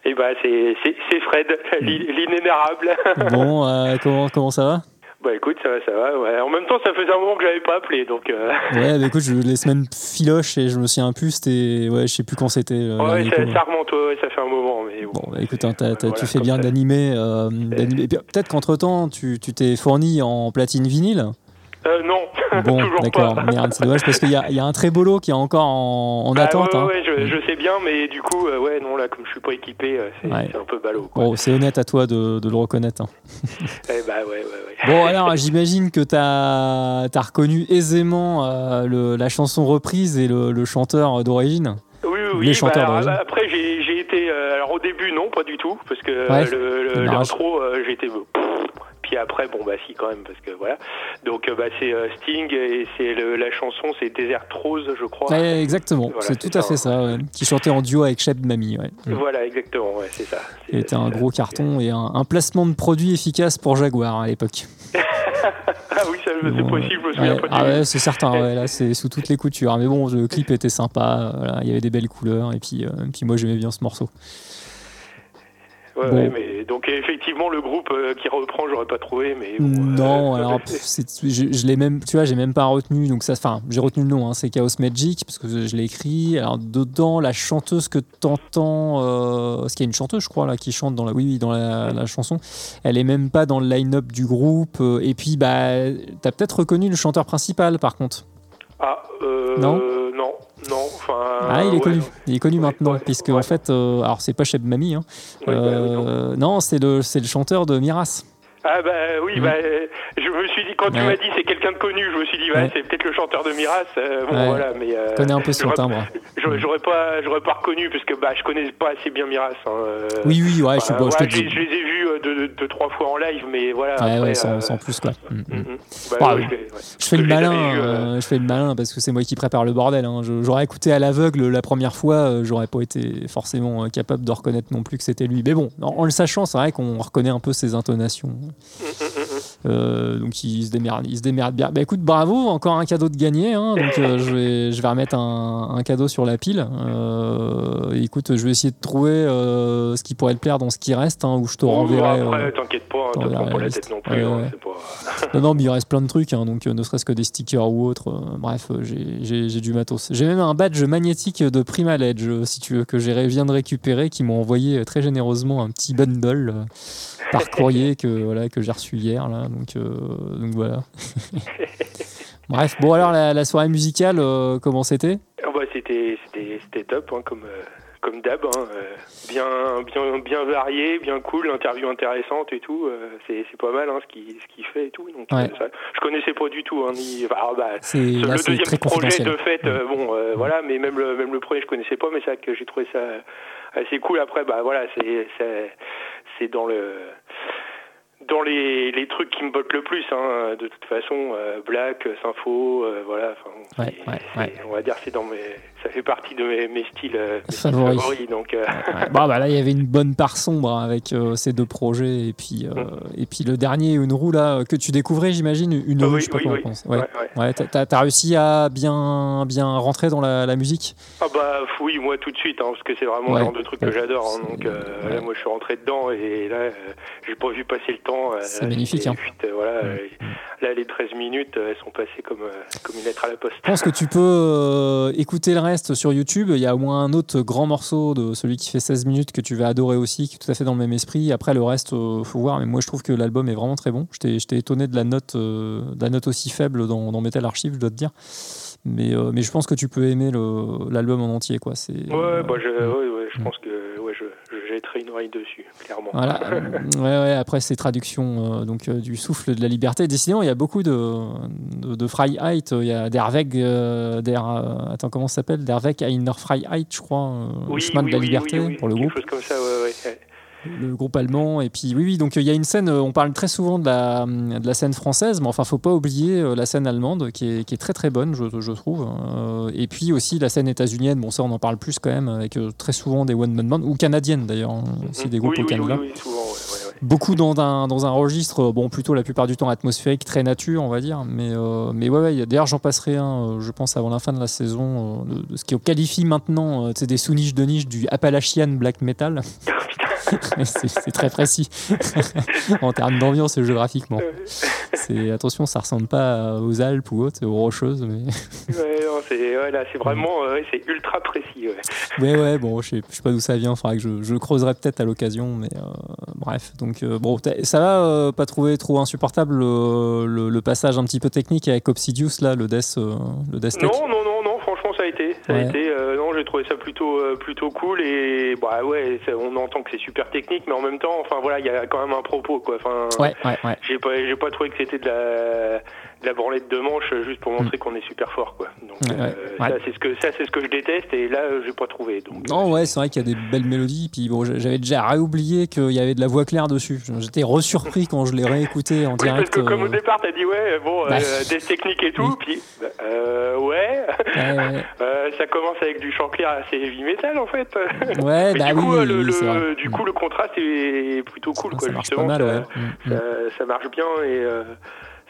Eh ben, c'est Fred, l'in- l'inénérable. Bon, euh, comment, comment ça va? Bah écoute, ça va, ça va. Ouais. En même temps, ça faisait un moment que j'avais pas appelé, donc... euh, Ouais, bah écoute, je, les semaines filoches et je me souviens plus, c'était. Ouais, je sais plus quand c'était. euh, ouais, ça, remonte, ouais, ça fait un moment, mais bon. Bon, bah, écoute, hein, t'as- t'as- Voilà, tu fais bien d'animer. euh, d'animer. Et Peut-être qu'entre-temps, tu tu t'es fourni en platine vinyle. Euh, non, Bon, toujours d'accord, pas. merde, c'est dommage parce qu'il y a, il y a un très beau lot qui est encore en, en Bah, attente. ouais, hein. ouais, je, je sais bien, mais du coup, euh, ouais, non, là, comme je suis pas équipé, euh, c'est Ouais. c'est un peu ballot. Quoi. Bon, c'est honnête à toi de, de le reconnaître. hein. Eh bah, ouais. Bon, alors, j'imagine que tu as, reconnu aisément le- la chanson reprise et le, le chanteur d'origine. Oui, oui, Les oui. chanteurs bah, d'origine. après, j'ai j'ai été. alors, au début, non, pas du tout, parce que le- l'intro, j'ai été. Puis après, bon, bah, si, quand même, parce que voilà. Donc, euh, bah, c'est euh, Sting et c'est la chanson, c'est Desert Rose, je crois. Ouais, exactement, Voilà, c'est tout à fait ça. ouais. Qui chantait en duo avec Shep Mami. Ouais. Mm. Voilà, exactement, c'est ça. C'était un gros ça. carton et un, un placement de produit efficace pour Jaguar à l'époque. Ah oui, c'est possible, je me souviens pas ah ouais, c'est certain, ouais, là c'est sous toutes les coutures. Mais bon, le clip était sympa, voilà, il y avait des belles couleurs et puis, euh, puis moi j'aimais bien ce morceau. Ouais, Bon. ouais, mais donc effectivement le groupe euh, qui reprend, j'aurais pas trouvé, mais bon, euh, non, alors pff, je, je l'ai même, tu vois, j'ai même pas retenu. Donc ça, enfin, j'ai retenu le nom, hein, c'est Chaos Magic parce que je l'ai écrit. Alors dedans, la chanteuse que t'entends, euh, parce qu'il y a une chanteuse, je crois, là, qui chante dans la, oui, oui, dans la, la chanson. Elle est même pas dans le line-up du groupe. euh, Et puis, bah, t'as peut-être reconnu le chanteur principal, par contre. ah euh, Non? non, non, enfin. Ah, il est ouais, connu. Il est connu Ouais, maintenant, ouais, puisque en fait, euh, alors c'est pas Cheb Mami, hein. Bah, non. Euh, non, c'est le, c'est le chanteur de Miras. Ah bah oui, Mm. bah, euh, je me suis dit quand tu m'as dit c'est quelqu'un de connu, je me suis dit ouais, Ouais. c'est peut-être le chanteur de Miras. euh, bon Ouais. voilà, mais euh, Je connais un peu son timbre. j'aurais pas, j'aurais pas reconnu parce que bah je connais pas assez bien Miras. hein, euh, Oui, oui, ouais, je, bah, bon, je te voilà, je, je les ai vus euh, deux, deux, deux, trois fois en live, mais voilà. Ouais, après, ouais, sans, euh, sans plus, quoi. Mm, mm. mm. Bah, Ah, je fais le malin, je fais le malin parce que c'est moi qui prépare le bordel. hein. J'aurais écouté à l'aveugle la première fois, j'aurais pas été forcément capable de reconnaître non plus que c'était lui. Mais bon, en, en le sachant, c'est vrai qu'on reconnaît un peu ses intonations. Mm, mm, mm, mm. Euh, donc il se démerde, il se démerde bien. Bah écoute, bravo, encore un cadeau de gagné. hein. donc euh, je, vais, je vais remettre un, un cadeau sur la pile. Euh, écoute, je vais essayer de trouver ce qui pourrait te plaire dans ce qui reste, hein, où je te Bon, renverrai. après, t'inquiète pas, hein, pas la tête non plus. Ouais, hein, pas- Non, non, mais il reste plein de trucs, hein, donc ne serait-ce que des stickers ou autres. euh, bref, j'ai- du matos. J'ai même un badge magnétique de Primal Edge, si tu veux, que j'ai viens de récupérer, qui m'ont envoyé très généreusement un petit bundle par courrier que, voilà, que j'ai reçu hier. Là, donc, euh, donc voilà. bref, bon alors la, la soirée musicale, euh, comment c'était? Ah bah, c'était c'était c'était top hein, comme euh, comme d'hab hein, euh, bien bien bien varié bien cool interview intéressante et tout euh, c'est c'est pas mal hein, ce qui ce qu'il fait et tout donc Ouais. ça, je connaissais pas du tout hein, ni enfin, ah, bah, C'est ce- là, le deuxième projet de fait euh, bon euh, voilà mais même le même le premier je connaissais pas mais vrai que j'ai trouvé ça assez cool après bah voilà c'est c'est c'est dans le dans les, les trucs qui me bottent le plus, hein, de toute façon, euh, Black, Sympho, euh, voilà, enfin, Ouais, ouais, ouais. on va dire c'est dans mes, ça fait partie de mes, mes styles, euh, styles Favoris. donc euh, Ouais, bah là, il y avait une bonne part sombre hein, avec euh, ces deux projets. Et puis, euh, et puis le dernier, une roue là, que tu découvrais, j'imagine, une Ah roue, oui, je sais pas oui, comment oui. Ouais, Ouais. ouais. T'as- réussi à bien, bien rentrer dans la, la musique? Ah bah oui, moi tout de suite, hein, parce que c'est vraiment le genre de truc que j'adore, hein, donc là, moi je suis rentré dedans et là, j'ai pas vu passer le temps. C'est magnifique, et voilà, Mm. là les 13 minutes, elles sont passées comme comme une lettre à la poste. Je pense que tu peux écouter le reste sur YouTube. Il y a au moins un autre grand morceau de celui qui fait 16 minutes que tu vas adorer aussi, qui est tout à fait dans le même esprit. Après, le reste, euh, faut voir. Mais moi, je trouve que l'album est vraiment très bon. J'étais étonné de la note, euh, de la note aussi faible dans, dans Metal Archive, je dois te dire. Mais, euh, mais je pense que tu peux aimer l'album en entier. Quoi. C'est, Ouais, euh, bah, je, mm. ouais, ouais, je pense que jetterai une oreille dessus, clairement. Voilà. Euh, ouais, ouais, après, ces traductions euh, donc, euh, du souffle de la liberté. Décidément, il y a beaucoup de, de, de Freiheit. Il y a Der Weg, euh, der, euh, attends, comment ça s'appelle? Der Weg einer Freiheit, je crois. euh, Oui, chemin oui, de la oui, liberté pour le groupe. chose comme ça, ouais, ouais, ouais. Le groupe allemand. Et puis, oui, oui, donc il y a une scène, euh, on parle très souvent de la, de la scène française, mais enfin, faut pas oublier euh, la scène allemande qui est, qui est très très bonne, je, je trouve. Euh, et puis aussi la scène états-unienne, bon, ça on en parle plus quand même, avec euh, très souvent des one-man bands, ou canadiennes d'ailleurs, hein, aussi des groupes oui, au Canada. oui, oui, souvent. Beaucoup dans un, dans un registre, bon, plutôt la plupart du temps atmosphérique, très nature, on va dire. Mais, euh, mais ouais, ouais, d'ailleurs, j'en passerai un, euh, je pense, avant la fin de la saison, euh, de, de ce qui qualifie maintenant euh, sais, des sous-niches de niche du Appalachian Black Metal. c'est très précis en termes d'ambiance et géographiquement. C'est attention, ça ressemble pas aux Alpes ou autres, aux Rocheuses, mais Ouais, non, c'est ouais, vraiment euh, c'est ultra précis. Ouais. ouais, ouais, bon, je sais, je sais pas d'où ça vient. Faudra que je, je creuserai peut-être à l'occasion, mais euh, bref. Donc euh, bon, ça va pas trouver trop insupportable le, le passage un petit peu technique avec Obsidious là, le death, le death tech. Non, non, ça a été. A euh, non, j'ai trouvé ça plutôt, euh, plutôt cool et bah ouais, ça- on entend que c'est super technique, mais en même temps, enfin voilà, il y a quand même un propos quoi. Enfin, Ouais, ouais, ouais. j'ai pas, j'ai pas trouvé que c'était de la, de la branlette de manche juste pour montrer qu'on est super fort quoi. Donc Mm. Ouais, euh, ouais. ça c'est ce que ça c'est ce que je déteste et là euh, j'ai pas trouvé. Donc Non, ouais, c'est vrai qu'il y a des belles mélodies. Puis bon, j'avais déjà réoublié qu'il y avait de la voix claire dessus. J'étais resurpris quand je l'ai réécouté en Oui, parce direct. que comme au euh, départ t'as dit ouais bon euh, Bah. des techniques et tout, Oui. puis euh, ouais. Euh, ça commence avec du chant clair assez heavy metal en fait. Ouais, bah du oui, coup, euh, le, oui, le- du coup, le contraste est plutôt cool, Ah, quoi. ça marche pas justement, mal, ça, ouais. Mm, mm. ça, ça marche bien et euh,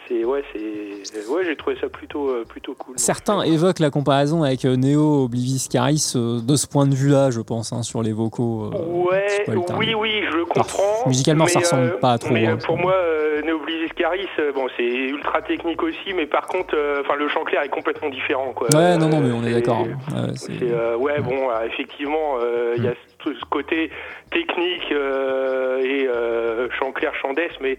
c'est ouais, c'est ouais, j'ai trouvé ça plutôt euh, plutôt cool. Certains évoquent la comparaison avec euh, Neo Oblivis Caris euh, de ce point de vue-là, je pense, hein, sur les vocaux. euh, Ouais, oui, oui, je le comprends. musicalement, ça mais, ressemble euh, pas trop, Mais hein, euh, pour ça. moi, euh, Neoblisis Caris, euh, bon, c'est ultra technique aussi, mais par contre, euh, enfin, le chant clair est complètement différent, quoi. Ouais, non, non, mais Euh, on est d'accord. hein. Ouais, euh, bon, euh, effectivement, euh, il y a ce, ce côté technique euh, et euh, chant clair, chant mais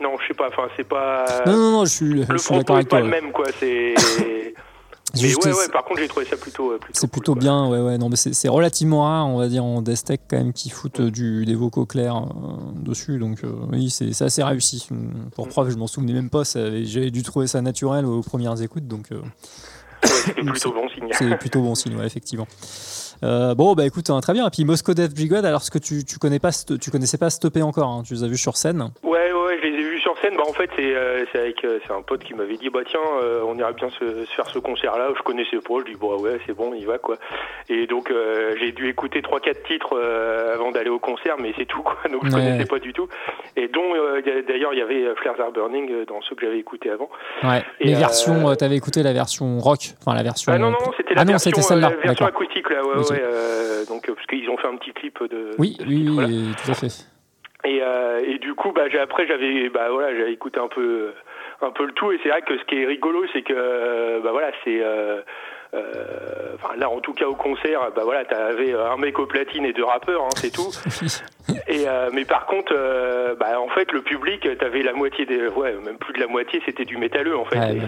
non, je sais pas, enfin, c'est pas. Non, non, non, je suis, je le suis d'accord avec pas toi. le ouais. même, quoi. C'est. C'est mais juste ouais, c'est- par contre, j'ai trouvé ça plutôt. euh, plutôt C'est cool, plutôt quoi. bien, ouais, ouais. Non, mais c'est c'est relativement rare, on va dire, en Death Tech, quand même, qui foutent euh, du, des vocaux clairs euh, dessus. Donc, euh, oui, c'est c'est assez réussi. Pour Mm. preuve, je m'en souvenais même pas. J'avais dû trouver ça naturel aux premières écoutes. Donc, euh, Ouais, C'était plutôt bon signe. c'est plutôt bon signe, ouais, effectivement. Euh, bon, bah écoute, hein, très bien. Et puis Moscow Death Brigade, alors ce que tu, tu connais pas, tu connaissais pas Stopper encore, hein, tu les as vus sur scène. Ouais, ouais, je les ai vus sur scène. Bah, en fait, c'est euh, c'est avec euh, c'est un pote qui m'avait dit bah tiens, euh, on irait bien se, se faire ce concert-là. Je connaissais pas. Je dis bon ouais, c'est bon, il va quoi. Et donc j'ai dû écouter trois quatre titres avant d'aller au concert, mais c'est tout quoi. Donc je Ouais. connaissais pas du tout. Et dont y d'ailleurs il y avait Flares Are Burning dans ceux que j'avais écoutés avant. Ouais. Et, Les versions, t'avais écouté la version rock, enfin la version. Ah non non c'était la Ah non, version, celle-là. version acoustique là. Ouais, ouais. donc parce qu'ils ont fait un petit clip de. Oui, de oui, oui, tout à fait. Et, euh, et du coup, bah, j'ai- après, j'avais, bah voilà, j'avais écouté un peu, un peu le tout. Et c'est vrai que ce qui est rigolo, c'est que, euh, bah voilà, c'est, euh, euh, enfin là, en tout cas au concert, bah voilà, t'avais un mec au platine et deux rappeurs, hein, c'est tout. Et euh, mais par contre, euh, bah en fait, le public, t'avais la moitié des, ouais, même plus de la moitié, c'était du métalleux en fait. Ouais, Et bah,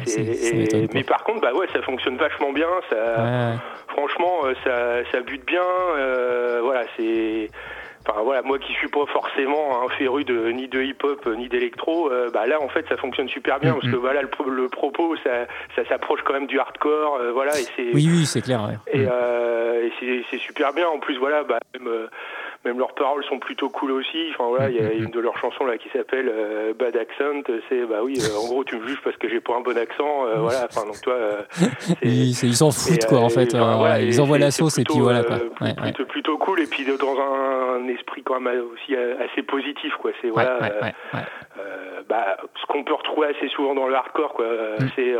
et- mais par contre, bah ouais, ça fonctionne vachement bien. Ça, Ouais. franchement, ça, ça bute bien. euh, voilà, c'est. Enfin voilà, moi qui suis pas forcément un féru de ni de hip-hop ni d'électro, euh, bah là en fait ça fonctionne super bien Mm, parce que voilà le, le propos ça, ça s'approche quand même du hardcore, euh, voilà et c'est Oui, oui, c'est clair. ouais. et, Mm. euh, et c'est- c'est super bien. En plus, voilà, bah, même, euh, même leurs paroles sont plutôt cool aussi. Enfin voilà, il y a une de leurs chansons là qui s'appelle euh, Bad Accent. C'est bah oui, euh, en gros tu me juges parce que j'ai pas un bon accent. euh, voilà, enfin donc toi, euh, Ils s'en foutent, et, quoi, en fait. et, voilà, ils envoient la sauce et puis voilà, quoi. plutôt, Ouais, ouais. plutôt cool et puis dans un, esprit quand même aussi assez positif quoi. C'est voilà. ouais, bah, ce qu'on peut retrouver assez souvent dans le hardcore, quoi. Mm. C'est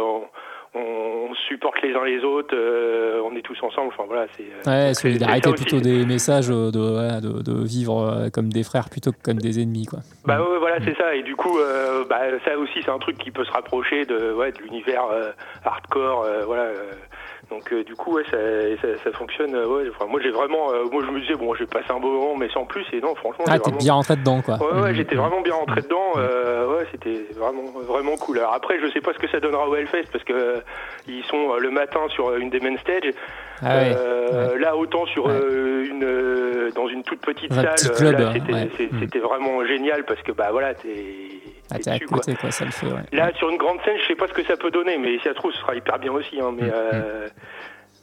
on, on supporte les uns les autres, euh, on est tous ensemble. Enfin voilà, c'est. euh, Ouais, c'est- solidarité, plutôt des messages euh, de, de, de vivre euh, comme des frères plutôt que comme des ennemis, quoi. Bah ouais, voilà, c'est ça. Et du coup, euh, bah, ça aussi, c'est un truc qui peut se rapprocher de, ouais, de l'univers euh, hardcore, euh, voilà. Donc euh, du coup, ouais, ça, ça, ça fonctionne. euh, ouais. Enfin, moi, j'ai vraiment, euh, moi, je me disais, bon, je vais passer un beau moment, mais sans plus. Et non, franchement, Ah, t'es vraiment- bien rentré dedans, quoi. Ouais, ouais, Mm, j'étais vraiment bien rentré dedans. Euh, ouais, c'était vraiment, vraiment cool. Alors après, je sais pas ce que ça donnera au Hellfest parce que ils sont le matin sur une des main stage. Ah ouais, ouais. Là, autant sur une dans une toute petite un salle, petit club, là, c'était ouais. c'est- Mm. c'était vraiment génial parce que bah voilà, t'es Ah, t'es à quoi. côté, quoi, ça le fait, ouais. Là, sur une grande scène, je sais pas ce que ça peut donner, mais si ça trouve, ce sera hyper bien aussi. Hein, mais, Mm, euh,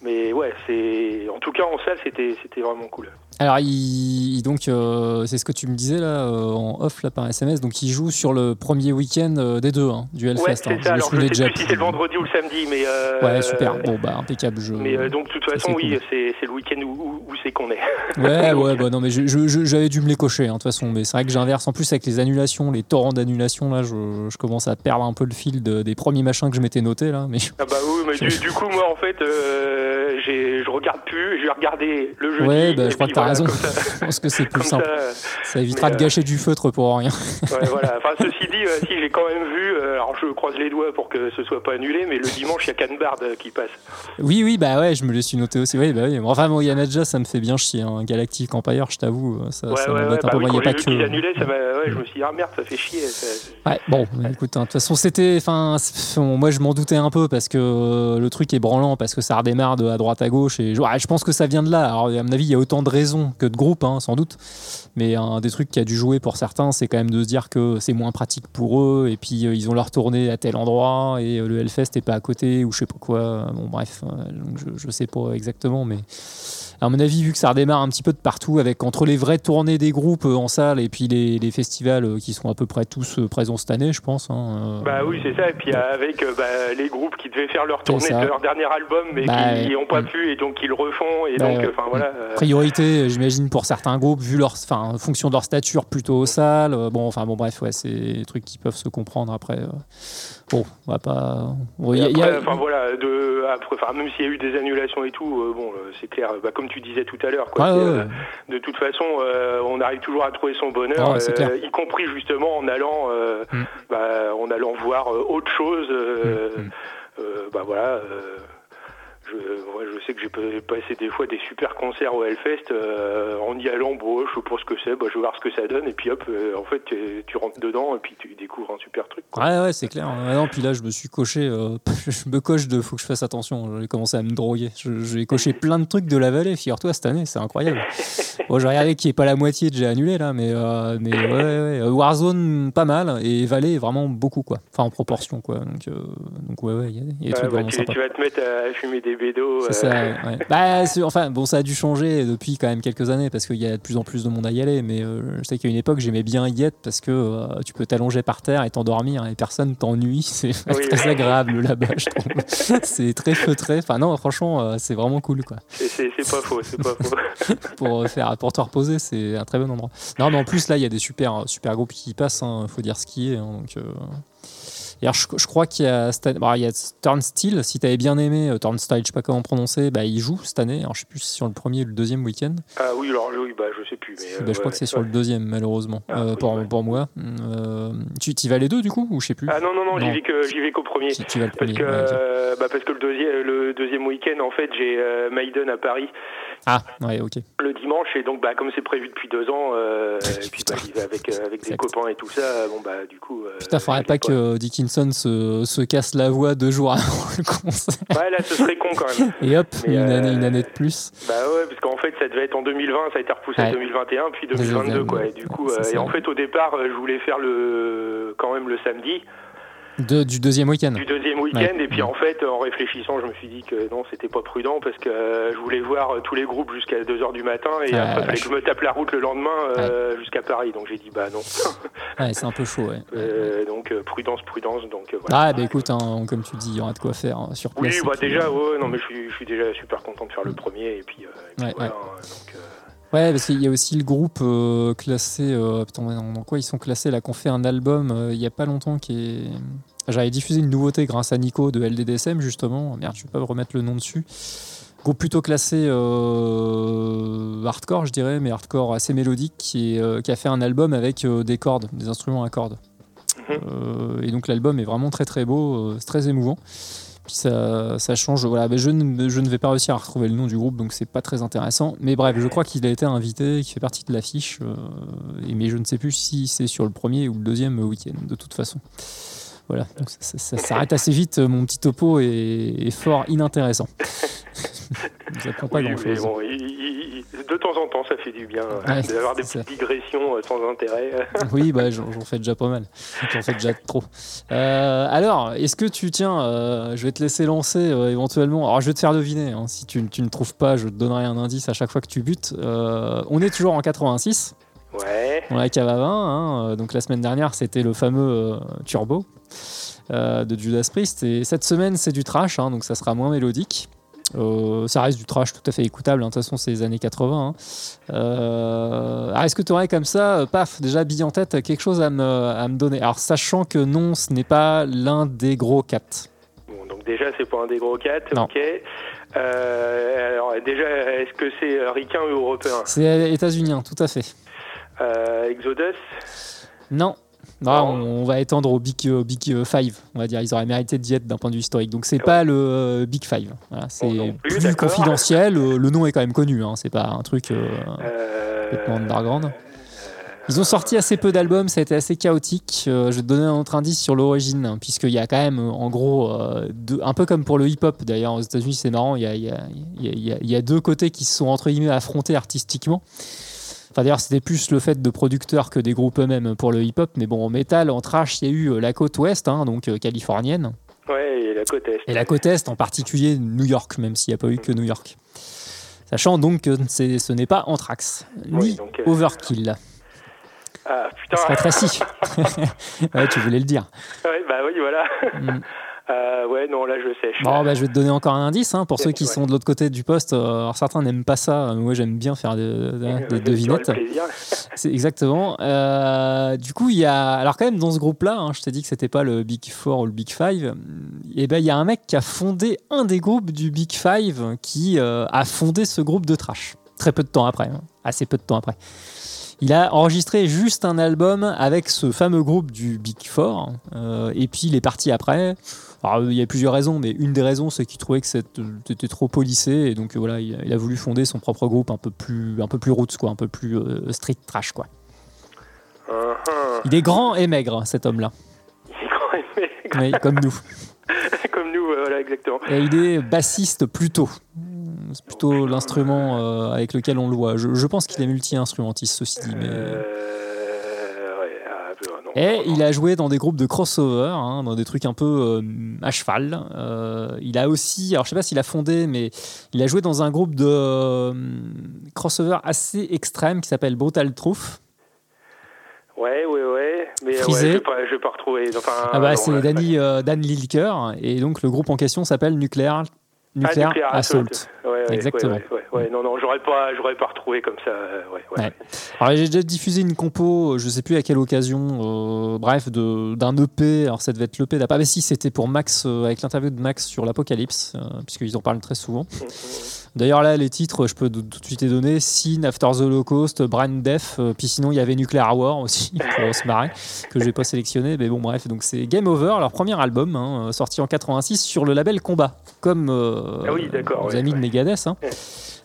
mais ouais, c'est en tout cas en salle, c'était c'était vraiment cool. Alors, il, donc, euh, c'est ce que tu me disais là euh, en off là par SMS. Donc, il joue sur le premier week-end euh, des deux, hein, du Hellfest. Ouais, hein. c'est Je ça. me Alors, je souvenais sais plus si c'est le vendredi ou le samedi, mais. Ouais, super. Bon, bah, impeccable. Je... Mais donc, de toute façon, oui, cool. c'est c'est le week-end où, où- où c'est qu'on est. Ouais, Donc, ouais, bah non, mais j'avais dû me les cocher, hein, de toute façon. Mais c'est vrai que j'inverse. En plus, avec les annulations, les torrents d'annulations, là, je, je commence à perdre un peu le fil de- des premiers machins que je m'étais notés, là. Mais Ah bah oui, mais du, du coup, moi, en fait, j'ai- je regarde plus. J'ai regardé le jeudi. ouais, bah, je crois que raison. je pense que c'est plus simple. ça, Ça évitera de euh, gâcher du feutre pour rien. Ouais, voilà. Enfin, ceci dit, euh, si j'ai quand même vu, euh, alors je croise les doigts pour que ce soit pas annulé, mais le dimanche, il y a Canbard qui passe. Oui, oui, bah ouais, je me les suis noté aussi. Oui, bah oui. Enfin, bon, Yanaja, ça me fait bien chier. Hein. Galactic Empire, je t'avoue, ça, Ouais, ça ouais, un Bah peu. oui, il y a pas que. ça m'a- ouais, je me suis dit, ah merde, ça fait chier. ça- Ouais, bon, bah, écoute, hein, de toute façon, c'était. Enfin, moi, je m'en doutais un peu parce que le truc est branlant, parce que ça redémarre de à droite à gauche. Et je, pense que ça vient de là. Alors, à mon avis, il y a autant de raisons que de groupes, hein, sans doute. Mais un des trucs qui a dû jouer pour certains, c'est quand même de se dire que c'est moins pratique pour eux. Et puis, euh, ils ont leur tournée à tel endroit. Et euh, le Hellfest n'est pas à côté, ou je sais pas quoi. Bon, bref, euh, je, je sais pas exactement, mais. À mon avis, vu que ça redémarre un petit peu de partout, avec entre les vraies tournées des groupes euh, en salle et puis les, les festivals euh, qui sont à peu près tous euh, présents cette année, je pense. hein, Bah oui, c'est ça. Et puis avec bah, les groupes qui devaient faire leur tournée de leur dernier album, mais Bah, qui n'ont pas mm. pu, et donc ils le refont. Et Bah, donc, enfin voilà. euh, priorité, j'imagine, pour certains groupes, vu leur, enfin, en fonction de leur stature, plutôt aux salles. Bon, enfin, bon, bref, ouais, c'est des trucs qui peuvent se comprendre après. Bon, on va pas. bon, il y a- il y a- Après, enfin voilà, de, après, enfin, même s'il y a eu des annulations et tout, euh, bon, euh, c'est clair, bah, comme tu disais tout à l'heure, quoi. Ouais, euh, ouais. de toute façon, euh, on arrive toujours à trouver son bonheur, Ouais, y compris justement en allant, Mm. bah, en allant voir autre chose. Mm, mm. bah voilà. Je, ouais, je sais que j'ai pa- passé des fois des super concerts au Hellfest euh, en y allant, bon, je sais pas ce que c'est, bah, je vais voir ce que ça donne, et puis hop, euh, en fait, tu, tu rentres dedans et puis tu découvres un super truc. quoi. Ouais, ouais, c'est clair. Non, puis là, je me suis coché. euh, je me coche de. Faut que je fasse attention. J'ai commencé à me droguer. J'ai coché plein de trucs de la vallée. Figure-toi, cette année, c'est incroyable. Bon, j'ai regardé n'y ait pas la moitié de j'ai annulé là, mais, euh, mais ouais, ouais. Warzone, pas mal. Et Vallée, vraiment beaucoup, quoi. Enfin, en proportion, quoi. Donc, euh, donc ouais, ouais, il y a, il y a des trucs bah, vraiment tu, sympas. tu vas te mettre à fumer des C'est euh, ça, ouais. Bah, enfin, bon, ça a dû changer depuis quand même quelques années parce qu'il y a de plus en plus de monde à y aller. Mais euh, je sais qu'à une époque, j'aimais bien y être parce que euh, tu peux t'allonger par terre et t'endormir et personne t'ennuie. C'est Oui. très agréable là-bas, je trouve. c'est très feutré. Enfin, non, franchement, euh, c'est vraiment cool, quoi. c'est- pas faux, c'est pas faux. Pour, faire, pour te reposer, c'est un très bon endroit. Non, mais en plus, là, il y a des super, super groupes qui passent. Il faut dire ce qui est. hein, donc. Euh, alors, je, je crois qu'il y a, année- bah, il y a Turnstile, si tu avais bien aimé, euh, Turnstile, je sais pas comment prononcer, bah, il joue cette année. Alors, je sais plus si c'est sur le premier ou le deuxième week-end. ah oui, alors oui, bah, je sais plus. Mais, euh, Bah, je crois ouais, que c'est ouais. sur le deuxième, malheureusement, Ah, euh, oui, pour, pour moi. Euh, tu y vas les deux, du coup, ou je sais plus? Ah non, non, non, j'y vais que- j'y vais qu'au premier. Tu, tu vas le Parce premier. que, ok. euh, bah, parce que le deuxième, le deuxième week-end, en fait, j'ai euh, Maiden à Paris Ah, ouais, ok. le dimanche, et donc, bah, comme c'est prévu depuis deux ans, euh, et puis bah, avec, euh, avec des copains et tout ça, bon, bah, du coup. euh, Putain, faudrait pas que Dickinson se, se casse la voix deux jours avant le concert. Ouais, là, ce serait con quand même. Et hop, Mais, une, euh, année, une année de plus. Bah ouais, parce qu'en fait, ça devait être en 2020, ça a été repoussé Ouais. à 2021, puis C'est 2022, ça, quoi. Et du coup, euh, et en fait, au départ, euh, je voulais faire le, quand même le samedi, De, du deuxième week-end. du deuxième week-end, Ouais. et puis en fait, en réfléchissant, je me suis dit que non, c'était pas prudent, parce que euh, je voulais voir euh, tous les groupes jusqu'à 2h du matin, et Ah, après, fallait que je me tape la route le lendemain euh, jusqu'à Paris, donc j'ai dit, bah non. Ouais, c'est un peu chaud, ouais. Euh, donc, euh, prudence, prudence, donc euh, voilà. Ah, bah écoute, hein, comme tu dis, il y aura de quoi faire hein, sur Oui, bah puis, déjà, euh, ouais, non, mais je suis, je suis déjà super content de faire le premier, et puis, euh, et puis Ouais, voilà, ouais. hein, donc, euh, Ouais, parce qu'il y a aussi le groupe euh, classé. euh, putain, dans quoi ils sont classés là Qu'on fait un album euh, il y a pas longtemps qui est. J'avais diffusé une nouveauté grâce à Nico de LDDSM justement. Merde, je vais pas remettre le nom dessus. Groupe plutôt classé euh, hardcore, je dirais, mais hardcore assez mélodique, qui, est, euh, qui a fait un album avec euh, des cordes, des instruments à cordes. Mhm. Euh, et donc l'album est vraiment très très beau, euh, c'est très émouvant. Puis ça, ça change. Voilà, mais je, ne, je ne vais pas réussir à retrouver le nom du groupe, donc c'est pas très intéressant. Mais bref, je crois qu'il a été invité, qu'il fait partie de l'affiche. euh, mais je ne sais plus si c'est sur le premier ou le deuxième week-end, de toute façon. Voilà, donc ça, ça- ça s'arrête assez vite. Mon petit topo est, est fort inintéressant. Ça prend pas Oui, grand mais chose. bon, il- il- il- de temps en temps, ça fait du bien euh, Ouais, d'avoir des petites digressions euh, sans intérêt. Oui, bah, j'en fais déjà pas mal. J'en fais déjà trop. Euh, alors, est-ce que tu tiens, euh, je vais te laisser lancer euh, éventuellement. Alors, je vais te faire deviner. hein. Si tu, tu ne trouves pas, je te donnerai un indice à chaque fois que tu butes. Euh, on est toujours en 86, Ouais. dans la cave à vin. hein. Euh, Donc, la semaine dernière, c'était le fameux euh, Turbo euh, de Judas Priest. Et cette semaine, c'est du trash, hein, donc ça sera moins mélodique. Euh, ça reste du trash tout à fait écoutable, hein. de toute façon c'est les années 80. hein. Euh, alors est-ce que tu aurais comme ça, paf, déjà bille en tête, quelque chose à me, à me donner? Alors sachant que non, ce n'est pas l'un des gros quatre. Bon, donc déjà, c'est pas un des gros 4, Non. ok. Alors déjà, est-ce que c'est ricain ou européen? C'est états-unien, tout à fait. Euh, Exodus Non. Non, Non. on, on va étendre au Big, euh, Big euh, Five, on va dire. Ils auraient mérité d'y être d'un point de vue historique. Donc, c'est pas le euh, Big Five. Voilà, c'est Bon, plus, confidentiel. Le nom est quand même connu. Hein. C'est pas un truc. complètement underground. Ils ont sorti assez peu d'albums, ça a été assez chaotique. Euh, je vais te donner un autre indice sur l'origine, hein, puisqu'il y a quand même, en gros, euh, deux- un peu comme pour le hip-hop d'ailleurs aux États-Unis, c'est marrant, il y a, y a- il y a- il y a- il y a deux côtés qui se sont entre guillemets affrontés artistiquement. Enfin, d'ailleurs, c'était plus le fait de producteurs que des groupes eux-mêmes pour le hip-hop, mais bon, en métal, en trash, il y a eu euh, la côte ouest, hein, donc euh, californienne, Ouais, et la côte est. et la côte est, en particulier New York, même s'il n'y a pas eu que New York. Sachant donc que c'est- ce n'est pas Anthrax, Oui, ni donc, euh, Overkill. Ah putain serait précis. ouais, tu voulais le dire. Ouais, bah oui, voilà. Mm. Euh, ouais, non, là, je sèche. Bon, bah, je vais te donner encore un indice hein, pour ceux qui Ouais. sont de l'autre côté du poste. Euh, Alors certains n'aiment pas ça. Moi, j'aime bien faire de- de- des Euh, devinettes. C'est exactement. Euh, du coup, il y a. Alors, quand même, dans ce groupe-là, hein, je t'ai dit que c'était pas le Big Four ou le Big Five. Et ben, il y a un mec qui a fondé un des groupes du Big Five qui euh, a fondé ce groupe de trash. Très peu de temps après. hein. Assez peu de temps après. Il a enregistré juste un album avec ce fameux groupe du Big Four. euh, et puis, il est parti après. Alors, il y a plusieurs raisons, mais une des raisons, c'est qu'il trouvait que c'était c'était trop policé. Et donc, euh, voilà, il a, il a voulu fonder son propre groupe un peu plus, un peu plus roots, quoi, un peu plus euh, street trash, quoi. Uhum. Il est grand et maigre, cet homme-là. Il est quand même maigre, Oui, comme nous. comme nous, euh, voilà, exactement. Et il est bassiste plutôt. C'est plutôt l'instrument euh, avec lequel on le voit. Je, je pense qu'il est multi-instrumentiste, ceci dit. Mais... Euh, Et il a joué dans des groupes de crossover, hein, dans des trucs un peu euh, à cheval. Euh, il a aussi, alors je sais pas s'il a fondé, mais il a joué dans un groupe de euh, crossover assez extrême qui s'appelle Brutal Truth. Ouais, ouais, ouais. Mais ouais, je vais pas, je vais pas retrouver. Enfin, Ah bah c'est Dan Lilker, et donc le groupe en question s'appelle Nuclear, Nuclear, Ah, Assault. Ouais, ouais, Exactement. Ouais, non, non, j'aurais pas, j'aurais pas retrouvé comme ça. euh. Alors j'ai déjà diffusé une compo, euh, je sais plus à quelle occasion, euh, bref, de- d'un EP. Alors ça devait être l'EP d'après. Ah bah si, c'était pour Max, euh, avec l'interview de Max sur l'Apocalypse, euh, puisqu'ils en parlent très souvent. D'ailleurs là, les titres, je peux tout de suite les donner. Sin, After the Holocaust, Brain Death, euh, puis sinon il y avait Nuclear War aussi, pour se marrer, que j'ai pas sélectionné. Mais bon, bref, donc c'est Game Over, leur premier album, hein, euh, sorti en 86 sur le label Combat, comme euh, Ah oui, ouais, amis de. Megadeth. hein.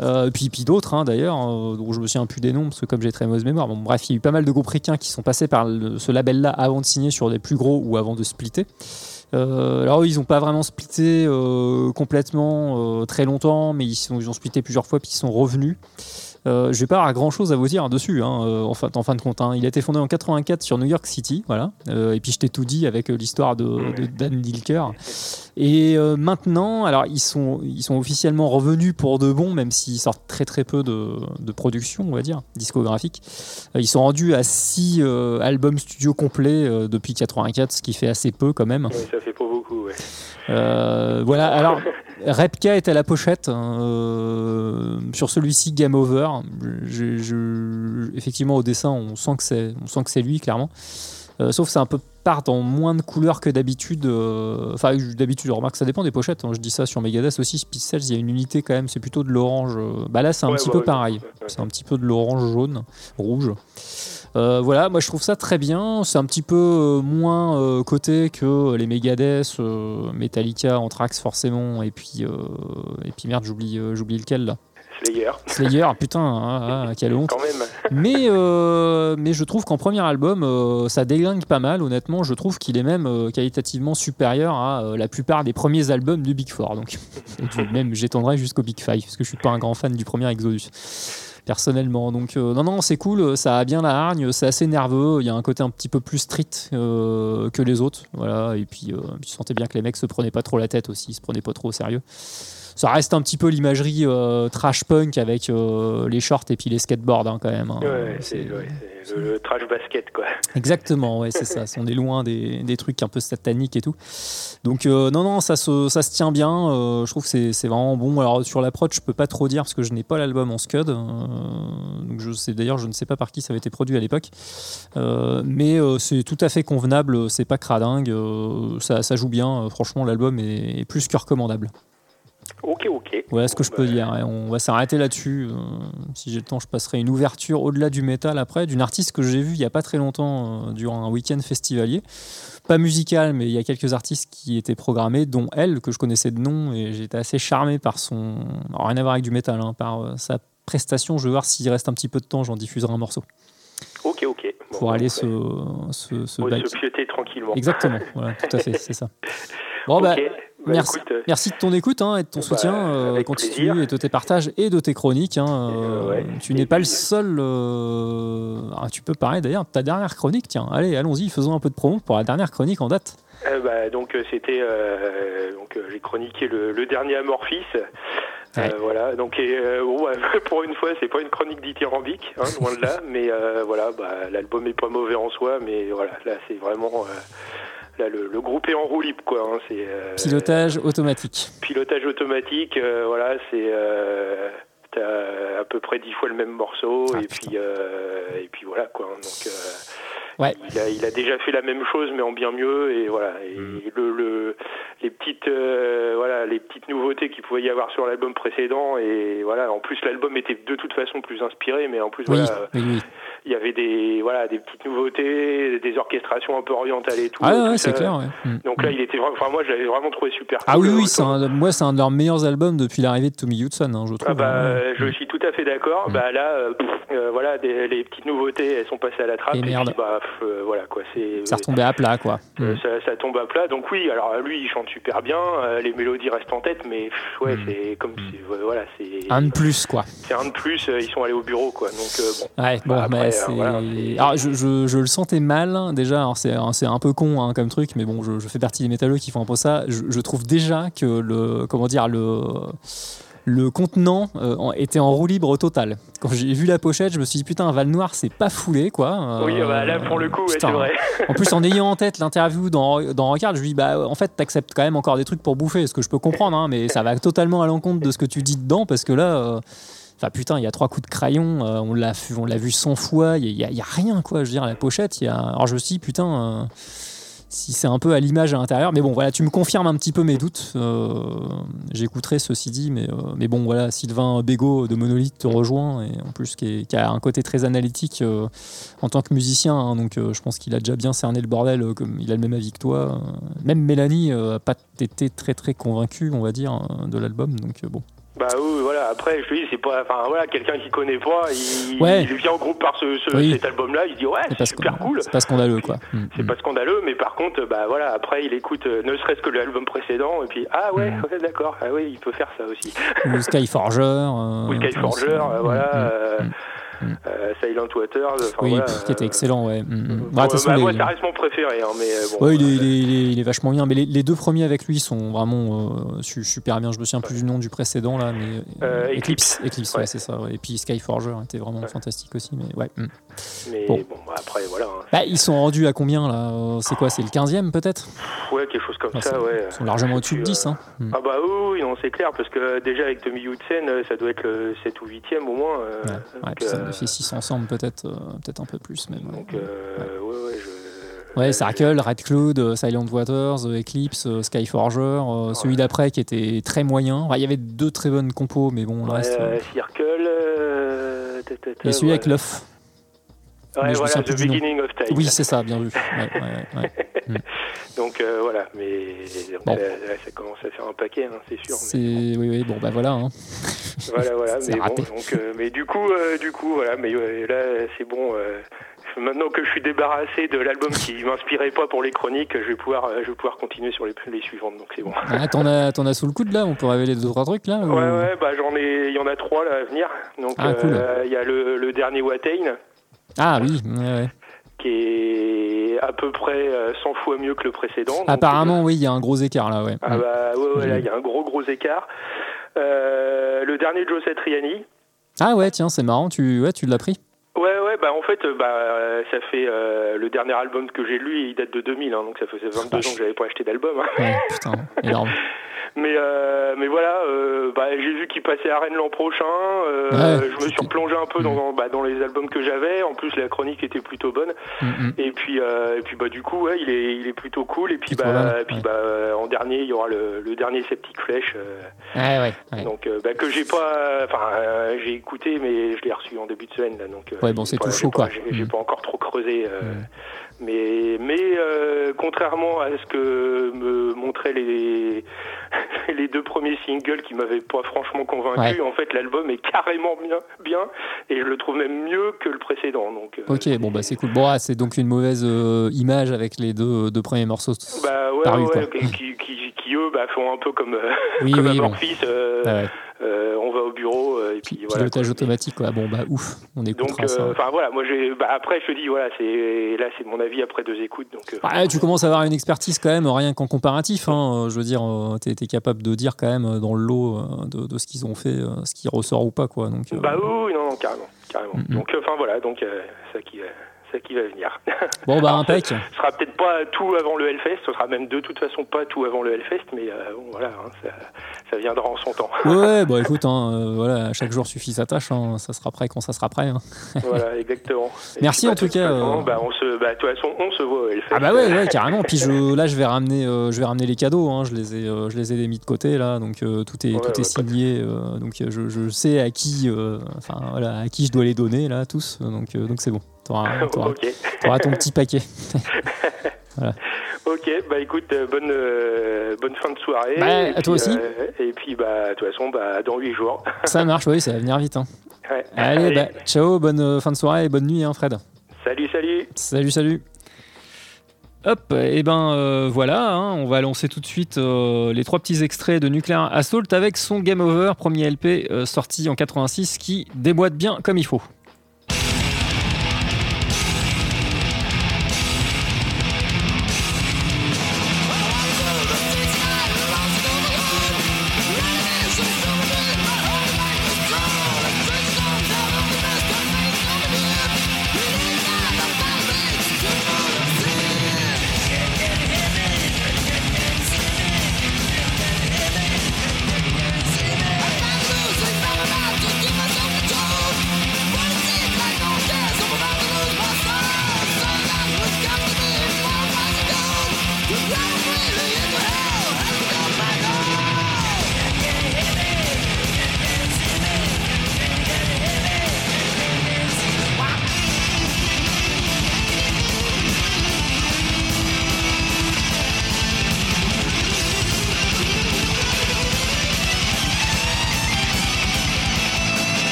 Euh, puis, puis d'autres hein, d'ailleurs, euh, dont je me souviens plus des noms parce que comme j'ai très mauvaise mémoire. Bon, bref, il y a eu pas mal de groupes ricains qui sont passés par le- ce label-là avant de signer sur des plus gros ou avant de splitter. Euh, alors eux, ils n'ont pas vraiment splitté euh, complètement euh, très longtemps, mais ils, sont- ils ont splitté plusieurs fois puis ils sont revenus. Euh, je vais pas avoir grand chose à vous dire dessus, hein, euh, en, fin, en fin de compte. hein. Il a été fondé en 84 sur New York City, voilà. Euh, et puis je t'ai tout dit avec l'histoire de, de Dan Dilker. Et euh, maintenant, alors ils sont, ils sont officiellement revenus pour de bon, même s'ils sortent très très peu de, de production, on va dire, discographique. Euh, ils sont rendus à 6 albums studio complets euh, depuis 84, ce qui fait assez peu quand même. Ça fait pas beaucoup. Ouais. Euh, voilà, alors Repka est à la pochette. hein, euh, sur celui-ci, Game Over. Je- je- effectivement, au dessin, on sent que c'est, on sent que c'est lui, clairement. Euh, sauf que c'est un peu part en moins de couleurs que d'habitude. euh, Enfin, d'habitude, je remarque, ça dépend des pochettes. hein, je dis ça sur Megadeth aussi. Pixels, il y a une unité quand même, c'est plutôt de l'orange. euh, Bah là, c'est un Ouais, petit ouais, peu ouais, pareil. C'est un petit peu de l'orange jaune, rouge. Euh, voilà, moi je trouve ça très bien. C'est un petit peu moins euh, coté que les Megadeth, euh, Metallica, Anthrax forcément, et puis et puis merde, j'oublie j'oublie lequel là. Slayer, Slayer, putain, ah, ah, quelle honte. quand même. Mais, euh, mais je trouve qu'en premier album, euh, ça déglingue pas mal. Honnêtement, je trouve qu'il est même euh, qualitativement supérieur à la plupart des premiers albums du Big Four. Donc, même j'étendrai jusqu'au Big Five, parce que je suis pas un grand fan du premier Exodus. Personnellement, donc euh, non, non, c'est cool, ça a bien la hargne, c'est assez nerveux, il y a un côté un petit peu plus street euh, que les autres, voilà, et puis euh, je sentais bien que les mecs se prenaient pas trop la tête aussi, ils se prenaient pas trop au sérieux. Ça reste un petit peu l'imagerie euh, trash punk avec euh, les shorts et puis les skateboards hein, quand même. hein. Ouais, C'est- ouais, le, le trash basket, quoi. Exactement, ouais, c'est ça. On est loin des, des trucs un peu sataniques et tout. Donc, euh, non, non, ça se, ça se tient bien. je trouve que c'est c'est vraiment bon. Alors, sur l'approche, je peux pas trop dire parce que je n'ai pas l'album en Scud. donc, je sais d'ailleurs, je ne sais pas par qui ça avait été produit à l'époque. Mais c'est tout à fait convenable. C'est pas cradingue. ça, ça joue bien. franchement, l'album est, est plus que recommandable. Ok, ok. Voilà ce que je peux Bah, dire. hein. On va s'arrêter là-dessus. Euh, si j'ai le temps, je passerai une ouverture au-delà du métal après, d'une artiste que j'ai vue il n'y a pas très longtemps euh, durant un week-end festivalier. Pas musical, mais il y a quelques artistes qui étaient programmés, dont elle, que je connaissais de nom, et j'étais assez charmé par son. alors, rien à voir avec du métal, hein, par euh, sa prestation. Je vais voir s'il reste un petit peu de temps, j'en diffuserai un morceau. Ok, ok. Bon, Pour bah, aller se, se, se se pioter tranquillement. Exactement, voilà, tout à fait, c'est ça. Bon, bah, Ok. Bah, merci. écoute, euh, Merci de ton écoute hein, et de ton Bah, soutien. euh, continue plaisir. et de tes partages et de tes chroniques. hein, euh, ouais. tu n'es pas le seul. euh, ah, tu peux parler d'ailleurs de ta dernière chronique. Tiens, allez, allons-y, faisons un peu de promo pour la dernière chronique en date. euh, bah, donc c'était donc j'ai chroniqué le, le dernier Amorphis. Ouais. voilà, donc et, bon, ouais, pour une fois, c'est pas une chronique dithyrambique, hein, loin de là, mais voilà, l'album est pas mauvais en soi, mais voilà, là c'est vraiment là le, le groupe est en roue libre quoi. hein, c'est euh, Pilotage automatique. pilotage automatique, euh, voilà, c'est euh, t'as à peu près dix fois le même morceau Ah, et putain. puis euh, et puis voilà quoi. hein, donc euh, Ouais. il a il a déjà fait la même chose mais en bien mieux et voilà et Mm. le, le les petites euh, voilà les petites nouveautés qu'il pouvait y avoir sur l'album précédent et voilà en plus l'album était de toute façon plus inspiré mais en plus Oui, voilà oui, oui. il y avait des voilà des petites nouveautés des orchestrations un peu orientales et tout Ah ouais, c'est ça. clair. Mm. donc là il était vraiment enfin moi je l'avais vraiment trouvé super Ah cool, oui, le oui, un, moi, c'est un de leurs meilleurs albums depuis l'arrivée de Tommy Hudson, hein, je trouve. Ah bah, hein. euh, je suis tout à fait d'accord. Mm. Bah là, euh, pff, euh, voilà, des- les petites nouveautés, elles sont passées à la trappe. Et merde. puis, bah, euh, voilà quoi, c'est Ça retombait à plat, quoi. euh, Mm. ça, ça tombe à plat. Donc oui, alors lui, il chante super bien, euh, les mélodies restent en tête, mais pff, ouais, Mm. c'est comme si, ouais, voilà, c'est Un de plus, quoi. c'est un de plus. euh, ils sont allés au bureau, quoi. Donc euh, bon. Ouais, bon, après, mais euh, voilà, alors, je, je, je le sentais mal, hein, déjà. Alors, c'est, c'est un peu con hein, comme truc, mais bon, je, je fais partie des métalleux qui font un peu ça. Je, je trouve déjà que le. Comment dire Le. Le contenant euh, était en roue libre total. Quand j'ai vu la pochette, je me suis dit putain, Val Noir, c'est pas foulé quoi. oui, Euh, bah, là pour le coup, ouais, c'est vrai. En plus, en ayant en tête l'interview dans, dans je lui dis bah en fait, t'acceptes quand même encore des trucs pour bouffer, ce que je peux comprendre, hein, mais ça va totalement à l'encontre de ce que tu dis dedans parce que là. euh, Enfin putain, il y a trois coups de crayon, euh, on l'a vu, on l'a vu 100 fois, il y, a- il y a rien quoi. Je veux dire, la pochette, il y a. Alors je me suis dit putain, si c'est un peu à l'image à l'intérieur, mais bon voilà, tu me confirmes un petit peu mes doutes. Euh, J'écouterai ceci dit, mais, euh, mais bon voilà, Sylvain Bégaud de Monolith te rejoint et en plus qui, a un côté très analytique euh, en tant que musicien, hein, donc je pense qu'il a déjà bien cerné le bordel, comme il a le même avis que toi. Même Mélanie euh, a pas été très très convaincue, on va dire, de l'album, donc bon. Bah oui, voilà. Après, je te dis, c'est pas, enfin voilà, quelqu'un qui connaît pas, il, Ouais. il vient au groupe par ce, ce- Oui. cet album-là, il dit ouais, C'est super cool. c'est pas scandaleux quoi. Mm, C'est mm. pas scandaleux, mais par contre, bah voilà, après il écoute euh, ne serait-ce que l'album précédent, et puis ah ouais, Mm. ouais, d'accord, ah oui, il peut faire ça aussi. Ou Skyforger. euh, Ou Skyforger, euh, voilà, Mm, mm, euh, mm. euh, Silent Waters, enfin Oui, voilà. qui était euh, excellent, ouais. Mm, mm. bon, Bah, façon, bah, les- moi, ça reste mon préféré, hein, mais euh, bon. Ouais, il, est, euh, il est- il est- il est vachement bien, mais les, les deux premiers avec lui sont vraiment euh, su- super bien. Je me souviens plus du nom du précédent là, mais Euh, Eclipse, Eclipse, ouais, c'est ça. Et puis Skyforger était vraiment fantastique aussi, mais ouais. Mais bon. bon, bah, après voilà, hein. Bah, ils sont rendus à combien là Euh, C'est quoi C'est le 15e peut-être ouais, quelque chose comme ça, ouais. Ils sont largement au-dessus de sais 10. plus, Hein. Mm. Ah bah oui, non, c'est clair, parce que déjà avec Tommy Hudson, euh, ça doit être le 7 ou 8e au moins. euh, Ouais, puis ça euh, fait 6 ensemble peut-être, euh, peut-être un peu plus même. donc euh, ouais, ouais, je... Ouais, Circle, Red Cloud, euh, Silent Waters, euh, Eclipse, euh, Skyforger, euh, celui d'après qui était très moyen. Enfin, il y avait deux très bonnes compos, mais bon, le Ouais, reste. euh, euh, Circle. euh, Et celui ouais. avec l'œuf. Ouais, voilà, The. Beginning of Time. Oui, c'est ça, bien vu. Ouais, ouais, ouais. donc euh, voilà, mais donc, Bon. ça, ça commence à faire un paquet, hein, c'est sûr. Mais oui oui bon bah voilà. hein. Voilà, voilà. C'est mais bon, raté. donc, euh, mais du coup, euh, du coup, voilà. Mais là, c'est bon. maintenant que je suis débarrassé de l'album qui m'inspirait pas pour les chroniques, je vais pouvoir, je vais pouvoir continuer sur les, les suivantes. Donc c'est bon. Ah, t'en as t'en as sous le coude là? On peut révéler deux trois trucs là ou- Ouais, ouais, bah j'en ai, il y en a trois là à venir. Donc Ah, cool. il y a le, le dernier Watain Ah oui. ouais, qui est à peu près euh, 100 fois mieux que le précédent. Donc, Apparemment oui il y a un gros écart là ouais. Ah bah ouais, ouais, là il y a un gros gros écart. Euh, le dernier Joe Satriani. Ah ouais tiens c'est marrant tu ouais tu l'as pris. Ouais, ouais, bah en fait, euh, bah, euh, ça fait euh, le dernier album que j'ai lu, il date de 2000, hein, donc ça faisait 22 ans que j'avais pas acheté d'album. hein. Ouais putain énorme. Mais, euh, mais voilà, euh, bah, j'ai vu qu'il passait à Rennes l'an prochain. euh, Ouais, je me suis replongé un peu dans, bah, dans les albums que j'avais. En plus, la chronique était plutôt bonne. Mm, mm. Et puis, euh, et puis bah, du coup, ouais, il, est, il est plutôt cool. Et puis, bah, mal, et puis ouais. bah, en dernier, il y aura le, le dernier Septic Flèche. euh, Ouais ouais. ouais. donc, euh, bah, que j'ai pas. Enfin, euh, j'ai écouté, mais je l'ai reçu en début de semaine. Là, donc, euh, Ouais, bon, c'est pas- tout chaud, pas- quoi. J'ai Mm. pas encore trop creusé. euh, Mais, mais euh, contrairement à ce que me montraient les, les deux premiers singles qui m'avaient pas franchement convaincu, Ouais. en fait, l'album est carrément bien, bien, et je le trouve même mieux que le précédent. Donc, euh, Ok bon bah c'est cool. Bon ah, c'est donc une mauvaise euh, image avec les deux deux premiers morceaux. Bah ouais, Paru, ouais, qui, qui, qui, eux bah, font un peu comme, euh, Oui comme oui bon. Amorphis, euh, Ah ouais. Euh, on va au bureau euh, et puis voilà. Pilotage automatique quoi. Bon bah ouf on écoutera Donc, euh, enfin voilà, moi j'ai, bah, après je te dis voilà, c'est là c'est mon avis après deux écoutes, donc. Ouais, tu commences à avoir une expertise quand même, rien qu'en comparatif. hein. Je veux dire, t'es es capable de dire quand même dans le lot de, de ce qu'ils ont fait, ce qui ressort ou pas. Quoi. Donc, Bah oui, non, non, carrément, carrément. Mm. Donc enfin voilà, donc ça qui, ça qui va venir. Bon, bah impec. Ce sera peut-être pas tout avant le Hellfest, ce sera même de toute façon pas tout avant le Hellfest, mais euh, bon voilà, hein, ça, ça viendra en son temps. Ouais, ouais, bah écoute, hein, euh, voilà, chaque jour suffit sa tâche. hein. Ça sera prêt quand ça sera prêt. hein. voilà, exactement. Et Merci, puis, bah, en tout cas, façon, euh, bah, on se, bah, de toute façon, on se voit au Hellfest. Ah bah ouais, ouais, carrément. Puis je, là, je vais ramener, je vais ramener les cadeaux. hein. Je les ai, je les ai mis de côté là, donc tout est, Ouais, tout est signé. donc je, je sais à qui, enfin voilà, à qui je dois les donner là, tous. Donc donc c'est bon. Ok, t'auras ton petit paquet. ok, bah écoute, euh, bonne, euh, bonne fin de soirée. Bah, et à puis, toi aussi. euh, et puis bah de toute façon, bah dans huit jours. Ça marche, oui, ça va venir vite. hein. Ouais. Allez, bah, ciao, bonne fin de soirée et bonne nuit, hein, Fred. Salut, salut. Salut, salut. Hop, et ben euh, voilà, hein, on va lancer tout de suite euh, les trois petits extraits de Nuclear Assault avec son Game Over, premier LP euh, sorti en 86 qui déboîte bien comme il faut.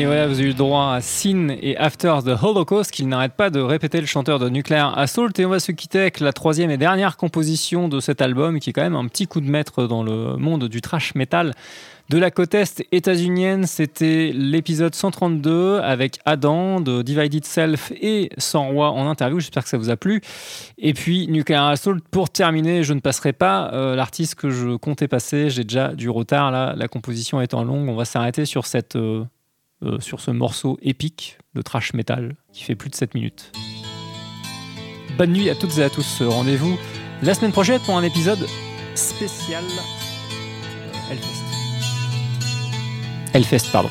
Et voilà, vous avez eu le droit à Sin et After the Holocaust, qu'il n'arrête pas de répéter le chanteur de Nuclear Assault. Et on va se quitter avec la troisième et dernière composition de cet album, qui est quand même un petit coup de maître dans le monde du trash metal. De la côte est états-unienne, c'était l'épisode 132 avec Adam de Divided Self et Sans Roi en interview. J'espère que ça vous a plu. Et puis Nuclear Assault, pour terminer, je ne passerai pas euh, l'artiste que je comptais passer. J'ai déjà du retard là, la composition étant longue. On va s'arrêter sur, cette, euh, euh, sur ce morceau épique de trash metal qui fait plus de 7 minutes. Bonne nuit à toutes et à tous. Rendez-vous la semaine prochaine pour un épisode spécial euh, Hellfest. Hellfest, pardon.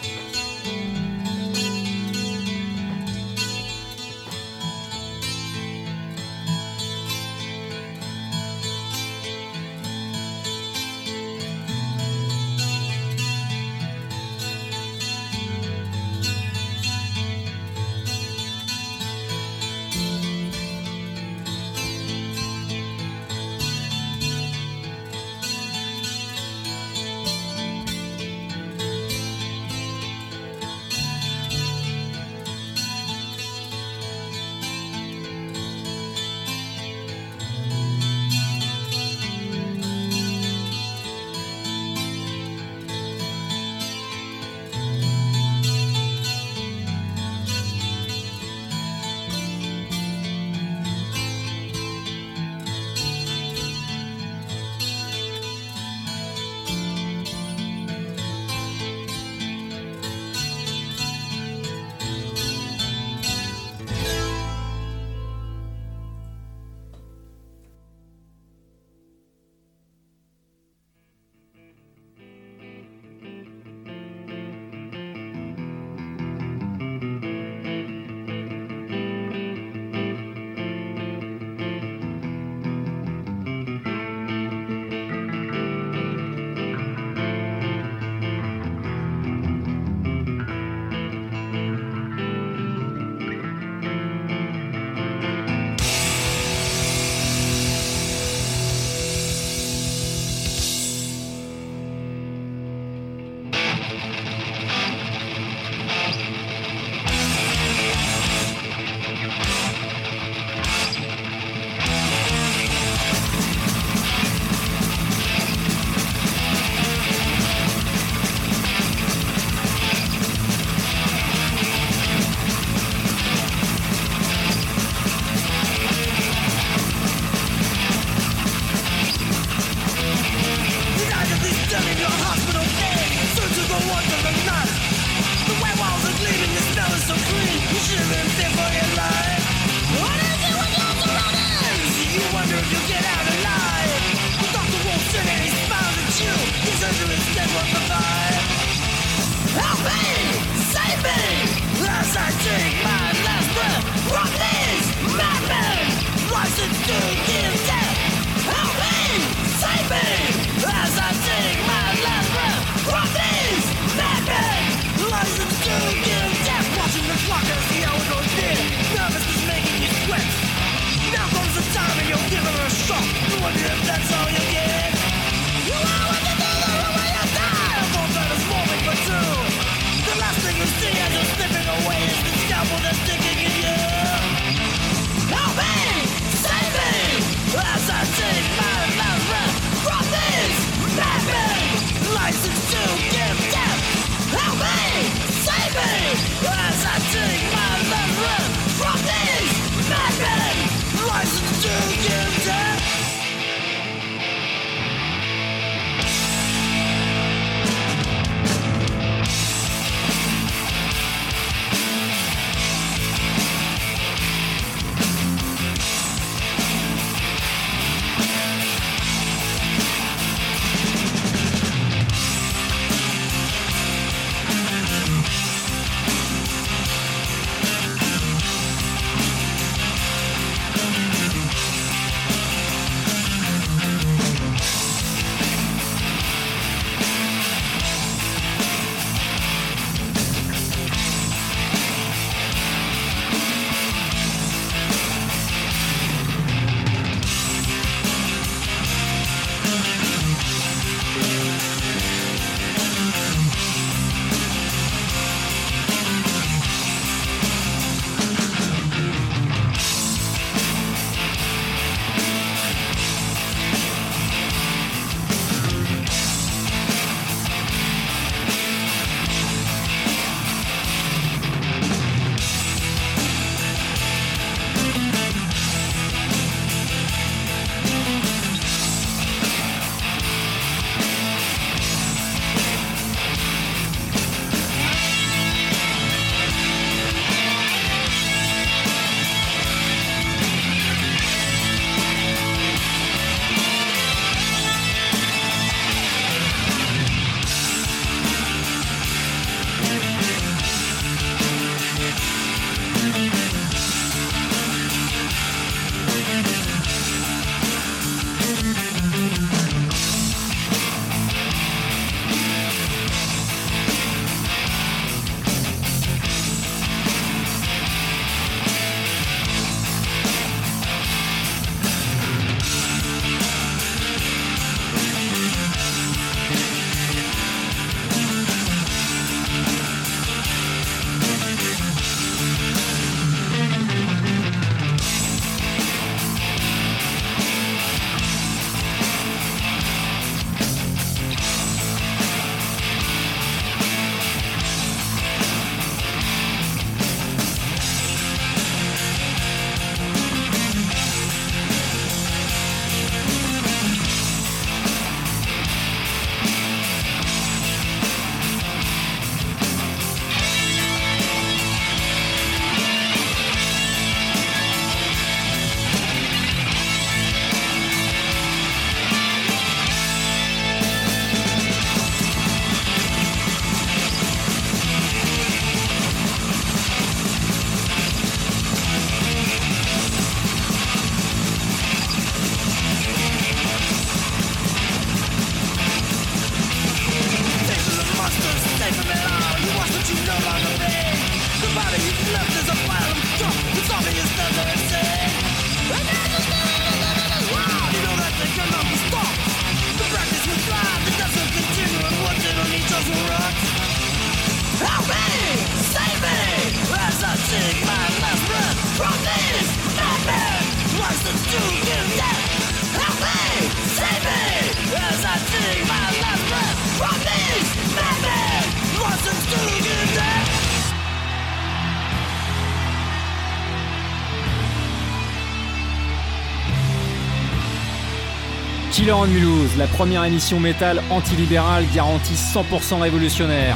Killer on Mulhouse, la première émission métal antilibérale garantie 100% révolutionnaire.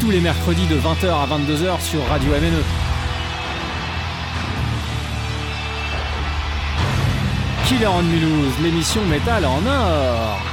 Tous les mercredis de 20h à 22h sur Radio MNE. Killer on Mulhouse, l'émission métal en or.